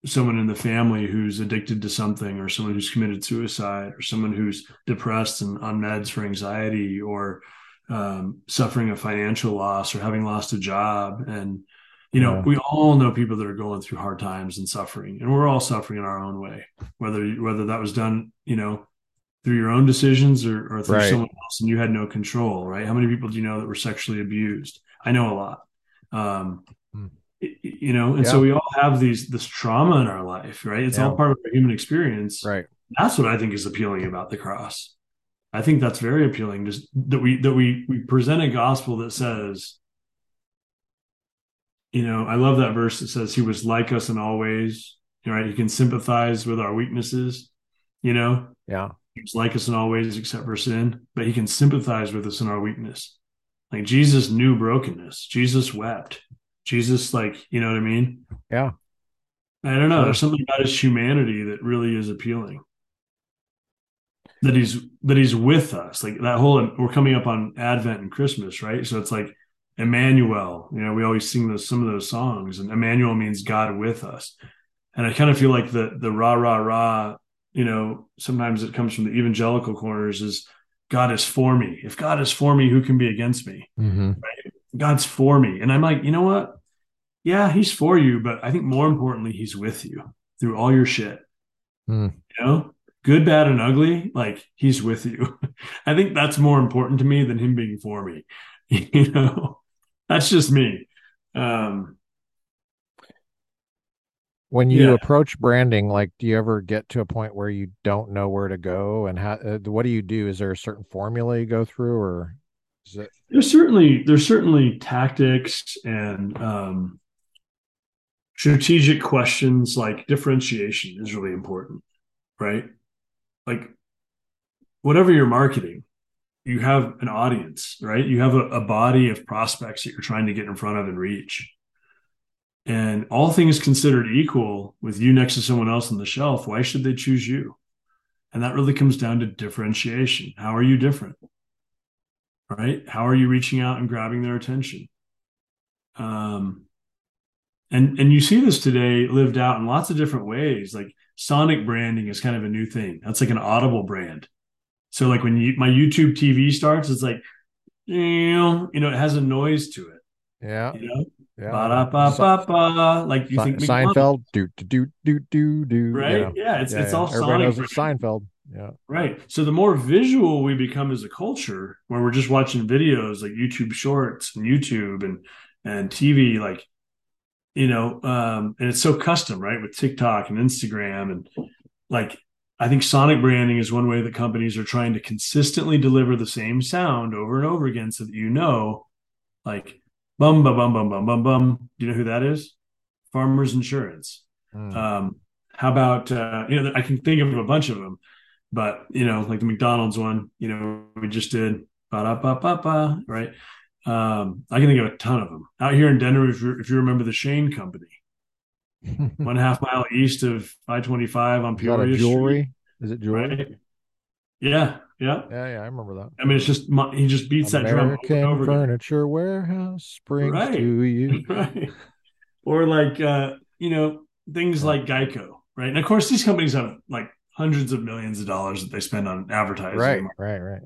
someone in the family who's addicted to something, or someone who's committed suicide, or someone who's depressed and on meds for anxiety, or um, suffering a financial loss, or having lost a job, and you know, yeah. we all know people that are going through hard times and suffering, and we're all suffering in our own way. Whether whether that was done, you know, through your own decisions or, or through Right. someone else, and you had no control, right? How many people do you know that were sexually abused? I know a lot. Um, you know, and Yeah. so we all have these this trauma in our life, right? It's Yeah. all part of our human experience. Right. That's what I think is appealing about the cross. I think that's very appealing. Just that we that we we present a gospel that says, you know, I love that verse that says he was like us in all ways. Right? He can sympathize with our weaknesses. You know, Yeah. he was like us in all ways except for sin, but he can sympathize with us in our weakness. Like Jesus knew brokenness. Jesus wept. Jesus, like, you know what I mean? Yeah. I don't know. There's something about his humanity that really is appealing. That he's that he's with us. Like that whole we're coming up on Advent and Christmas, right? So it's like Emmanuel. You know, we always sing those some of those songs, and Emmanuel means God with us. And I kind of feel like the the rah rah rah, you know, sometimes it comes from the evangelical corners is God is for me. If God is for me, who can be against me? hmm God's for me. And I'm like, you know what? Yeah, he's for you, but I think more importantly, he's with you through all your shit. Mm. You know, good, bad, and ugly, like he's with you. *laughs* I think that's more important to me than him being for me. *laughs* You know, that's just me. Um, When you yeah, approach branding, like, do you ever get to a point where you don't know where to go? And how, uh, what do you do? Is there a certain formula you go through, or is it? there's certainly there's certainly tactics and um, strategic questions like differentiation is really important, right? Like whatever you're marketing, you have an audience, right? You have a, a body of prospects that you're trying to get in front of and reach. And all things considered equal, with you next to someone else on the shelf, why should they choose you? And that really comes down to differentiation. How are you different? Right? How are you reaching out and grabbing their attention? Um, and and you see this today lived out in lots of different ways. Like sonic branding is kind of a new thing. That's like an audible brand. So like when you, my YouTube TV starts, it's like, you know, it has a noise to it. Yeah. You know, Yeah. Ba-da-ba-ba-ba. Like you Se- think Seinfeld, do do do do do do. right? know. Yeah, it's Yeah, it's yeah. all Everybody sonic. knows it's. Seinfeld. Yeah. Right. So the more visual we become as a culture, where we're just watching videos like YouTube Shorts and YouTube and and TV, like you know, um, and it's so custom, right, with TikTok and Instagram, and like I think sonic branding is one way that companies are trying to consistently deliver the same sound over and over again, so that you know, like bum bum bum bum bum bum bum. Do you know who that is? Farmers Insurance. Mm. Um, how about uh, you know? I can think of a bunch of them, but you know, like the McDonald's one, you know, we just did ba da ba ba ba, right? Um, I can think of a ton of them out here in Denver. If you if you remember the Shane Company, *laughs* one half mile east of I twenty five on Is that jewelry? Street, Is it jewelry? right? Yeah, yeah. Yeah, yeah, I remember that. I mean, it's just mu- he just beats that drum over and over again. Furniture Warehouse brings Right. to you. *laughs* right? Or like uh, you know things like Geico, right? And of course, these companies have like hundreds of millions of dollars that they spend on advertising. Right, right, right.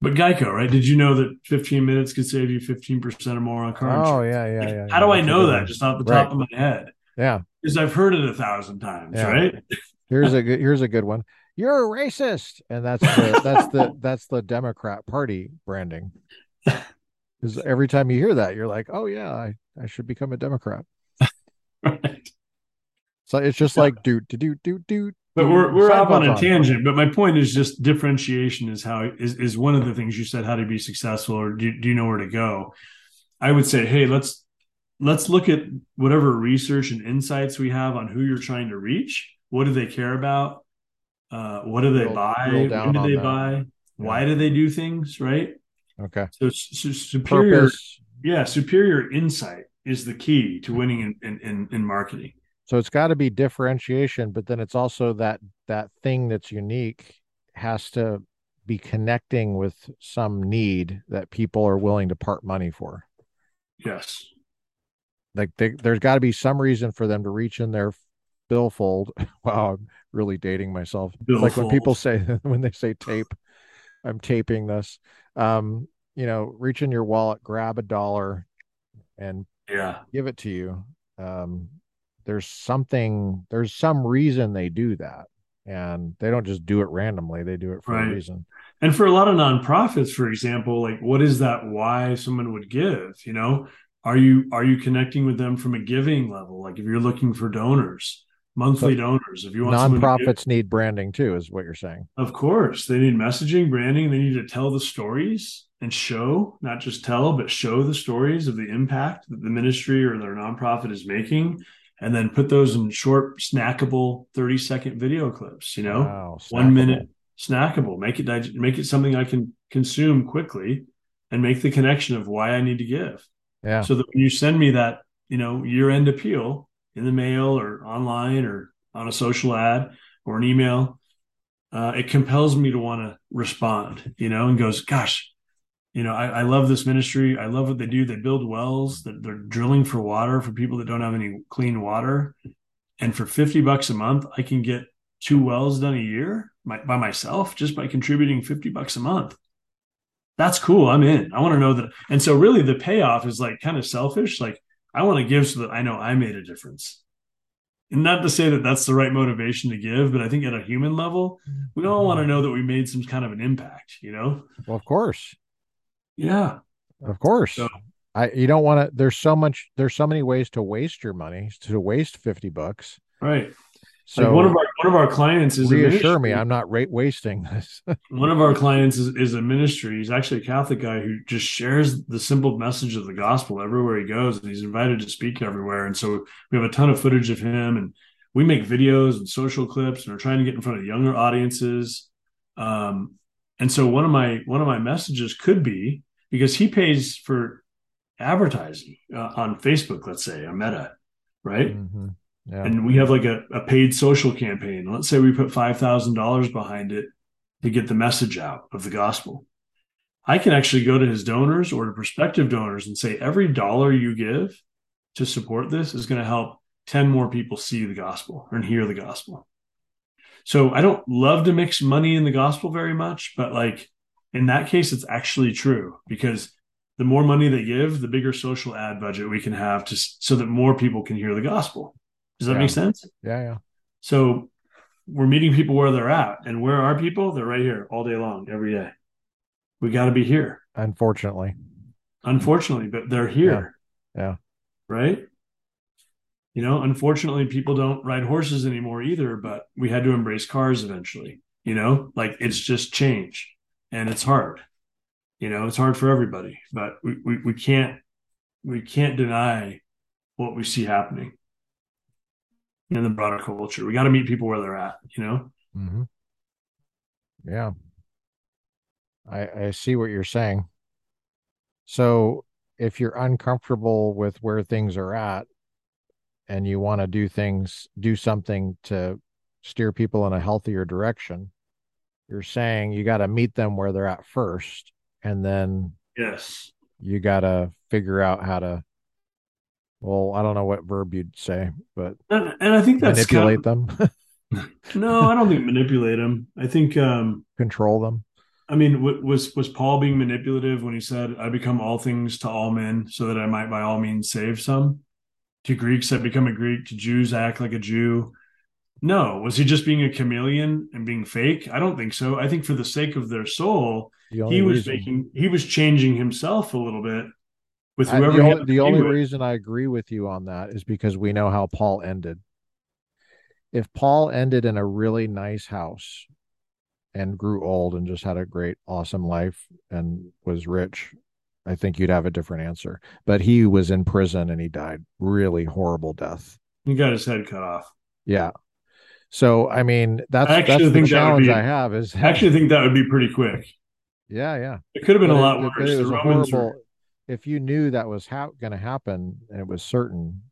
But Geico, right? Did you know that 15 minutes could save you 15% or more on car oh, insurance? Oh, yeah, yeah, Like, yeah. How yeah. do I know that just off the Right. top of my head? Yeah. Because I've heard it a thousand times, Yeah. right? *laughs* Here's a good here's a good one. You're a racist. And that's the that's the *laughs* that's the Democrat Party branding. *laughs* Because every time you hear that, you're like, oh yeah, I, I should become a Democrat. Right. So it's just Yeah. like do do do do do. But we're we're off on a Seinfeld's tangent. But my point is just differentiation is how is is one of the things you said how to be successful or do, do you know where to go? I would say, hey, let's let's look at whatever research and insights we have on who you're trying to reach. What do they care about? Uh, what do they Drill- buy? down When do they that. buy? Why do they do things? Right. Okay. So, su- superior, Purpose. yeah, superior insight is the key to winning in in, in, in marketing. So it's got to be differentiation, but then it's also that that thing that's unique has to be connecting with some need that people are willing to part money for. Yes. Like they, there's got to be some reason for them to reach in their billfold. *laughs* Wow, I'm really dating myself. Like when people say *laughs* when they say tape, I'm taping this. Um, you know, reach in your wallet, grab a dollar, and Yeah. give it to you. Um, there's something, there's some reason they do that, and they don't just do it randomly. They do it for Right. a reason. And for a lot of nonprofits, for example, like what is that why someone would give? You know, are you are you connecting with them from a giving level? Like if you're looking for donors, monthly donors, if you want to give, Nonprofits need branding too, is what you're saying. of course, they need messaging, branding, they need to tell the stories and show, not just tell, but show the stories of the impact that the ministry or their nonprofit is making. And then put those in short, snackable 30 second video clips, you know? Wow, one minute snackable. make it dig- make it something i can consume quickly and make the connection of why i need to give. Yeah, so that when you send me that you know year end appeal in the mail or online or on a social ad or an email uh, it compels me to want to respond you know and goes gosh you know I, I love this ministry. I love what they do. They build wells. They're, they're drilling for water for people that don't have any clean water. And for 50 bucks a month i can get two wells done a year my, by myself just by contributing 50 bucks a month. That's cool. I'm in. I want to know that. And so really the payoff is like kind of selfish. Like i want to give so that i know i made a difference. And not to say that that's the right motivation to give but i think at a human level we all want to know that we made some kind of an impact you know? Well, of course, yeah of course. So- I you don't want to. There's so much. There's so many ways to waste your money. To waste fifty bucks. right So like one of our one of our clients is reassure me. I'm not rate wasting this. *laughs* one of our clients is, is a ministry. He's actually a Catholic guy who just shares the simple message of the gospel everywhere he goes, and he's invited to speak everywhere. And so we have a ton of footage of him, and we make videos and social clips, and are trying to get in front of younger audiences. Um, And so one of my one of my messages could be because he pays for advertising uh, on Facebook, let's say, a Meta, right? Mm-hmm. Yeah. And we have like a, a paid social campaign. Let's say we put five thousand dollars behind it to get the message out of the gospel. I can actually go to his donors or to prospective donors and say every dollar you give to support this is going to help 10 more people see the gospel and hear the gospel. So I don't love to mix money in the gospel very much, but like in that case, it's actually true because the more money they give, the bigger social ad budget we can have to so that more people can hear the gospel. Does that Yeah. make sense? Yeah. Yeah. So we're meeting people where they're at. And where are people? They're right here all day long, every day. We got to be here, Unfortunately. unfortunately, but they're here. Yeah. Right. You know, unfortunately, people don't ride horses anymore either, but we had to embrace cars eventually. You know, like it's just change and it's hard. You know, it's hard for everybody, but we, we, we can't we can't deny what we see happening in the broader culture. We got to meet people where they're at, you know? Mm-hmm. Yeah. I I see what you're saying. So if you're uncomfortable with where things are at and you want to do things, do something to steer people in a healthier direction, you're saying you got to meet them where they're at first, and then Yes. you got to figure out how to, well, I don't know what verb you'd say, but And, and I think that's manipulate kind them, *laughs* no, I don't think manipulate them. I think um control them. I mean, w- was was Paul being manipulative when he said, "I become all things to all men, so that I might by all means save some"? To Greeks, I become a Greek. To Jews, I act like a Jew. No, was he just being a chameleon and being fake? I don't think so. I think for the sake of their soul, The he was reason, making he was changing himself a little bit with I- the he only, had the only reason I agree with you on that is because we know how Paul ended. If Paul ended in a really nice house and grew old and just had a great, awesome life and was rich, I think you'd have a different answer. But he was in prison and he died really horrible death. He got his head cut off. Yeah. So I mean, that's I actually that's the think challenge be- I have is I actually think that would be pretty quick. yeah, yeah. It could have been But a lot but worse. it was Romans were- If you knew that was how going to happen and it was certain,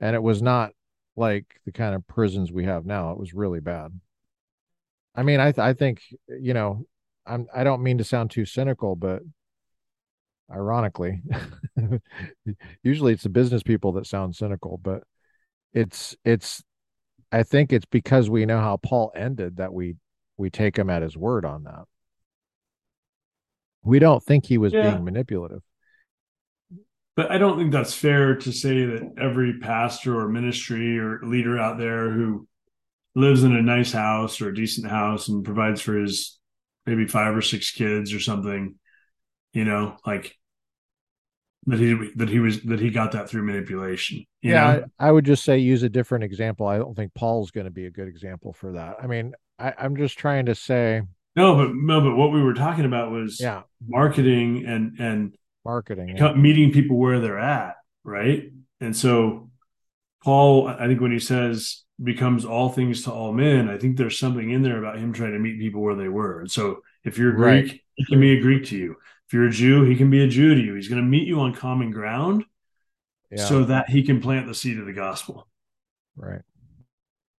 and it was not like the kind of prisons we have now, it was really bad. I mean, I th- I think you know, I'm I don't mean to sound too cynical, but ironically, *laughs* usually it's the business people that sound cynical, but it's it's I think it's because we know how Paul ended that we we take him at his word on that. We don't think he was Yeah. being manipulative. But I don't think that's fair to say that every pastor or ministry or leader out there who lives in a nice house or a decent house and provides for his maybe five or six kids or something, you know, like that he that he was that he got that through manipulation. You yeah, know? I, I would just say use a different example. I don't think Paul's going to be a good example for that. I mean, I, I'm just trying to say, No, but no, but what we were talking about was yeah, marketing and and marketing. yeah. meeting people where they're at, right? And so Paul, I think when he says becomes all things to all men, I think there's something in there about him trying to meet people where they were. And so if you're Right. Greek, he can be a Greek to you. If you're a Jew, he can be a Jew to you. He's going to meet you on common ground Yeah, so that he can plant the seed of the gospel. right.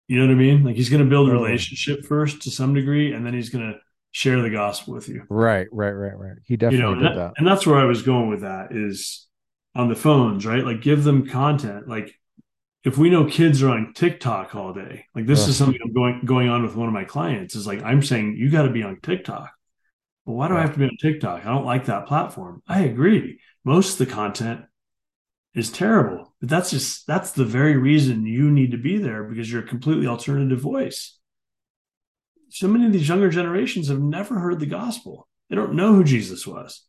You know what I mean? Like he's going to build a relationship first to some degree, and then he's going to share the gospel with you. Right, right, right, right. He you definitely know, did and, that- that. and that's where I was going with that is on the phones, right? Like give them content. Like if we know kids are on TikTok all day, like this is something I'm going going on with one of my clients is like I'm saying you got to be on TikTok. Well, why do I have to be on TikTok? I don't like that platform. I agree. Most of the content is terrible, but that's just that's the very reason you need to be there because you're a completely alternative voice. So many of these younger generations have never heard the gospel. They don't know who Jesus was.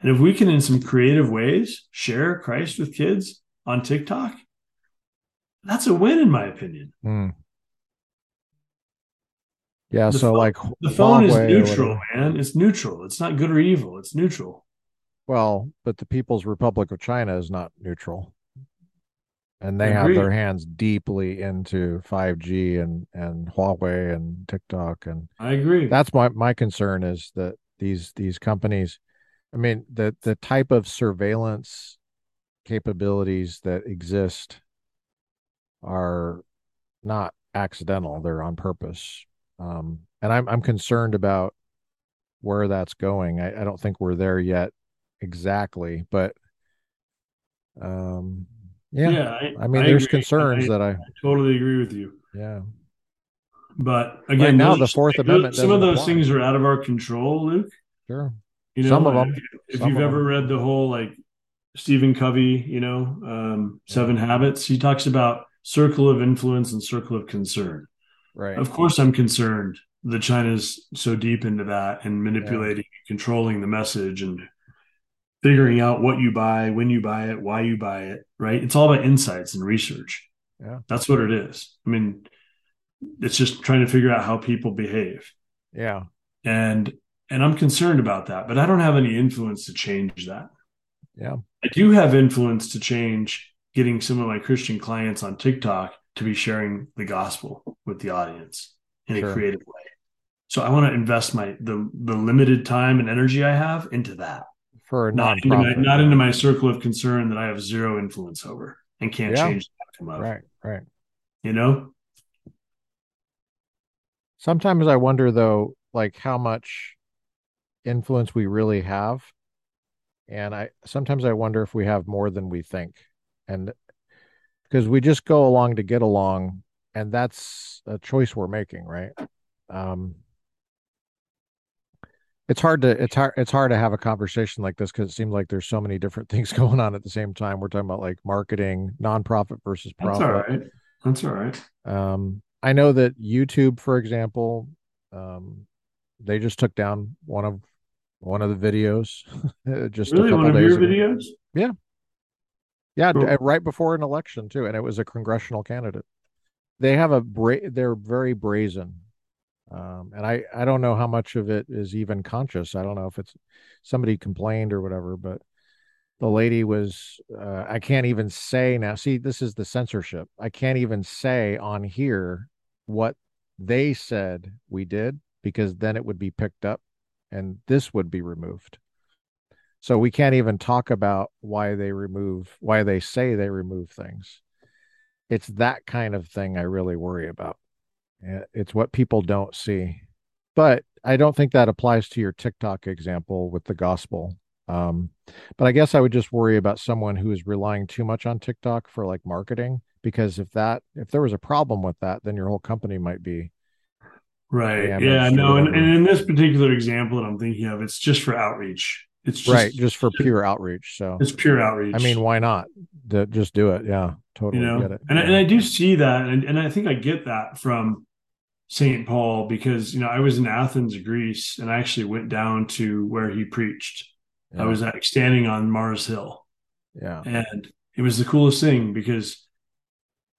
And if we can, in some creative ways, share Christ with kids on TikTok, that's a win, in my opinion. Hmm. Yeah, The so phone- like The phone is neutral, man. It's neutral. It's not good or evil. It's neutral. Well, but the People's Republic of China is not neutral. and they have their hands deeply into 5G and and Huawei and TikTok and I agree. That's my my concern is that these these companies I mean the the type of surveillance capabilities that exist are not accidental, they're on purpose. Um, and I'm I'm concerned about where that's going. I, I don't think we're there yet exactly, but um yeah, yeah I, I mean, I there's agree. concerns I, that I, totally agree with you. Yeah, but again, right now the Fourth Amendment. Some of those apply. things are out of our control, Luke. Sure. You know, some of them. If, if you've ever them. read the whole like Stephen Covey, you know, um, Seven yeah. Habits, he talks about circle of influence and circle of concern. Right. Of course, I'm concerned that China's so deep into that and manipulating, yeah. controlling the message and figuring out what you buy, when you buy it, why you buy it, right? It's all about insights and research. Yeah. That's what it is. I mean, it's just trying to figure out how people behave. Yeah. And and I'm concerned about that, but I don't have any influence to change that. Yeah. I do have influence to change getting some of my Christian clients on TikTok to be sharing the gospel with the audience in sure. a creative way. So I want to invest my the the limited time and energy I have into that for not into, my, not into my circle of concern that I have zero influence over and can't yeah. change the outcome of. Right, right. You know. Sometimes I wonder though, like how much influence we really have, and I sometimes I wonder if we have more than we think, and because we just go along to get along, and that's a choice we're making, right? Um, it's hard to it's hard it's hard to have a conversation like this because it seems like there's so many different *laughs* things going on at the same time. We're talking about like marketing, nonprofit versus profit. That's all right. That's all right. Um, I know that YouTube, for example, um, they just took down one of one of the videos *laughs* just really? a couple one days of your ago. videos. Yeah, yeah, cool. right before an election too, and it was a congressional candidate. They have a bra- they're very brazen um, and I I don't know how much of it is even conscious. I don't know if it's somebody complained or whatever, but the lady was uh, I can't even say now. See, this is the censorship. I can't even say on here what they said we did because then it would be picked up and this would be removed. So we can't even talk about why they remove why they say they remove things. It's that kind of thing I really worry about. It's what people don't see. But I don't think that applies to your TikTok example with the gospel. Um, but I guess I would just worry about someone who is relying too much on TikTok for like marketing, because if that if there was a problem with that, then your whole company might be right. Yeah, no, and, and in this particular example that I'm thinking of, it's just for outreach. It's just, right, just for pure outreach. So it's pure outreach. I mean, why not? The, just do it. Yeah, totally you know? get it. And, yeah. and I do see that, and, and I think I get that from St. Paul because you know I was in Athens, Greece, and I actually went down to where he preached. Yeah. I was at, standing on Mars Hill. Yeah. And it was the coolest thing because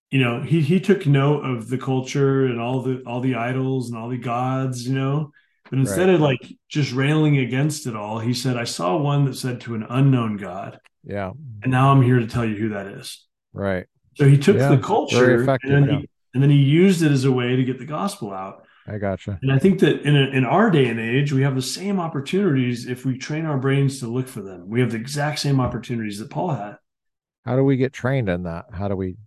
you know, he he took note of the culture and all the all the idols and all the gods, you know. But instead right. of like just railing against it all, he said, I saw one that said to an unknown God. Yeah. And now I'm here to tell you who that is. Right. So he took yeah. the culture and yeah. he and then he used it as a way to get the gospel out. I gotcha. And I think that in a, in our day and age, we have the same opportunities if we train our brains to look for them. We have the exact same opportunities that Paul had. How do we get trained in that? How do we?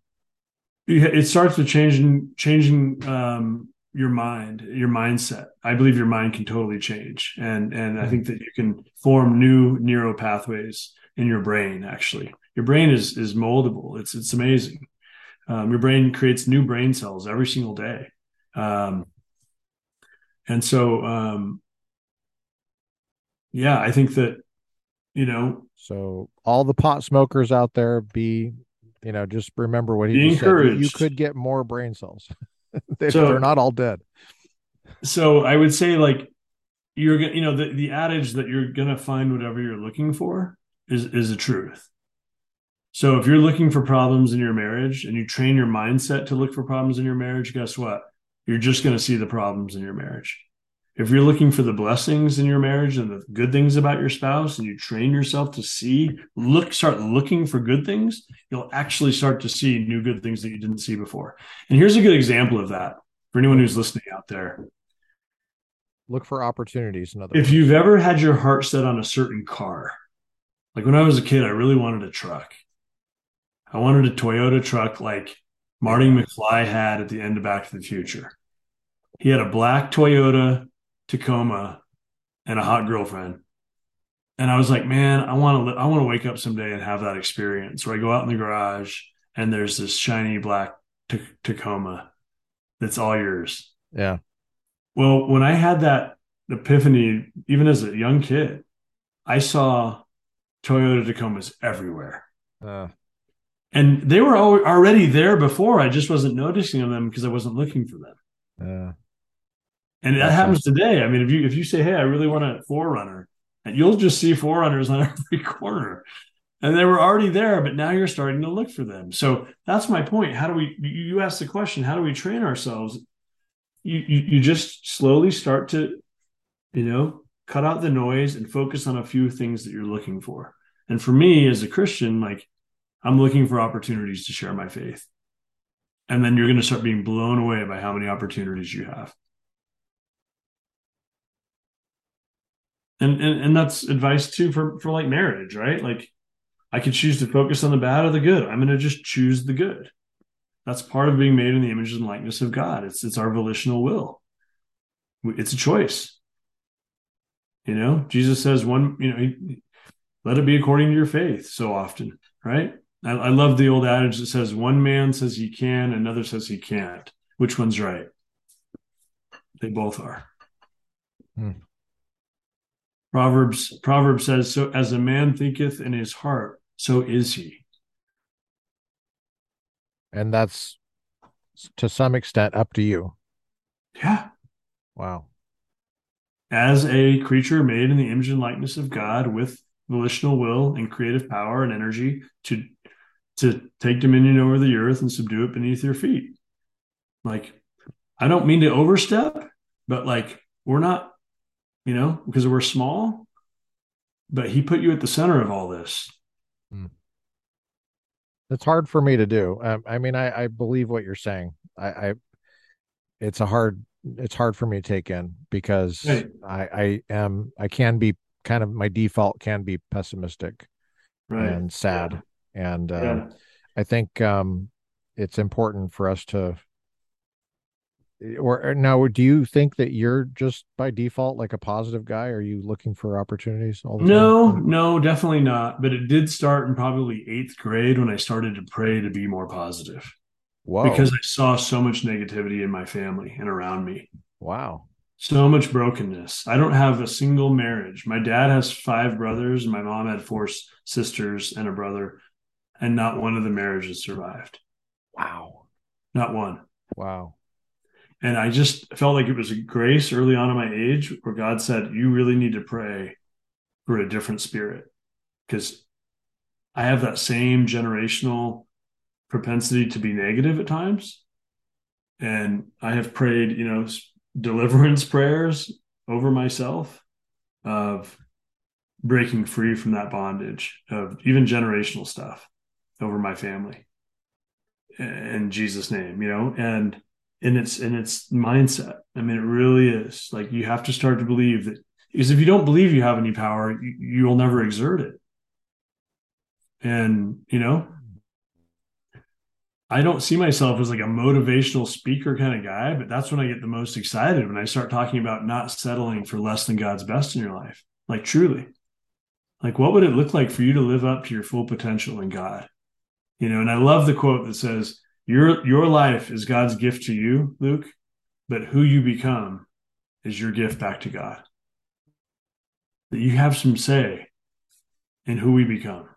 It starts with changing changing um, your mind, your mindset. I believe your mind can totally change, and and I hmm. think that you can form new neural pathways in your brain. Actually, your brain is is moldable. It's it's amazing. Um, your brain creates new brain cells every single day. Um, and so, um, yeah, I think that, you know. So, all the pot smokers out there, be, you know, just remember what he said. You could get more brain cells. *laughs* *laughs* they, so, they're not all dead. So, I would say, like, you're gonna, you know, the, the adage that you're going to find whatever you're looking for is, is the truth. So if you're looking for problems in your marriage and you train your mindset to look for problems in your marriage, guess what? You're just going to see the problems in your marriage. If you're looking for the blessings in your marriage and the good things about your spouse and you train yourself to see look start looking for good things you'll actually start to see new good things that you didn't see before. And here's a good example of that for anyone who's listening out there. Look for opportunities in other if you've ever had your heart set on a certain car like when i was a kid i really wanted a truck. I wanted a toyota truck like marty mcfly had at the end of back to the future. He had a black toyota Tacoma and a hot girlfriend. And I was like, man, I want to I want to wake up someday and have that experience where I go out in the garage and there's this shiny black t- Tacoma that's all yours. Yeah. Well, when I had that epiphany, even as a young kid, I saw Toyota Tacomas everywhere. Uh. And they were already there before. I just wasn't noticing them because I wasn't looking for them. Yeah. And that happens today. I mean, if you if you say, "Hey, I really want a 4Runner," and you'll just see 4Runners on *laughs* every corner, and they were already there, but now you're starting to look for them. So that's my point. How do we? You ask the question, how do we train ourselves? You you, you just slowly start to, you know, cut out the noise and focus on a few things that you're looking for. And for me, as a Christian, like I'm looking for opportunities to share my faith. And then you're going to start being blown away by how many opportunities you have. And, and and that's advice too for for like marriage right? Like i could choose to focus on the bad or the good. I'm going to just choose the good. That's part of being made in the image and likeness of god. It's it's our volitional will. It's a choice. You know jesus says one you know let it be according to your faith so often right? I, I love the old adage that says one man says he can another says he can't. Which one's right? They both are. Hmm. Proverbs Proverbs says, "So as a man thinketh in his heart, so is he." And that's to some extent up to you. Yeah. Wow. As a creature made in the image and likeness of God with volitional will and creative power and energy to to take dominion over the earth and subdue it beneath your feet. Like I don't mean to overstep, but like we're not you know, because we're small. But he put you at the center of all this. Hmm. It's hard for me to do. Um, I mean, I, I believe what you're saying. I, I, it's a hard, it's hard for me to take in because right. I, I am, I can be kind of my default can be pessimistic right. and sad, yeah. and uh, yeah. I think um, it's important for us to or now do you think that you're just by default like a positive guy? Are you looking for opportunities all the no time? no no, definitely not. But it did start in probably eighth grade when i started to pray to be more positive. Whoa. because i saw so much negativity in my family and around me. Wow. So much brokenness. I don't have a single marriage. My dad has five brothers and my mom had four sisters and a brother and not one of the marriages survived. Wow. Not one. Wow and I just felt like it was a grace early on in my age where God said, You really need to pray for a different spirit. Because I have that same generational propensity to be negative at times. And I have prayed, you know, deliverance prayers over myself of breaking free from that bondage of even generational stuff over my family in Jesus' name, you know, and in its in its mindset. I mean, it really is like you have to start to believe that because if you don't believe you have any power, you, you'll never exert it. And you know, I don't see myself as like a motivational speaker kind of guy, but that's when I get the most excited when I start talking about not settling for less than God's best in your life. Like truly. Like what would it look like for you to live up to your full potential in God? You know, and I love the quote that says, your your life is God's gift to you, Luke, but who you become is your gift back to God. That you have some say in who we become.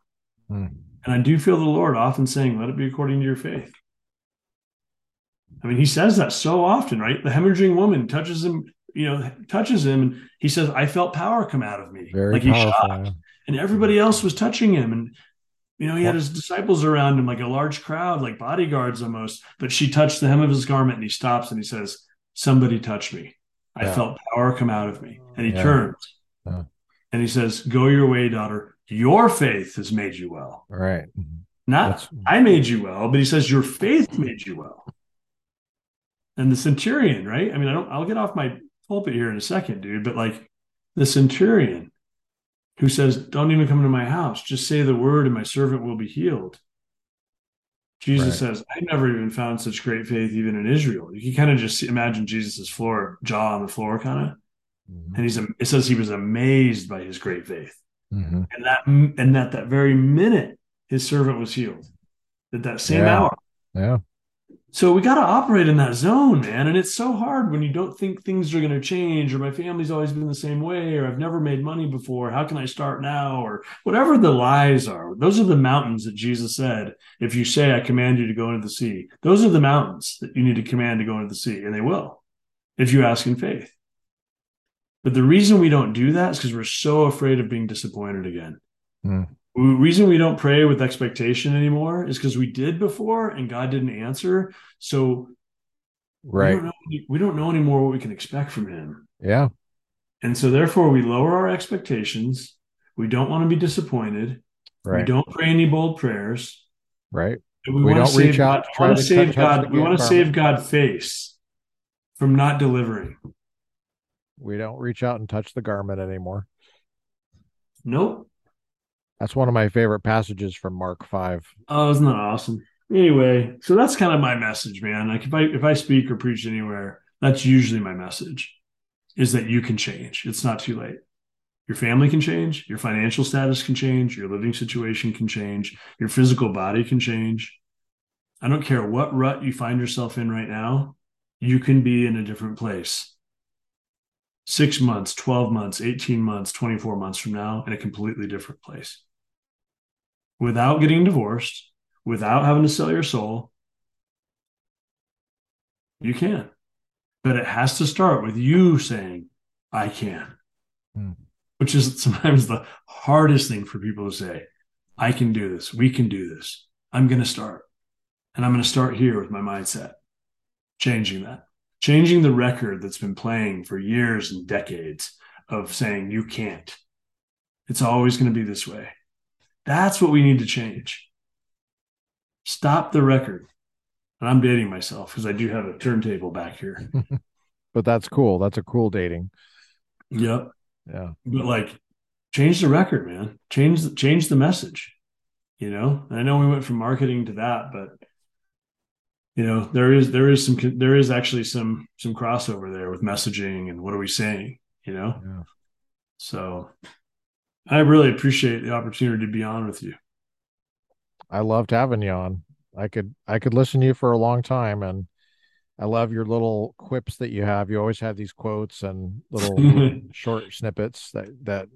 Mm. And I do feel the Lord often saying, let it be according to your faith. I mean, he says that so often, right? The hemorrhaging woman touches him, you know, touches him, and he says, I felt power come out of me. Very like he's shocked. And everybody else was touching him. And you know, he had his disciples around him, like a large crowd, like bodyguards almost. But she touched the hem of his garment and he stops and he says, Somebody touched me. I Yeah. felt power come out of me. And he Yeah. turns Yeah. and he says, Go your way, daughter. Your faith has made you well. Right. Not That's I made you well, but he says, Your faith made you well. And the centurion, right? I mean, I don't I'll get off my pulpit here in a second, dude, but like the centurion who says, Don't even come into my house, just say the word and my servant will be healed. Jesus Right. says, I never even found such great faith even in Israel. You can kind of just imagine Jesus's floor, jaw on the floor, kind of. Mhm. And he's it says he was amazed by his great faith. Mhm. And that and that that very minute his servant was healed. At that same Yeah. hour. Yeah. So we got to operate in that zone, man. And it's so hard when you don't think things are going to change, or my family's always been the same way, or I've never made money before. How can I start now? Or whatever the lies are. Those are the mountains that Jesus said, if you say, I command you to go into the sea, those are the mountains that you need to command to go into the sea. And they will, if you ask in faith. But the reason we don't do that is because we're so afraid of being disappointed again. Mm. The reason we don't pray with expectation anymore is because we did before and God didn't answer. So we Right. don't, know, we don't know anymore what we can expect from him. Yeah. And so therefore we lower our expectations. We don't want to be disappointed. Right we don't pray any bold prayers. Right. We wanna don't reach out God- to we try want to save God. We want to save God face from not delivering. We don't reach out and touch the garment anymore. Nope. That's one of my favorite passages from Mark 5. Oh, isn't that awesome? Anyway, so that's kind of my message, man. Like if I if I speak or preach anywhere, that's usually my message is that you can change. It's not too late. Your family can change, your financial status can change, your living situation can change, your physical body can change. I don't care what rut you find yourself in right now, you can be in a different place. 6 months, 12 months, 18 months, 24 months from now in a completely different place. Without getting divorced, without having to sell your soul, you can. But it has to start with you saying, I can, Hmm. which is *laughs* sometimes the hardest thing for people to say. I can do this. We can do this. I'm going to start. And I'm going to start here with my mindset, changing that, changing the record that's been playing for years and decades of saying, you can't. It's always going to be this way. That's what we need to change. Stop the record. And I'm dating myself because I do have a turntable back here. *laughs* But that's cool. That's a cool dating. yep. Yeah. But like, change the record, man. Change the, change the message. You know, and I know we went from marketing to that, but you know, there is there is some there is actually some some crossover there with messaging and what are we saying? You know, Yeah. so I really appreciate the opportunity to be on with you. I loved having you on. I could I could listen to you for a long time and I love your little quips that you have. You always have these quotes and little *laughs* short snippets that that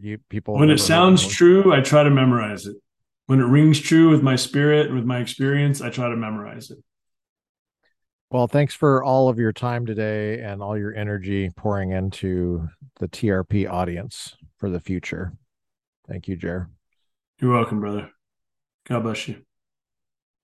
you people when it sounds true, I try to memorize it. When it rings true with my spirit with my experience, I try to memorize it. Well, thanks for all of your time today and all your energy pouring into the TRP audience for the future. Thank you, Jer. You're welcome, brother. God bless you.